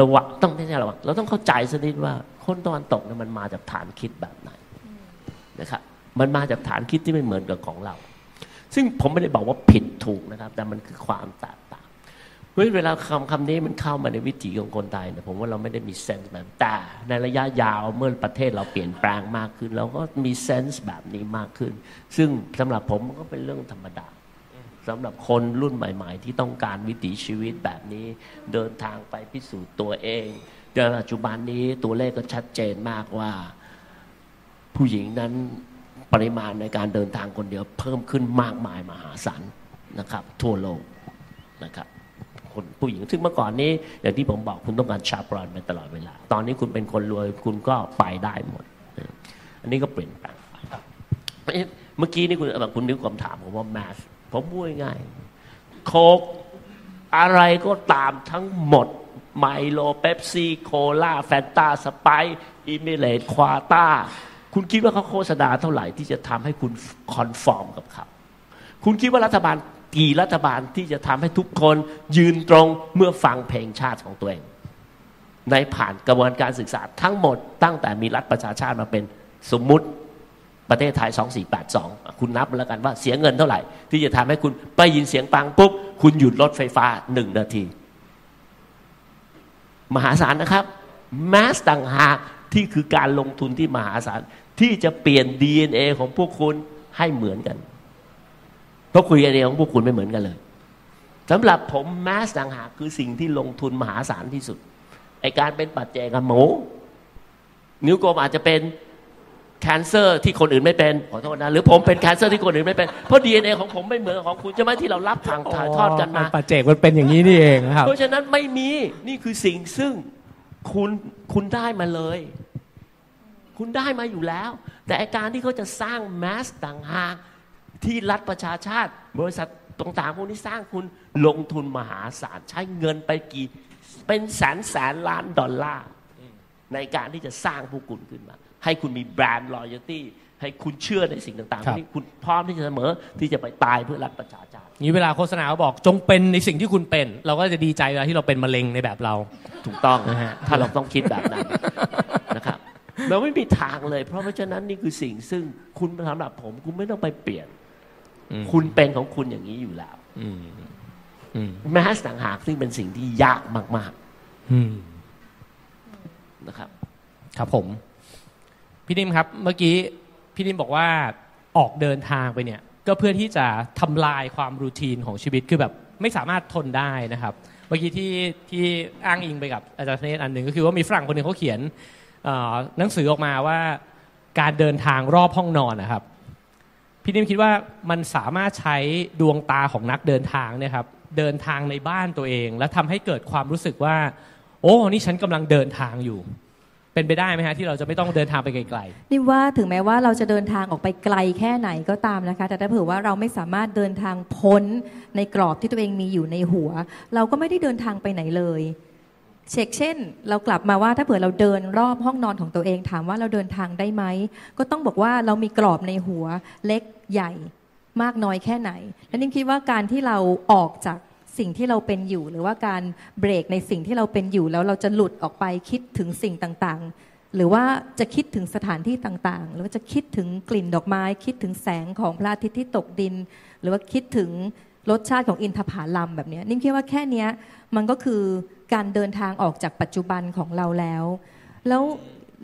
ระวังต้องไม่ใช่ระวังเราต้องเข้าใจสักนิดว่าคนตะวันตกเนี่ยมันมาจากฐานคิดแบบไหน นะครับ มันมาจากฐานคิดที่ไม่เหมือนกับของเรา ซึ่งผมไม่ได้บอกว่าผิดถูกนะครับ แต่มันคือความแตกต่างเพราะเวลาคำคำนี้มันเข้ามาในวิถีของคนไทยนี่ยผมว่าเราไม่ได้มีเซนส์แบบแต่ในระยะยาวเมื่อประเทศเราเปลี่ยนแปลงมากขึ้น เราก็มีเซนส์แบบนี้มากขึ้น ซึ่งสำหรับผมมันก็เป็นเรื่องธรรมดาสำหรับคนรุ่นใหม่ ๆ ที่ต้องการวิถีชีวิตแบบนี้ เดินทางไปพิสูจน์ตัวเองแต่ปัจจุบันนี้ตัวเลขก็ชัดเจนมากว่า ผู้หญิงนั้นปริมาณในการเดินทางคนเดียวเพิ่มขึ้นมากมายมหาศาลนะครับ ทั่วโลกนะครับคนผู้หญิงซึ่งเมื่อก่อนนี้ อย่างที่ผมบอกคุณต้องการชาปรอนไปตลอดเวลา ตอนนี้คุณเป็นคนรวยคุณก็ไปได้หมด อันนี้ก็เปลี่ยนแปลงเมื่อกี้นี่คุณคุณนึกคำถามผมว่าแมสผมพูดง่ายโค้กอะไรก็ตามทั้งหมด ไมโลเป๊ปซี่ โคลาแฟนต้าสไปรท์ mineral water คุณคิดว่าเขาโฆษณาเท่าไหร่ที่จะทำให้คุณ conform กับเขาคุณคิดว่ารัฐบาลกี่รัฐบาลที่จะทำให้ทุกคนยืนตรงเมื่อฟังเพลงชาติของตัวเอง ในผ่านกระบวนการศึกษาทั้งหมดตั้งแต่มีรัฐประชาชาติมาเป็นสมมุติประเทศไทย 2482 คุณนับแล้วกันว่าเสียเงินเท่าไหร่ ที่จะทำให้คุณไปยินเสียงปังปุ๊บ คุณหยุดรถไฟฟ้าหนึ่งนาที มหาศาลนะครับ แมสต่างหากที่คือการลงทุนที่มหาศาล ที่จะเปลี่ยน DNA ของพวกคุณให้เหมือนกันเพราะคุย DNA ของพวกคุณไม่เหมือนกันเลยสำหรับผมแมสต่างหากคือสิ่งที่ลงทุนมหาศาลที่สุดไอการเป็นปัจเจกหมูนิ้วโกมอาจจะเป็นแคนเซอร์ที่คนอื่นไม่เป็นขอโทษนะหรือผมเป็นแคนเซอร์ที่คนอื่นไม่เป็นเพราะ DNA ของผมไม่เหมือนของคุณใช่ไหมที่เรารับทางถ่ายทอดกันมาปัจเจกมันเป็นอย่างนี้นี่เองนะครับ เพราะฉะนั้นไม่มีนี่คือสิ่งซึ่งคุณคุณได้มาเลย คุณได้มาอยู่แล้ว แต่อาการที่เขาจะสร้างแมสต่างหากที่รัฐประชาชาติ บริษัทต่างๆพวกนี้สร้างคุณลงทุนมหาศาลใช้เงินไปกี่เป็นแสนแสนล้านดอลลาร์ในการที่จะสร้างพวกคุณขึ้นมา ให้คุณมีแบรนด์ loyalty ให้คุณเชื่อในสิ่งต่างครับๆที่คุณพร้อมที่จะเสมอที่จะไปตายเพื่อรัฐประชาชาตินี้เวลาโฆษณาเขาบอกจงเป็นในสิ่งที่คุณเป็น เราก็จะดีใจเวลาที่เราเป็นมะเร็งในแบบเรา ถูกต้องนะฮะถ้าเราต้องคิดแบบนั้นนะครับ เราไม่มีทางเลย เพราะเพราะฉะนั้นนี่คือสิ่งซึ่งคุณสำหรับผม คุณไม่ต้องไปเปลี่ยนอืมคุณเป็นของคุณอย่างนี้อยู่แล้วอืมอืมแมสต่างหากซึ่งเป็นสิ่งที่ยากมากอืมๆนะครับ ครับผม พี่นิมครับ เมื่อกี้พี่นิมบอกว่าออกเดินทางไปเนี่ย ก็เพื่อที่จะทำลายความรูทีนของชีวิตคือแบบไม่สามารถทนได้นะครับ เมื่อกี้ที่ที่อ้างอิงไปกับอาจารย์เนศอันหนึ่งก็คือว่ามีฝรั่งคนหนึ่งเขาเขียนเอ่อ หนังสือออกมาว่าการเดินทางรอบห้องนอนนะครับ พี่นิมคิดว่ามันสามารถใช้ดวงตาของนักเดินทางเนี่ยครับเดินทางในบ้านตัวเอง และทำให้เกิดความรู้สึกว่า โอ้นี่ฉันกำลังเดินทางอยู่ เป็นไปได้ไหมฮะที่เราจะไม่ต้องเดินทางไปไกลนี่ว่าถึงแม้ว่าเราจะเดินทางออกไปไกลแค่ไหนก็ตามนะคะ แต่ถ้าเผื่อว่าเราไม่สามารถเดินทางพ้นในกรอบที่ตัวเองมีอยู่ในหัว เราก็ไม่ได้เดินทางไปไหนเลย เช็คเช่น เรากลับมาว่าถ้าเผื่อเราเดินรอบห้องนอนของตัวเอง ถามว่าเราเดินทางได้ไหม ก็ต้องบอกว่าเรามีกรอบในหัวเล็กใหญ่มากน้อยแค่ไหน และนิ่มคิดว่าการที่เราออกจากสิ่งที่เราเป็นอยู่ หรือว่าการเบรกในสิ่งที่เราเป็นอยู่ แล้วเราจะหลุดออกไปคิดถึงสิ่งต่างๆ หรือว่าจะคิดถึงสถานที่ต่างๆ หรือว่าจะคิดถึงกลิ่นดอกไม้ คิดถึงแสงของพระอาทิตย์ที่ตกดิน หรือว่าคิดถึงรสชาติของอินทผลัมแบบนี้นิ่มคิดว่าแค่นี้มันก็คือ การเดินทางออกจากปัจจุบันของเราแล้ว แล้ว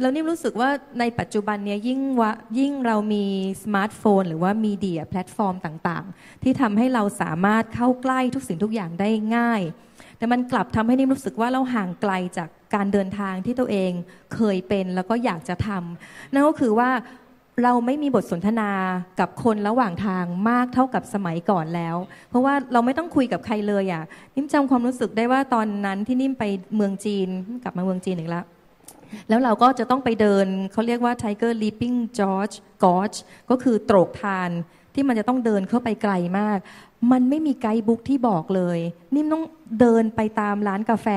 แล้วนิ่มรู้สึกว่าในปัจจุบันเนี้ยยิ่งวะยิ่งเรามีสมาร์ทโฟน หรือว่า media platform ต่างๆ ที่ทำให้เราสามารถเข้าใกล้ทุกสิ่งทุกอย่างได้ง่าย แต่มันกลับทำให้นิ่มรู้สึกว่าเราห่างไกลจากการเดินทางที่ตัวเองเคยเป็นแล้วก็อยากจะทำนั่นก็คือว่า เราไม่มีบทสนทนากับคนระหว่างทางมากเท่ากับสมัยก่อนแล้ว เพราะว่าเราไม่ต้องคุยกับใครเลยอะนิ่มจำความรู้สึกได้ว่าตอนนั้นที่นิ่มไปเมืองจีนกลับมาเมืองจีนอีกแล้วแล้วเราก็จะต้องไปเดินเขาเรียกว่า Tiger Leaping George Gorge ก็คือโตรกทานที่มันจะต้องเดินเข้าไปไกลมาก มันไม่มีไกด์บุ๊กที่บอกเลย นิ่มต้องเดินไปตามร้านกาแฟ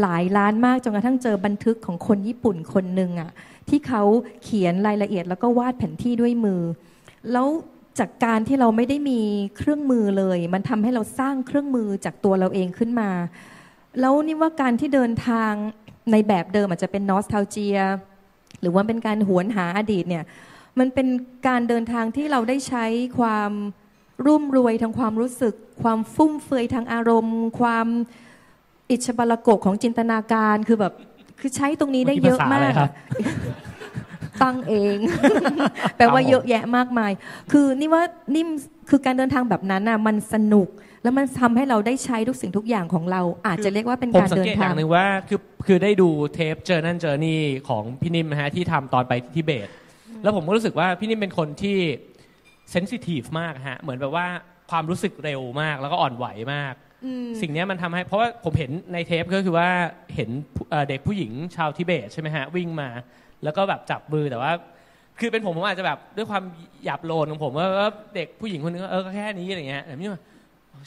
หลายร้านมากจนกระทั่งเจอบันทึกของคนญี่ปุ่นคนหนึ่งอะที่เขาเขียนรายละเอียดแล้วก็วาดแผนที่ด้วยมือ แล้วจากการที่เราไม่ได้มีเครื่องมือเลย มันทำให้เราสร้างเครื่องมือจากตัวเราเองขึ้นมา แล้วนี่ว่าการที่เดินทางในแบบเดิมอาจจะเป็นนอสเทาเจีย หรือว่าเป็นการหวนหาอดีตเนี่ยมันเป็นการเดินทางที่เราได้ใช้ความรุ่มรวยทางความรู้สึก ความฟุ่มเฟือยทางอารมณ์ ความ อิจฉาบารกกของจินตนาการคือแบบคือใช้ตรงนี้ได้เยอะมากเมื่อกี้ภาษาอะไรครับตั้งเอง แปลว่าเยอะแยะมากมาย คือนี่ว่านี่คือการเดินทางแบบนั้นน่ะมันสนุก แล้วมันทำให้เราได้ใช้ทุกสิ่งทุกอย่างของเรา อาจจะเรียกว่าเป็นๆผมการสังเดินเกตอทางย่างหนึ่งว่าคือคือได้ดูเทปเจอนั่นเจอนี่ของพี่นิมนะฮะที่ทำตอนไปทิเบต แล้วผมก็รู้สึกว่าพี่นิมเป็นคนที่เซนซิทีฟมากฮะเหมือนแบบว่าความรู้สึกเร็วมากแล้วก็อ่อนไหวมากอืม สิ่งนี้มันทำให้เพราะว่าผมเห็นในเทปก็คือว่าเห็นเด็กผู้หญิงชาวทิเบตใช่ไหมฮะวิ่งมา แล้วก็แบบจับมือแต่ว่า คือเป็นผมผมอาจจะแบบด้วยความหยาบโลนของผมว่าเด็กผู้หญิงคนนึงก็เออก็แค่นี้อะไรเงี้ยแต่นี่ว่า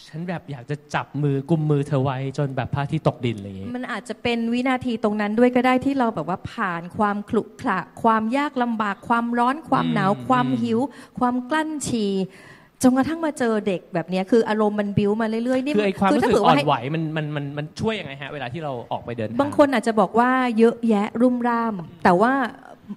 ฉันแบบอยากจะจับมือกุมมือเธอไว้จนแบบพระอาที่ตกดินอะไรอย่างเงี้ยมันอาจจะเป็นวินาทีตรงนั้นด้วยก็ได้ที่เราแบบว่าผ่านความขลุขระความยากลำบากความร้อนความหนาวความหิว ความกลั้นฉี่ จนกระทั่งมาเจอเด็กแบบเนี้ยคืออารมณ์มันบิ้วมาเรื่อยๆนี่คือไอ้ความรู้ถ้สึกเผื่อ่อนให้ไหวมันมันมันมันช่วยยังไงฮะเวลาที่เราออกไปเดินทางบางคนอาจจะบอกว่าเยอะแยะรุ่มร่าม แต่ว่า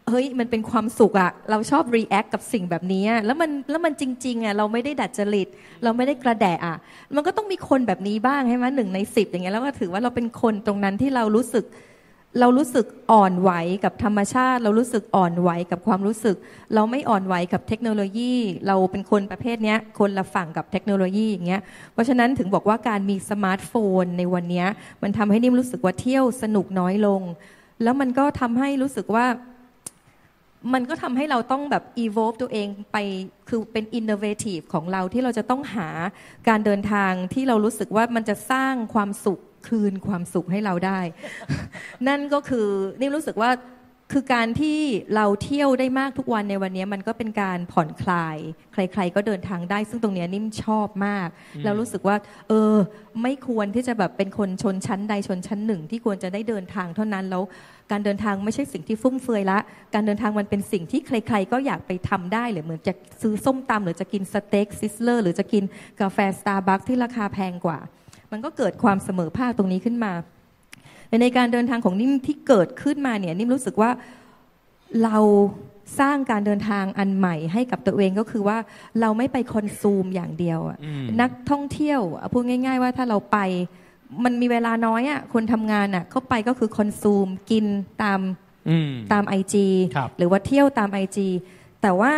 เฮ้ยมันเป็นความสุขอะเราชอบ react กับสิ่งแบบนี้แล้วมันแล้วมันจริงๆอะเราไม่ได้ดัดจริต เราไม่ได้กระแดะอะมันก็ต้องมีคนแบบนี้บ้างใช่ไหมหนึ่งในสิบอย่างเงี้ยแล้วก็ถือว่าเราเป็นคนตรงนั้นที่เรารู้สึก เรารู้สึกอ่อนไหวกับธรรมชาติ เรารู้สึกอ่อนไหวกับความรู้สึก เราไม่อ่อนไหวกับเทคโนโลยี เราเป็นคนประเภทเนี้ยคนละฝั่งกับเทคโนโลยีอย่างเงี้ยเพราะฉะนั้นถึงบอกว่าการมีสมาร์ทโฟนในวันเนี้ยมันทำให้นิ่มรู้สึกว่าเที่ยวสนุกน้อยลง แล้วมันก็ทำให้รู้สึกว่ามันก็ทำให้เราต้องแบบ evolve ตัวเองไปคือเป็น innovative ของเราที่เราจะต้องหาการเดินทางที่เรารู้สึกว่ามันจะสร้างความสุข คืนความสุขให้เราได้ นั่นก็คือนี่รู้สึกว่าคือการที่เราเที่ยวได้มากทุกวันในวันนี้มันก็เป็นการผ่อนคลาย ใคร ๆ ก็เดินทางได้ ซึ่งตรงเนี้ยนิ่มชอบมากแล้วรู้สึกว่า เออ ไม่ควรที่จะแบบเป็นคนชนชั้นใดชนชั้นหนึ่ง ที่ควรจะได้เดินทางเท่านั้นแล้วการเดินทางไม่ใช่สิ่งที่ฟุ่มเฟือยละ การเดินทางมันเป็นสิ่งที่ใคร ๆ ก็อยากไปทำได้หรือเหมือนจะซื้อส้มตำหรือจะกินสเต็กซิสเลอร์หรือจะกินกาแฟสตาร์บัคที่ราคาแพงกว่า มันก็เกิดความเสมอภาคตรงนี้ขึ้นมา ในการเดินทางของนิ่มที่เกิดขึ้นมาเนี่ยนิ่มรู้สึกว่าเราสร้างการเดินทางอันใหม่ให้กับตัวเองก็คือว่าเราไม่ไปคอนซูมอย่างเดียวอะอืมนักท่องเที่ยวอะพูดง่าย ๆ ว่าถ้าเราไปมันมีเวลาน้อยอะคนทำงานอะเข้าไปก็คือคอนซูมกินตามอืมตาม IG ครับหรือว่าเที่ยวตาม IG แต่ว่า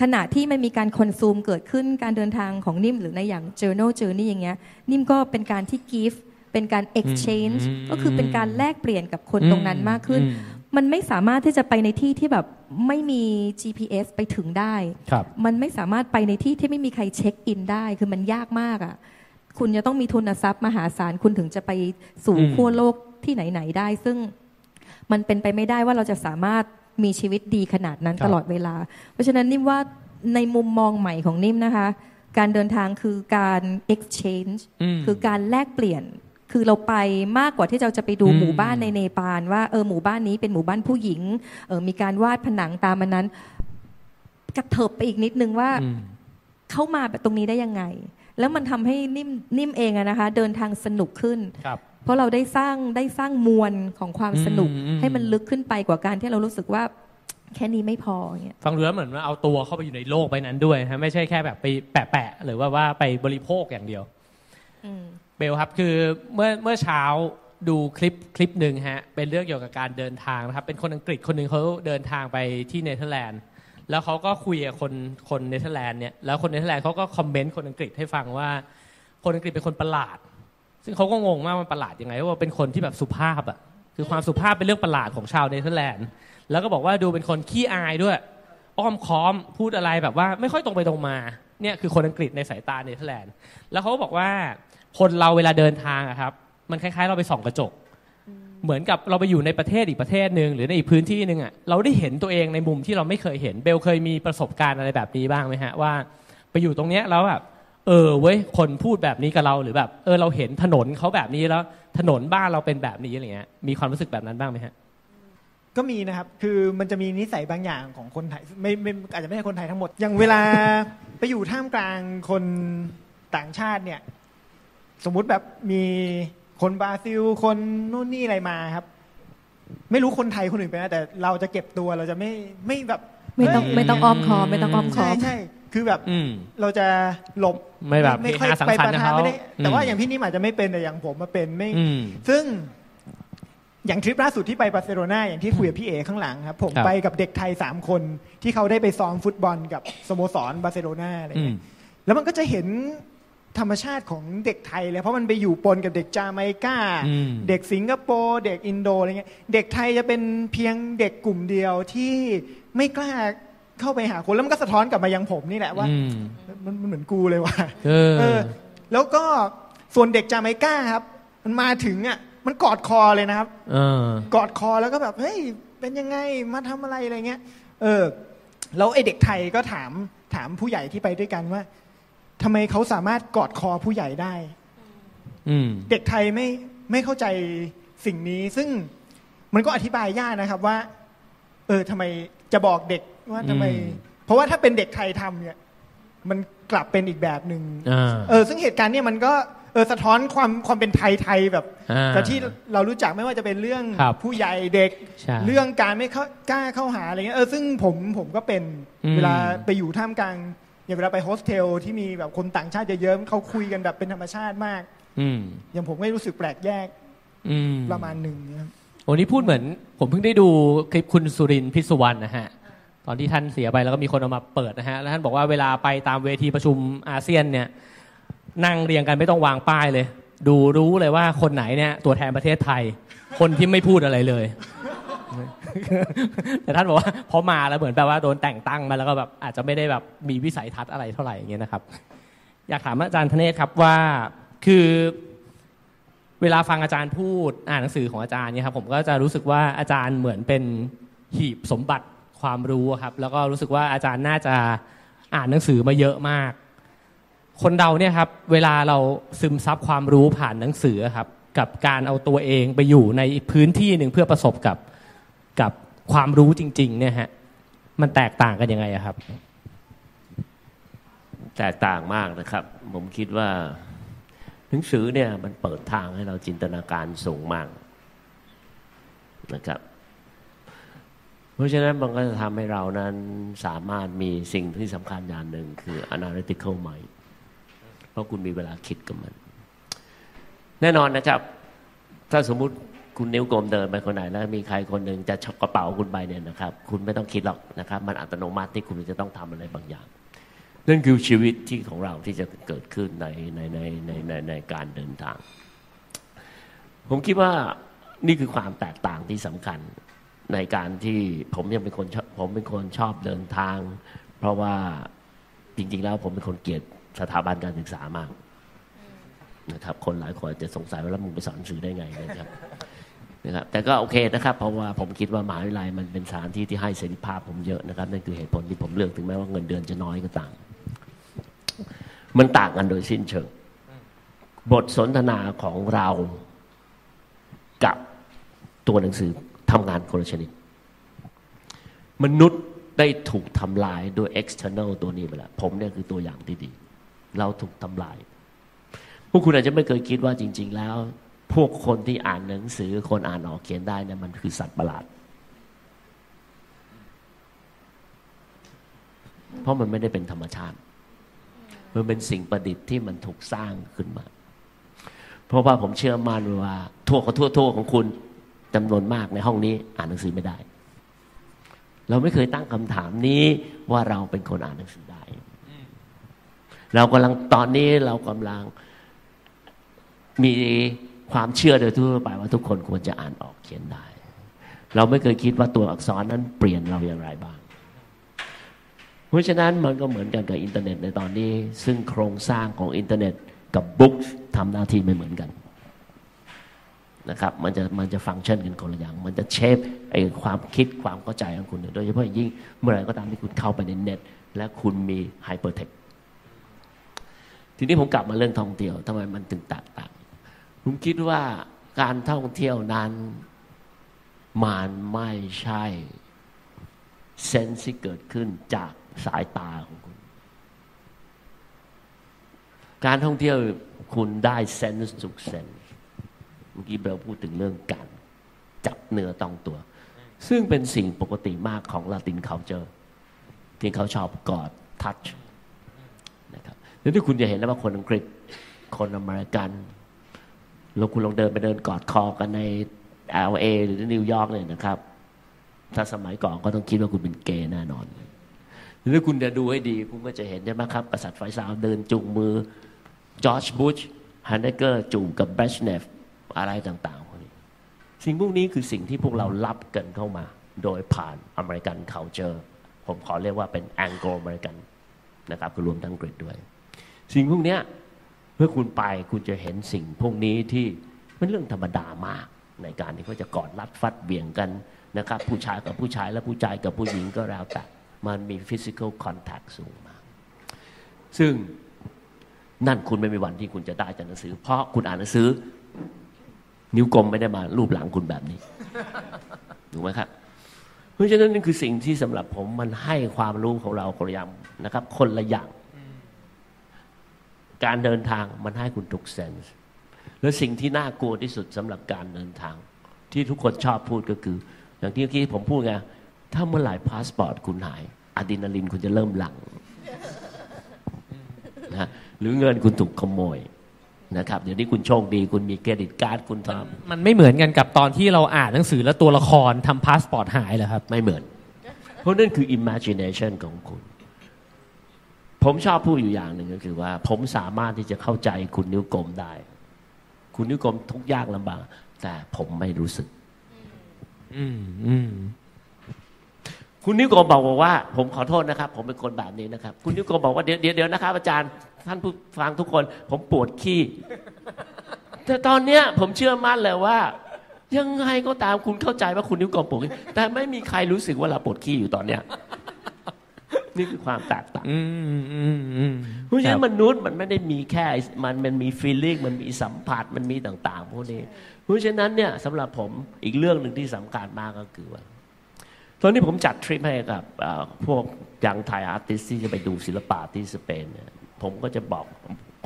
ขณะที่มันมีการคอนซูมเกิดขึ้นการเดินทางของนิ่ม หรือในอย่าง journal journey อย่างเงี้ย นิ่มก็เป็นการที่ give เป็นการ exchange อืมก็คือเป็นการแลกเปลี่ยนกับคนตรงนั้นมากขึ้นอืมมันไม่สามารถที่จะไปในที่ที่แบบไม่มี GPS ไปถึงได้ครับมันไม่สามารถไปในที่ที่ไม่มีใครเช็คอินได้ คือมันยากมากอะ่ะ คุณจะต้องมีทุนทรัพย์มหาศาล คุณถึงจะไปสู่อืมขั้วโลกที่ไหน ๆ ได้ ซึ่งมันเป็นไปไม่ได้ว่าเราจะสามารถ มีชีวิตดีขนาดนั้นตลอดเวลา เพราะฉะนั้นนิ่มว่าในมุมมองใหม่ของนิ่มนะคะ การเดินทางคือการ exchange มคือการแลกเปลี่ยนคือเราไปมากกว่าที่เราจะไปดูอืมหมู่บ้านในเนปาลว่าเออหมู่บ้านนี้เป็นหมู่บ้านผู้หญิงเออมีการวาดผนังตามมันนั้น กระเถิบไปอีกนิดนึงว่าอืมเข้ามาแบบตรงนี้ได้ยังไง แล้วมันทำให้นิ่มนิ่มเองอะนะคะ เดินทางสนุกขึ้นครับ เพราะเราได้สร้างได้สร้างมวลของความสนุกอืมอืมให้มันลึกขึ้นไปกว่าการที่เรารู้สึกว่าแค่นี้ไม่พออย่างเงี้ยฟังดูแล้วเหมือนว่าเอาตัวเข้าไปอยู่ในโลกใบนั้นด้วยนะไม่ใช่แค่แบบไปแปะๆหรือว่าว่าไปบริโภคอย่างเดียวอืมเบลครับคือเมื่อเมื่อเช้าดูคลิปคลิปหนึ่งฮะเป็นเรื่องเกี่ยวกับการเดินทางนะครับ เป็นคนอังกฤษคนหนึ่งเขาเดินทางไปที่เนเธอร์แลนด์แล้วเขาก็คุยกับคนคนเนเธอร์แลนด์เนี่ยแล้วคนเนเธอร์แลนด์เขาก็ comment คนอังกฤษให้ฟังว่า คนอังกฤษเป็นคนประหลาด ซึ่งเขาก็งงมากมันประหลาดยังไงว่าเป็นคนที่แบบสุภาพอะคือความสุภาพเป็นเรื่องประหลาดของชาวเนเธอร์แลนด์แล้วก็บอกว่าดูเป็นคนขี้อายด้วย อ้อมค้อมพูดอะไรแบบว่าไม่ค่อยตรงไปตรงมาเนี่ยคือคนอังกฤษในสายตาเนเธอร์แลนด์แล้วเขาก็บอกว่าคนเราเวลาเดินทางอะครับมันคล้ายๆ เราไปส่องกระจก เหมือนกับเราไปอยู่ในประเทศอีกประเทศหนึ่งหรือในอีกพื้นที่หนึ่งอะเราได้เห็นตัวเองในมุมที่เราไม่เคยเห็นเบลเคยมีประสบการณ์อะไรแบบนี้บ้างไหมฮะว่า ไปอยู่ตรงเนี้ยแล้วแบบ เออเว้ยคนพูดแบบนี้กับเราหรือแบบ เออเราเห็นถนนเขาแบบนี้แล้ว ถนนบ้านเราเป็นแบบนี้อะไรเงี้ยมีความรู้สึกแบบนั้นบ้างไหมฮะก็มีนะครับ คือมันจะมีนิสัยบางอย่างของคนไทยไม่ไม่อาจจะไม่ใช่คนไทยทั้งหมด อย่างเวลาไปอยู่ท่ามกลางคนต่างชาติเนี่ย สมมุติแบบมีคนบราซิล คนนู่นนี่อะไรมาครับ ไม่รู้คนไทยคนอื่นเป็นนะแต่เราจะเก็บตัวเราจะไม่ไม่แบบไม่ต้องเฮ้ยไม่ต้องอ้อมค้อมไม่ต้องอ้อมคอใช่มใช่ใช่ คือแบบอืมเราจะหลบไม่แบบไม่ค่อยเฮฮาสังไปสรรปะค์กับทะเขาไม่ได้แต่ว่าอืมอย่างพี่นิ่มอาจจะไม่เป็นแต่อย่างผมมาเป็นไม่อืมซึ่งอย่างทริปล่าสุดที่ไปบาร์เซโลนาอย่างที่คุยกับพี่เอข้างหลังครับ ผมครับไปกับเด็กไทยสามคนที่เขาได้ไปซ้อมฟุตบอลกับสโมสรบาร์เซโลนาอะไรอืมเงี้ยแล้วมันก็จะเห็นธรรมชาติของเด็กไทยเลย เพราะมันไปอยู่ปนกับเด็กจาเมกาอืมเด็กสิงคโปร์เด็กอินโดอะไรเงี้ยเด็กไทยจะเป็นเพียงเด็กกลุ่มเดียวที่ไม่กล้า เข้าไปหาคนแล้วมันก็สะท้อนกลับมายังผมนี่แหละว่าอืม มันมันเหมือนกูเลยว่ะเออ เออ แล้วก็ส่วนเด็กจาเมกาครับ มันมาถึงอะ มันกอดคอเลยนะครับ เออ กอดคอแล้วก็แบบเฮ้ยเป็นยังไงมาทำอะไรอะไรเงี้ย เออ แล้วไอเด็กไทยก็ถามถามผู้ใหญ่ที่ไปด้วยกันว่าทำไมเขาสามารถกอดคอผู้ใหญ่ได้ อืม เด็กไทยไม่ไม่เข้าใจสิ่งนี้ ซึ่งมันก็อธิบายยากนะครับว่า เออทำไมจะบอกเด็ก ว่าทำไมอืมเพราะว่าถ้าเป็นเด็กไทยทำเนี่ย มันกลับเป็นอีกแบบหนึ่งอ่าเออ ซึ่งเหตุการณ์เนี่ยมันก็เออสะท้อนความความเป็นไทยไทยแบบอ่าแต่ที่เรารู้จักไม่ว่าจะเป็นเรื่องครับผู้ใหญ่เด็กใช่เรื่องการไม่เข้ากล้าเข้าหาอะไรเงี้ยเออซึ่งผมผมก็เป็นอืมเวลาไปอยู่ท่ามกลางอย่างเวลาไปโฮสเทลที่มีแบบคนต่างชาติเยอะๆเขาคุยกันแบบเป็นธรรมชาติมากอืมอย่างผมก็รู้สึกแปลกแยกอืมประมาณหนึ่งนะครับโอ้นี่พูดเหมือน ผมเพิ่งได้ดูคลิปคุณสุรินทร์พิศวรรณนะฮะ ตอนที่ท่านเสียไปแล้วก็มีคนเอามาเปิดนะฮะแล้วท่านบอกว่าเวลาไปตามเวทีประชุมอาเซียนเนี่ยนั่งเรียงกันไม่ต้องวางป้ายเลย ดูรู้เลยว่าคนไหนเนี่ยตัวแทนประเทศไทย คนที่ไม่พูดอะไรเลย แต่ท่านบอกว่าพอมาแล้วเหมือนแบบว่าโดนแต่งตั้งมาแล้วก็แบบอาจจะไม่ได้แบบมีวิสัยทัศน์อะไรเท่าไหร่อย่างเงี้ยนะครับ อยากถามอาจารย์ธเนศครับว่าคือเวลาฟังอาจารย์พูดอ่านหนังสือของอาจารย์เนี่ยครับผมก็จะรู้สึกว่าอาจารย์เหมือนเป็นหีบสมบัติ ความรู้ครับแล้วก็รู้สึกว่าอาจารย์น่าจะอ่านหนังสือมาเยอะมาก คนเราเนี่ยครับเวลาเราซึมซับความรู้ผ่านหนังสือครับกับการเอาตัวเองไปอยู่ในพื้นที่หนึ่งเพื่อประสบกับกับความรู้จริง ๆ เนี่ยฮะมันแตกต่างกันยังไงครับ แตกต่างมากนะครับ ผมคิดว่า หนังสือเนี่ยมันเปิดทางให้เราจินตนาการสูงมากนะครับ เพราะฉะนั้นมันก็จะทำให้เรานั้นสามารถมีสิ่งที่สำคัญอย่างหนึ่งคือ analytical mind เพราะคุณมีเวลาคิดกับมัน แน่นอนนะครับ ถ้าสมมุติคุณนิ้วกลมเดินไปคนไหนแล้วมีใครคนหนึ่งจะชกกระเป๋าคุณไปเนี่ยนะครับ คุณไม่ต้องคิดหรอกนะครับ มันอัตโนมัติที่คุณจะต้องทำอะไรบางอย่างนั่นคือชีวิตที่ของเราที่จะเกิดขึ้นในในในในในในการเดินทาง ผมคิดว่านี่คือความแตกต่างที่สำคัญ ในการที่ผมยังเป็นคนชอบผมเป็นคนชอบเดินทาง เพราะว่าจริง ๆ แล้วผมเป็นคนเกลียดสถาบันการศึกษามากนะครับ คนหลายคนจะสงสัยว่าแล้วมึงไปสอนหนังสือได้ไงนะครับนะครับ แต่ก็โอเคนะครับ เพราะว่าผมคิดว่ามหาวิทยาลัยมันเป็นสถานที่ที่ให้เสรีภาพผมเยอะนะครับนั่นคือเหตุผลที่ผมเลือกถึงแม้ว่าเงินเดือนจะน้อยก็ตามมันต่างกันโดยสิ้นเชิง บทสนทนาของเรากับตัวหนังสือ ทำงานคนละชนิด มนุษย์ได้ถูกทำลายโดย external ตัวนี้ไปแล้วผมเนี่ยคือตัวอย่างที่ดี เราถูกทำลาย พวกคุณอาจจะไม่เคยคิดว่าจริง ๆ แล้ว พวกคนที่อ่านหนังสือคนอ่านออกเขียนได้เนี่ยมันคือสัตว์ประหลาด เพราะมันไม่ได้เป็นธรรมชาติ มันเป็นสิ่งประดิษฐ์ที่มันถูกสร้างขึ้นมา เพราะว่าผมเชื่อมั่นว่า ทั่วขอทั่วทั่วของคุณ จำนวนมากในห้องนี้อ่านหนังสือไม่ได้ เราไม่เคยตั้งคำถามนี้ว่าเราเป็นคนอ่านหนังสือได้ เรากำลังตอนนี้เรากำลังมีความเชื่อโดยทั่วไปว่าทุกคนควรจะอ่านออกเขียนได้ เราไม่เคยคิดว่าตัวอักษรนั้นเปลี่ยนเราอย่างไรบ้าง เพราะฉะนั้นมันก็เหมือนกันกับอินเทอร์เน็ตในตอนนี้ ซึ่งโครงสร้างของอินเทอร์เน็ตกับ bookทำหน้าที่ไม่เหมือนกัน นะครับมันจะมันจะฟังก์ชันกันคนละอย่าง มันจะ shape ไอความคิดความเข้าใจของคุณ โดยเฉพาะยิ่งเมื่อไหร่ก็ตามที่คุณเข้าไปในเน็ต และคุณมี hypertext ทีนี้ผมกลับมาเรื่องท่องเที่ยวทำไมมันถึงแตกต่างผมคิดว่าการท่องเที่ยวนั้นมันไม่ใช่ sense ที่เกิดขึ้นจากสายตาของคุณ การท่องเที่ยวคุณได้ sense ทุก sense เมื่อกี้เราพูดถึงเรื่องการจับเนื้อต้องตัว ซึ่งเป็นสิ่งปกติมากของ Latin culture ที่เขาชอบกอด touch นะครับแล้วที่คุณจะเห็นแล้วว่าคนอังกฤษคนอเมริกันแล้วคุณลองเดินไปเดินกอดคอกันใน LA หรือนิวยอร์กเลยนะครับ ถ้าสมัยก่อนก็ต้องคิดว่าคุณเป็นเกย์แน่นอนหรือคุณจะดูให้ดี คุณก็จะเห็นใช่ไหมครับกษัตริย์ไฟซาลเดินจูงมือจอร์จบุชฮอเนคเกอร์จูงกับเบรจเนฟ อะไรต่างๆพวกนี้สิ่งพวกนี้คือสิ่งที่พวกเรารับกันเข้ามา โดยผ่านอเมริกัน culture ผมขอเรียกว่าเป็น Anglo-American นะครับคือรวมทั้งอังกฤษด้วย สิ่งพวกนี้เมื่อคุณไปคุณจะเห็นสิ่งพวกนี้ที่เป็นเรื่องธรรมดามากในการที่เขาจะกอดรัดฟัดเหวี่ยงกันนะครับ ผู้ชายกับผู้ชายและผู้ชายกับผู้หญิงก็แล้วแต่มันมี physical contact สูงมาก ซึ่งนั่นคุณไม่มีวันที่คุณจะได้จากหนังสือ เพราะคุณอ่านหนังสือ นิ้วกลมไม่ได้มารูปหลังคุณแบบนี้ถูกไหมครับ เพราะฉะนั้นนี่คือสิ่งที่สำหรับผมมันให้ความรู้ของเราคนละอย่างนะครับ คนละอย่าง การเดินทางมันให้คุณทุกเซนส์และสิ่งที่น่ากลัวที่สุดสำหรับการเดินทาง ที่ทุกคนชอบพูดก็คือ อย่างที่เมื่อกี้ผมพูดไงถ้าเมื่อไหร่พาสปอร์ตคุณหายอะดรีนาลินคุณจะเริ่มหลั่งนะหรือเงินคุณถูกขโมย นะครับเดี๋ยวนี้คุณโชคดีคุณมี credit card คุณทมันไม่เหมือนกันกับตอนที่เราอ่านหนังสือแล้วตัวละครทำพาสปอร์ตหายเหรอครับไม่เหมือน เพราะนั่นคือ imagination ของคุณ ผมชอบพูดอยู่อย่างหนึ่งก็คือว่า ผมสามารถที่จะเข้าใจคุณนิ้วกลมได้ คุณนิ้วกลมทุกข์ยากลำบาก แต่ผมไม่รู้สึก อืมอืม คุณนิวกลมบอกว่า ผมขอโทษนะครับ ผมเป็นคนแบบนี้นะครับ คุณนิวกลมบอกว่าเดี๋ยวเดี๋ยวนะครับอาจารย์ท่านผู้ฟังทุกคน ผมปวดขี้แต่ตอนเนี้ยผมเชื่อมั่นเลยว่า ยังไงก็ตามคุณเข้าใจว่าคุณนิวกลมปวดขี้แต่ไม่มีใครรู้สึกว่าเราปวดขี้อยู่ตอนเนี้ยนี่คือความแตกต่างเพราะฉะนั้นมนุษย์มันไม่ได้มีแค่ มันมันมีฟีลลิ่งมันมีสัมผัสมันมีต่าง ๆ พวกนี้ เพราะฉะนั้นเนี่ยสำหรับผมอีกเรื่องหนึ่งที่สำคัญมากก็คือว่า ตอนนี้ผมจัดทริปให้กับเอ่อพวกยังไทยอาร์ติสที่จะไปดูศิลปะที่สเปนเนี่ยผมก็จะบอก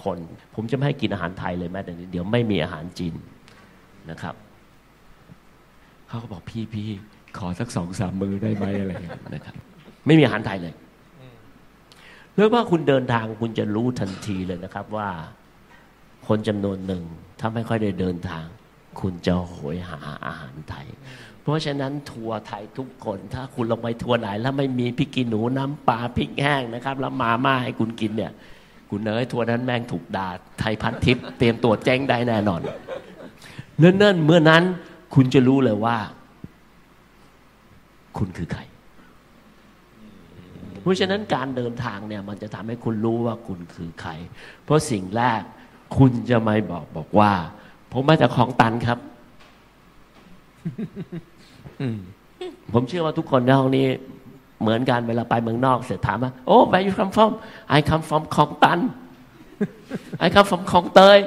คน ผมจะไม่ให้กินอาหารไทยเลยแม้แต่นิดเดี๋ยวไม่มีอาหารจีนนะครับเขาก็บอกพี่พี่ขอสักสองสามมือได้ไหมอะไรอย่างเงี้ยนะครับ ไม่มีอาหารไทยเลยแล้วว่าคุณเดินทางคุณจะรู้ทันทีเลยนะครับว่า คนจำนวนหนึ่งถ้าไม่ค่อยได้เดินทาง คุณจะโหยหาอาหารไทย เพราะฉะนั้นทัวร์ไทยทุกคน ถ้าคุณลงไปทัวร์ไหน แล้วไม่มีพริกกีหนูน้ำปลาพริกแห้งนะครับ แล้วมาม่าให้คุณกินเนี่ย คุณเนยทัวร์นั้นแม่งถูกด่าไทยพันทิพย์เตรียมตัวแจ้งได้แน่นอน เนิ่นๆเมื่อนั้นคุณจะรู้เลยว่า คุณคือใครเพราะฉะนั้นการเดินทางเนี่ยมันจะทำให้คุณรู้ว่าคุณคือใคร เพราะสิ่งแรกคุณจะไม่บอกบอกว่า ผมมาจากของตันครับ ผมเชื่อว่าทุกคนในห้องนี้เหมือนกันเวลาไปเมืองนอกเสร็จถามว่าโอ้ where you come from I come from ของตัน I come from ของเตย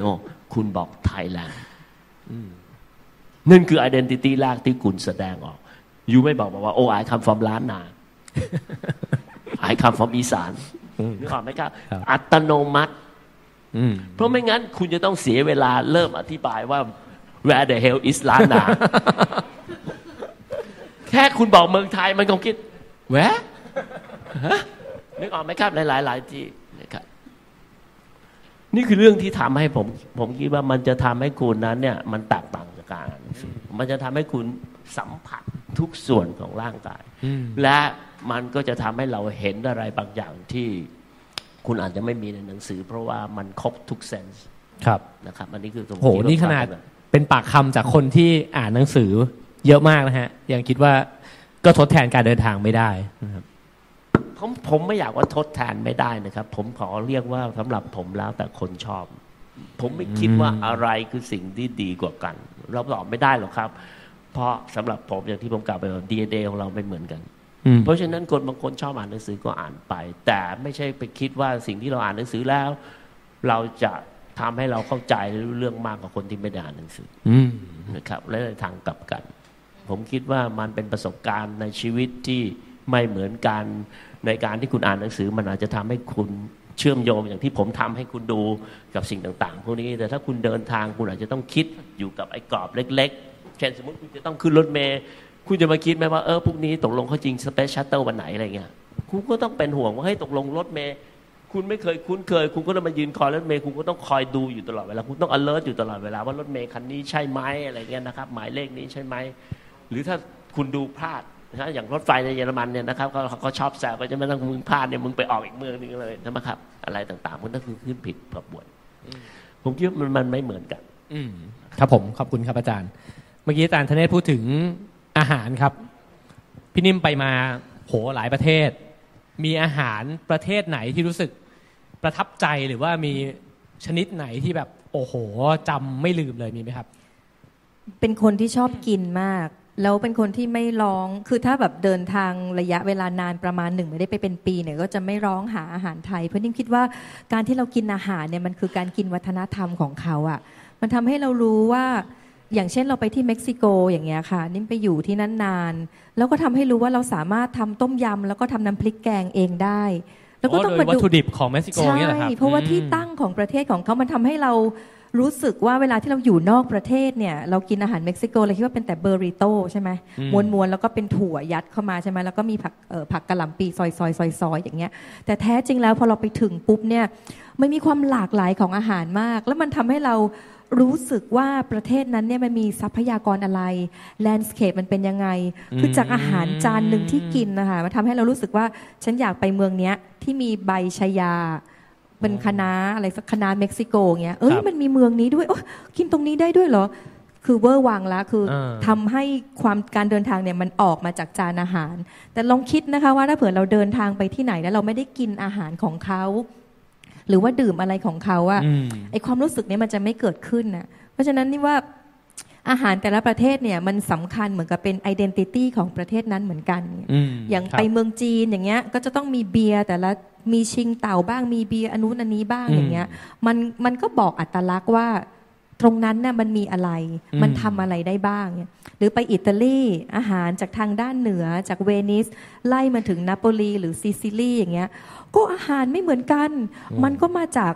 no คุณบอกไทยแลนด์นั่นคือ identity แรกที่คุณแสดงออกยูไม่บอกบอกว่าโอ้ I come from ล้านนา I come from อีสานนึกออกไหมครับครับอัตโนมัติอืมเพราะไม่งั้นคุณจะต้องเสียเวลาเริ่มอธิบายว่า where the hell is ล้านนา แค่คุณบอกเมืองไทยมันคงคิดแหวะฮะนึกออกไหมครับในหลายหลายๆที่นะครับ นี่คือเรื่องที่ทำให้ผม ผมคิดว่ามันจะทำให้คุณนั้น เนี่ย มันแตกต่างจากการอ่านหนังสือมันจะทำให้คุณสัมผัสทุกส่วนของร่างกายอืมและมันก็จะทำให้เราเห็นอะไรบางอย่างที่คุณอาจจะไม่มีในหนังสือ เพราะว่ามันครบทุกเซนส์ครับนะครับ อันนี้คือผมโหคิดว่นี่ขนาดควมเป็นปากคำจากคนที่อ่านหนังสือ เยอะมากนะฮะ ยังคิดว่าก็ทดแทนการเดินทางไม่ได้นะครับผมผมไม่อยากว่าทดแทนไม่ได้นะครับ ผมขอเรียกว่าสำหรับผมแล้วแต่คนชอบ ผมไม่คิดว่าอะไรคือสิ่งที่ดีกว่ากันเราตอบไม่ได้หรอกครับ เพราะสำหรับผมอย่างที่ผมกล่าวไปว่าดีเของเราไม่เหมือนกันอืมเพราะฉะนั้นคนบางคนชอบอ่านหนังสือก็อ่านไป แต่ไม่ใช่ไปคิดว่าสิ่งที่เราอ่านหนังสือแล้ว เราจะทำให้เราเข้าใจและรู้เรื่องมากกว่าคนที่ไม่ได้อ่านหนังสืออืมนะครับและในทางกลับกัน ผมคิดว่ามันเป็นประสบการณ์ในชีวิตที่ไม่เหมือนกันในการที่คุณอ่านหนังสือ มันอาจจะทำให้คุณเชื่อมโยงอย่างที่ผมทำให้คุณดูกับสิ่งต่าง ๆ พวกนี้แต่ถ้าคุณเดินทางคุณอาจจะต้องคิดอยู่กับไอ้กรอบเล็ก ๆ เช่นสมมติคุณจะต้องขึ้นรถเมล์คุณจะมาคิดไหมว่าเออพรุ่งนี้ตกลงเขายิง space shuttle วันไหนอะไรเงี้ยคุณก็ต้องเป็นห่วงว่าเฮ้ยตกลงรถเมล์คุณไม่เคยคุ้นเคย คุณก็ต้องมายืนคอยรถเมล์คุณก็ต้องคอยดูอยู่ตลอดเวลาคุณต้อง alert อยู่ตลอดเวลาว่ารถเมล์คันนี้ใช่ไหมอะไรเงี้ยนะครับหมายเลขนี้ใช่ไหม หรือถ้าคุณดูพลาดนะอย่างรถไฟในเยอรมันเนี่ยนะครับเขาเขาก็ชอบแซวก็จะไม่ต้องมึงพลาดเนี่ยมึงไปออกอีกเมืองหนึงเลยนะครับ อะไรต่างๆมันก็คือขึ้นผิดกระบวนผมคิดว่ามันมันไม่เหมือนกันอืมครับผมขอบคุณครับอาจารย์ เมื่อกี้อาจารย์ธเนศพูดถึงอาหารครับ พี่นิ่มไปมาโหหลายประเทศ มีอาหารประเทศไหนที่รู้สึกประทับใจหรือว่ามีชนิดไหนที่แบบ โอ้โหจำไม่ลืมเลยมีไหมครับ เป็นคนที่ชอบกินมาก แล้วเป็นคนที่ไม่ร้องคือถ้าแบบเดินทางระยะเวลานานประมาณหนึ่งไม่ได้ไปเป็นปีเนี่ยก็จะไม่ร้องหาอาหารไทย เพราะนิ่มคิดว่าการที่เรากินอาหารเนี่ยมันคือการกินวัฒนธรรมของเขาอะ่ะ มันทำให้เรารู้ว่าอย่างเช่นเราไปที่เม็กซิโกอย่างเงี้ยค่ะ นิ่มไปอยู่ที่นั่นนาน แล้วก็ทำให้รู้ว่าเราสามารถทำต้มยำแล้วก็ทำน้ำพริกแกงเองได้ แล้วก็ต้องโดมายวัตดูถุดิบของเม็กซิโกใช่เนี่ยแหละครับเพราะว่าอืมที่ตั้งของประเทศของเขามันทำให้เรา รู้สึกว่าเวลาที่เราอยู่นอกประเทศเนี่ย เรากินอาหารเม็กซิโกเราคิดว่าเป็นแต่เบอร์ริโตใช่ไหมอืมม้วนๆแล้วก็เป็นถั่วยัดเข้ามาใช่ไหมแล้วก็มีผักเอ่อผักกะหล่ำปีซอยๆซอยๆอย่างเงี้ย แต่แท้จริงแล้วพอเราไปถึงปุ๊บเนี่ยมันมีความหลากหลายของอาหารมาก แล้วมันทำให้เรารู้สึกว่าประเทศนั้นเนี่ยมันมีทรัพยากรอะไร landscape มันเป็นยังไง คือจากอาหารจานหนึ่งที่กินนะคะมันทำให้เรารู้สึกว่าฉันอยากไปเมืองเนี้ยที่มีใบชายา เป็นคณะอะไรสักคณะเม็กซิโกเงี้ยเอ้ยครับมันมีเมืองนี้ด้วยโอ๊ยกินตรงนี้ได้ด้วยเหรอ คือเวอร์วังละคือเออทำให้ความการเดินทางเนี่ยมันออกมาจากจานอาหาร แต่ลองคิดนะคะว่าถ้าเผื่อเราเดินทางไปที่ไหนแล้วเราไม่ได้กินอาหารของเขาหรือว่าดื่มอะไรของเขาอะอืมไอความรู้สึกเนี้มันจะไม่เกิดขึ้นนะเพราะฉะนั้นนี่ว่า อาหารแต่ละประเทศเนี่ยมันสำคัญเหมือนกับเป็น identity ของประเทศนั้นเหมือนกันอืมอย่างครับไปเมืองจีนอย่างเงี้ยก็จะต้องมีเบียร์แต่ละมีชิงเต่าบ้างมีเบียร์อันนู้นอันนี้บ้างอืมอย่างเงี้ยมันมันก็บอกอัตลักษณ์ว่าตรงนั้นน่ะมันมีอะไรอืมมันทำอะไรได้บ้างเนี่ยหรือไปอิตาลีอาหารจากทางด้านเหนือจากเวนิส ไล่มาถึงนาโปลีหรือซิซิลีอย่างเงี้ย ก็อาหารไม่เหมือนกัน มันก็มาจาก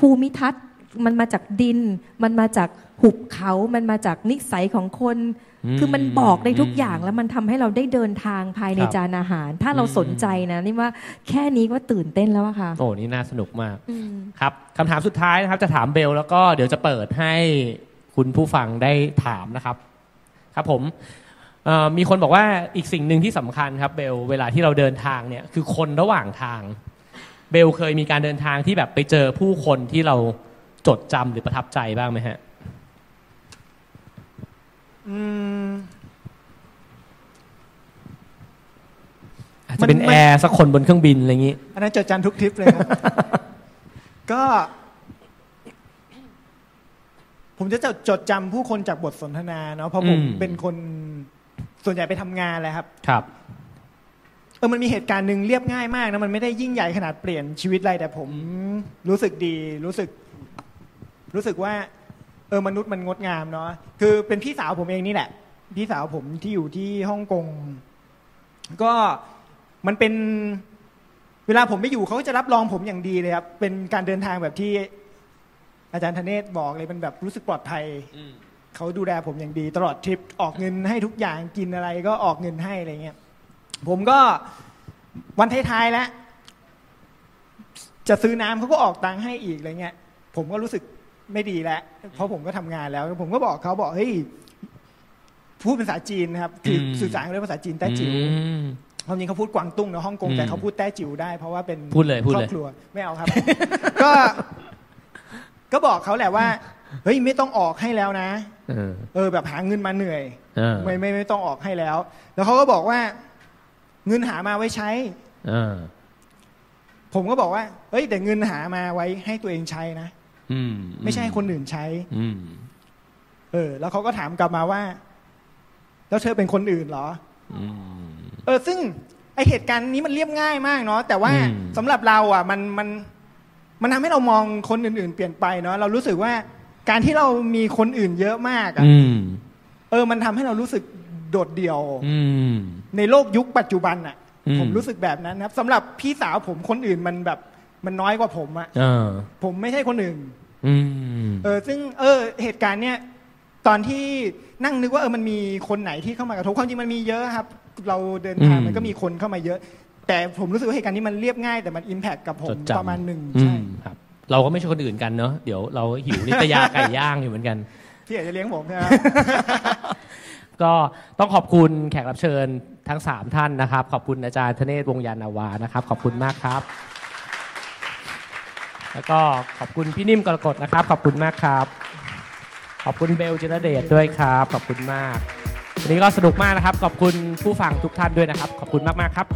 ภูมิทัศน์ มันมาจากดิน มันมาจาก หุบเขามันมาจากนิสัยของคนอืมคือมันบอกได้ทุกอืมอย่างแล้วมันทำให้เราได้เดินทางภายในครับจานอาหาร ถ้าเราอืมสนใจนะนี่ว่าแค่นี้ก็ตื่นเต้นแล้วอะค่ะโอ้นี่น่าสนุกมากอืมครับคำถามสุดท้ายนะครับจะถามเบลแล้วก็เดี๋ยวจะเปิดให้คุณผู้ฟังได้ถามนะครับ ครับผมเอ่อมีคนบอกว่าอีกสิ่งหนึ่งที่สำคัญครับเบลเวลาที่เราเดินทางเนี่ยคือคนระหว่างทาง เบลเคยมีการเดินทางที่แบบไปเจอผู้คนที่เราจดจำหรือประทับใจบ้างไหมฮะ อืมอาจจะเป็นมันแอร์สักคนบนเครื่องบินอะไรอย่างนี้ อันนั้นจดจำทุกทริปเลยครับ ก็ ผมจะจดจดจำผู้คนจากบทสนทนาเนาะเพราะผมอืม เป็นคนส่วนใหญ่ไปทำงานแหละครับ ครับ เออมันมีเหตุการณ์หนึ่งเรียบง่ายมากนะมันไม่ได้ยิ่งใหญ่ขนาดเปลี่ยนชีวิตอะไรแต่ผมรู้สึกดีรู้สึก รู้สึกว่า เออมนุษย์มันงดงามเนาะคือเป็นพี่สาวผมเองนี่แหละ พี่สาวผมที่อยู่ที่ฮ่องกงก็มันเป็นเวลาผมไม่อยู่เขาก็จะรับรองผมอย่างดีเลยครับ เป็นการเดินทางแบบที่อาจารย์ธเนศบอกเลยเป็นแบบรู้สึกปลอดภัยเขาดูแลผมอย่างดี ตลอดทริปออกเงินให้ทุกอย่างกินอะไรก็ออกเงินให้อะไรเงี้ยผมก็วันท้ายๆแล้ว จะซื้อน้ำเขาก็ออกตังค์ให้อีกอะไรเงี้ย ผมก็รู้สึก ไม่ดีแล้วเพราะผมก็ทำงานแล้ว ผมก็บอกเขาบอกเฮ้ยพูดภาษาจีนนะครับคืออมสื่อสารกันด้วยภาษาจีนแต้จิ๋วอืมความจริงเขาพูดกวางตุ้งนะฮ่องกงอืมแต่เขาพูดแต้จิ๋วได้เพราะว่าเป็นพูดเลยพูดครเลอยบครัวไม่เอาครับ ก็ก็บอกเขาแหละว่าเฮ้ยไม่ต้องออกให้แล้วนะเออเออแบบหาเงินมาเหนื่อยเออไม่ไม่ไม่ต้องออกให้แล้ว แล้วเขาก็บอกว่า เงินหามาไว้ใช้เออผมก็บอกว่า เฮ้ย แต่เงินหามาไว้ให้ตัวเองใช้นะอืม ไม่ใช่ให้คนอื่นใช้ อืมเออ แล้วเขาก็ถามกลับมาว่า แล้วเธอเป็นคนอื่นเหรออืมเออ ซึ่งไอเหตุการณ์นี้มันเรียบง่ายมากเนาะแต่ว่าอืมสำหรับเรา อะ มันมันมันทำให้เรามองคนอื่น ๆ เปลี่ยนไปเนาะเรารู้สึกว่าการที่เรามีคนอื่นเยอะมากอะอืมเออ มันทำให้เรารู้สึกโดดเดี่ยวอืมในโลกยุคปัจจุบันอะอืมผมรู้สึกแบบนั้นนะครับสำหรับพี่สาวผมคนอื่นมันแบบ มันน้อยกว่าผมอะเออผมไม่ใช่คนอื่นอืม เออซึ่งเออเหตุการณ์เนี้ยตอนที่นั่งนึกว่าเออมันมีคนไหนที่เข้ามากระทบความจริงมันมีเยอะครับ เราเดินทางอืมมันก็มีคนเข้ามาเยอะ แต่ผมรู้สึกว่าเหตุการณ์นี้มันเรียบง่ายแต่มันอิมแพคกับผจมดจำ ประมาณหนึ่งอืใช่มครับ เราก็ไม่ใช่คนอื่นกันเนอะเดี๋ยวเราหิวนิตยาไก่ย่างอยู่เหมือนกัน ที่อยากจะเลี้ยงผมนะครับ ก็ต้องขอบคุณแขกรับเชิญทั้ง 3 ท่านนะครับ ขอบคุณอาจารย์ธเนศวงศ์ยานนาวานะครับ ขอบคุณมากครับ แล้วก็ขอบคุณพี่นิ่มกรกฎนะครับ ขอบคุณมากครับ ขอบคุณเบลจินเดชด้วยครับ ขอบคุณมาก วันนี้ก็สนุกมากนะครับ ขอบคุณผู้ฟังทุกท่านด้วยนะครับ ขอบคุณมากๆครับ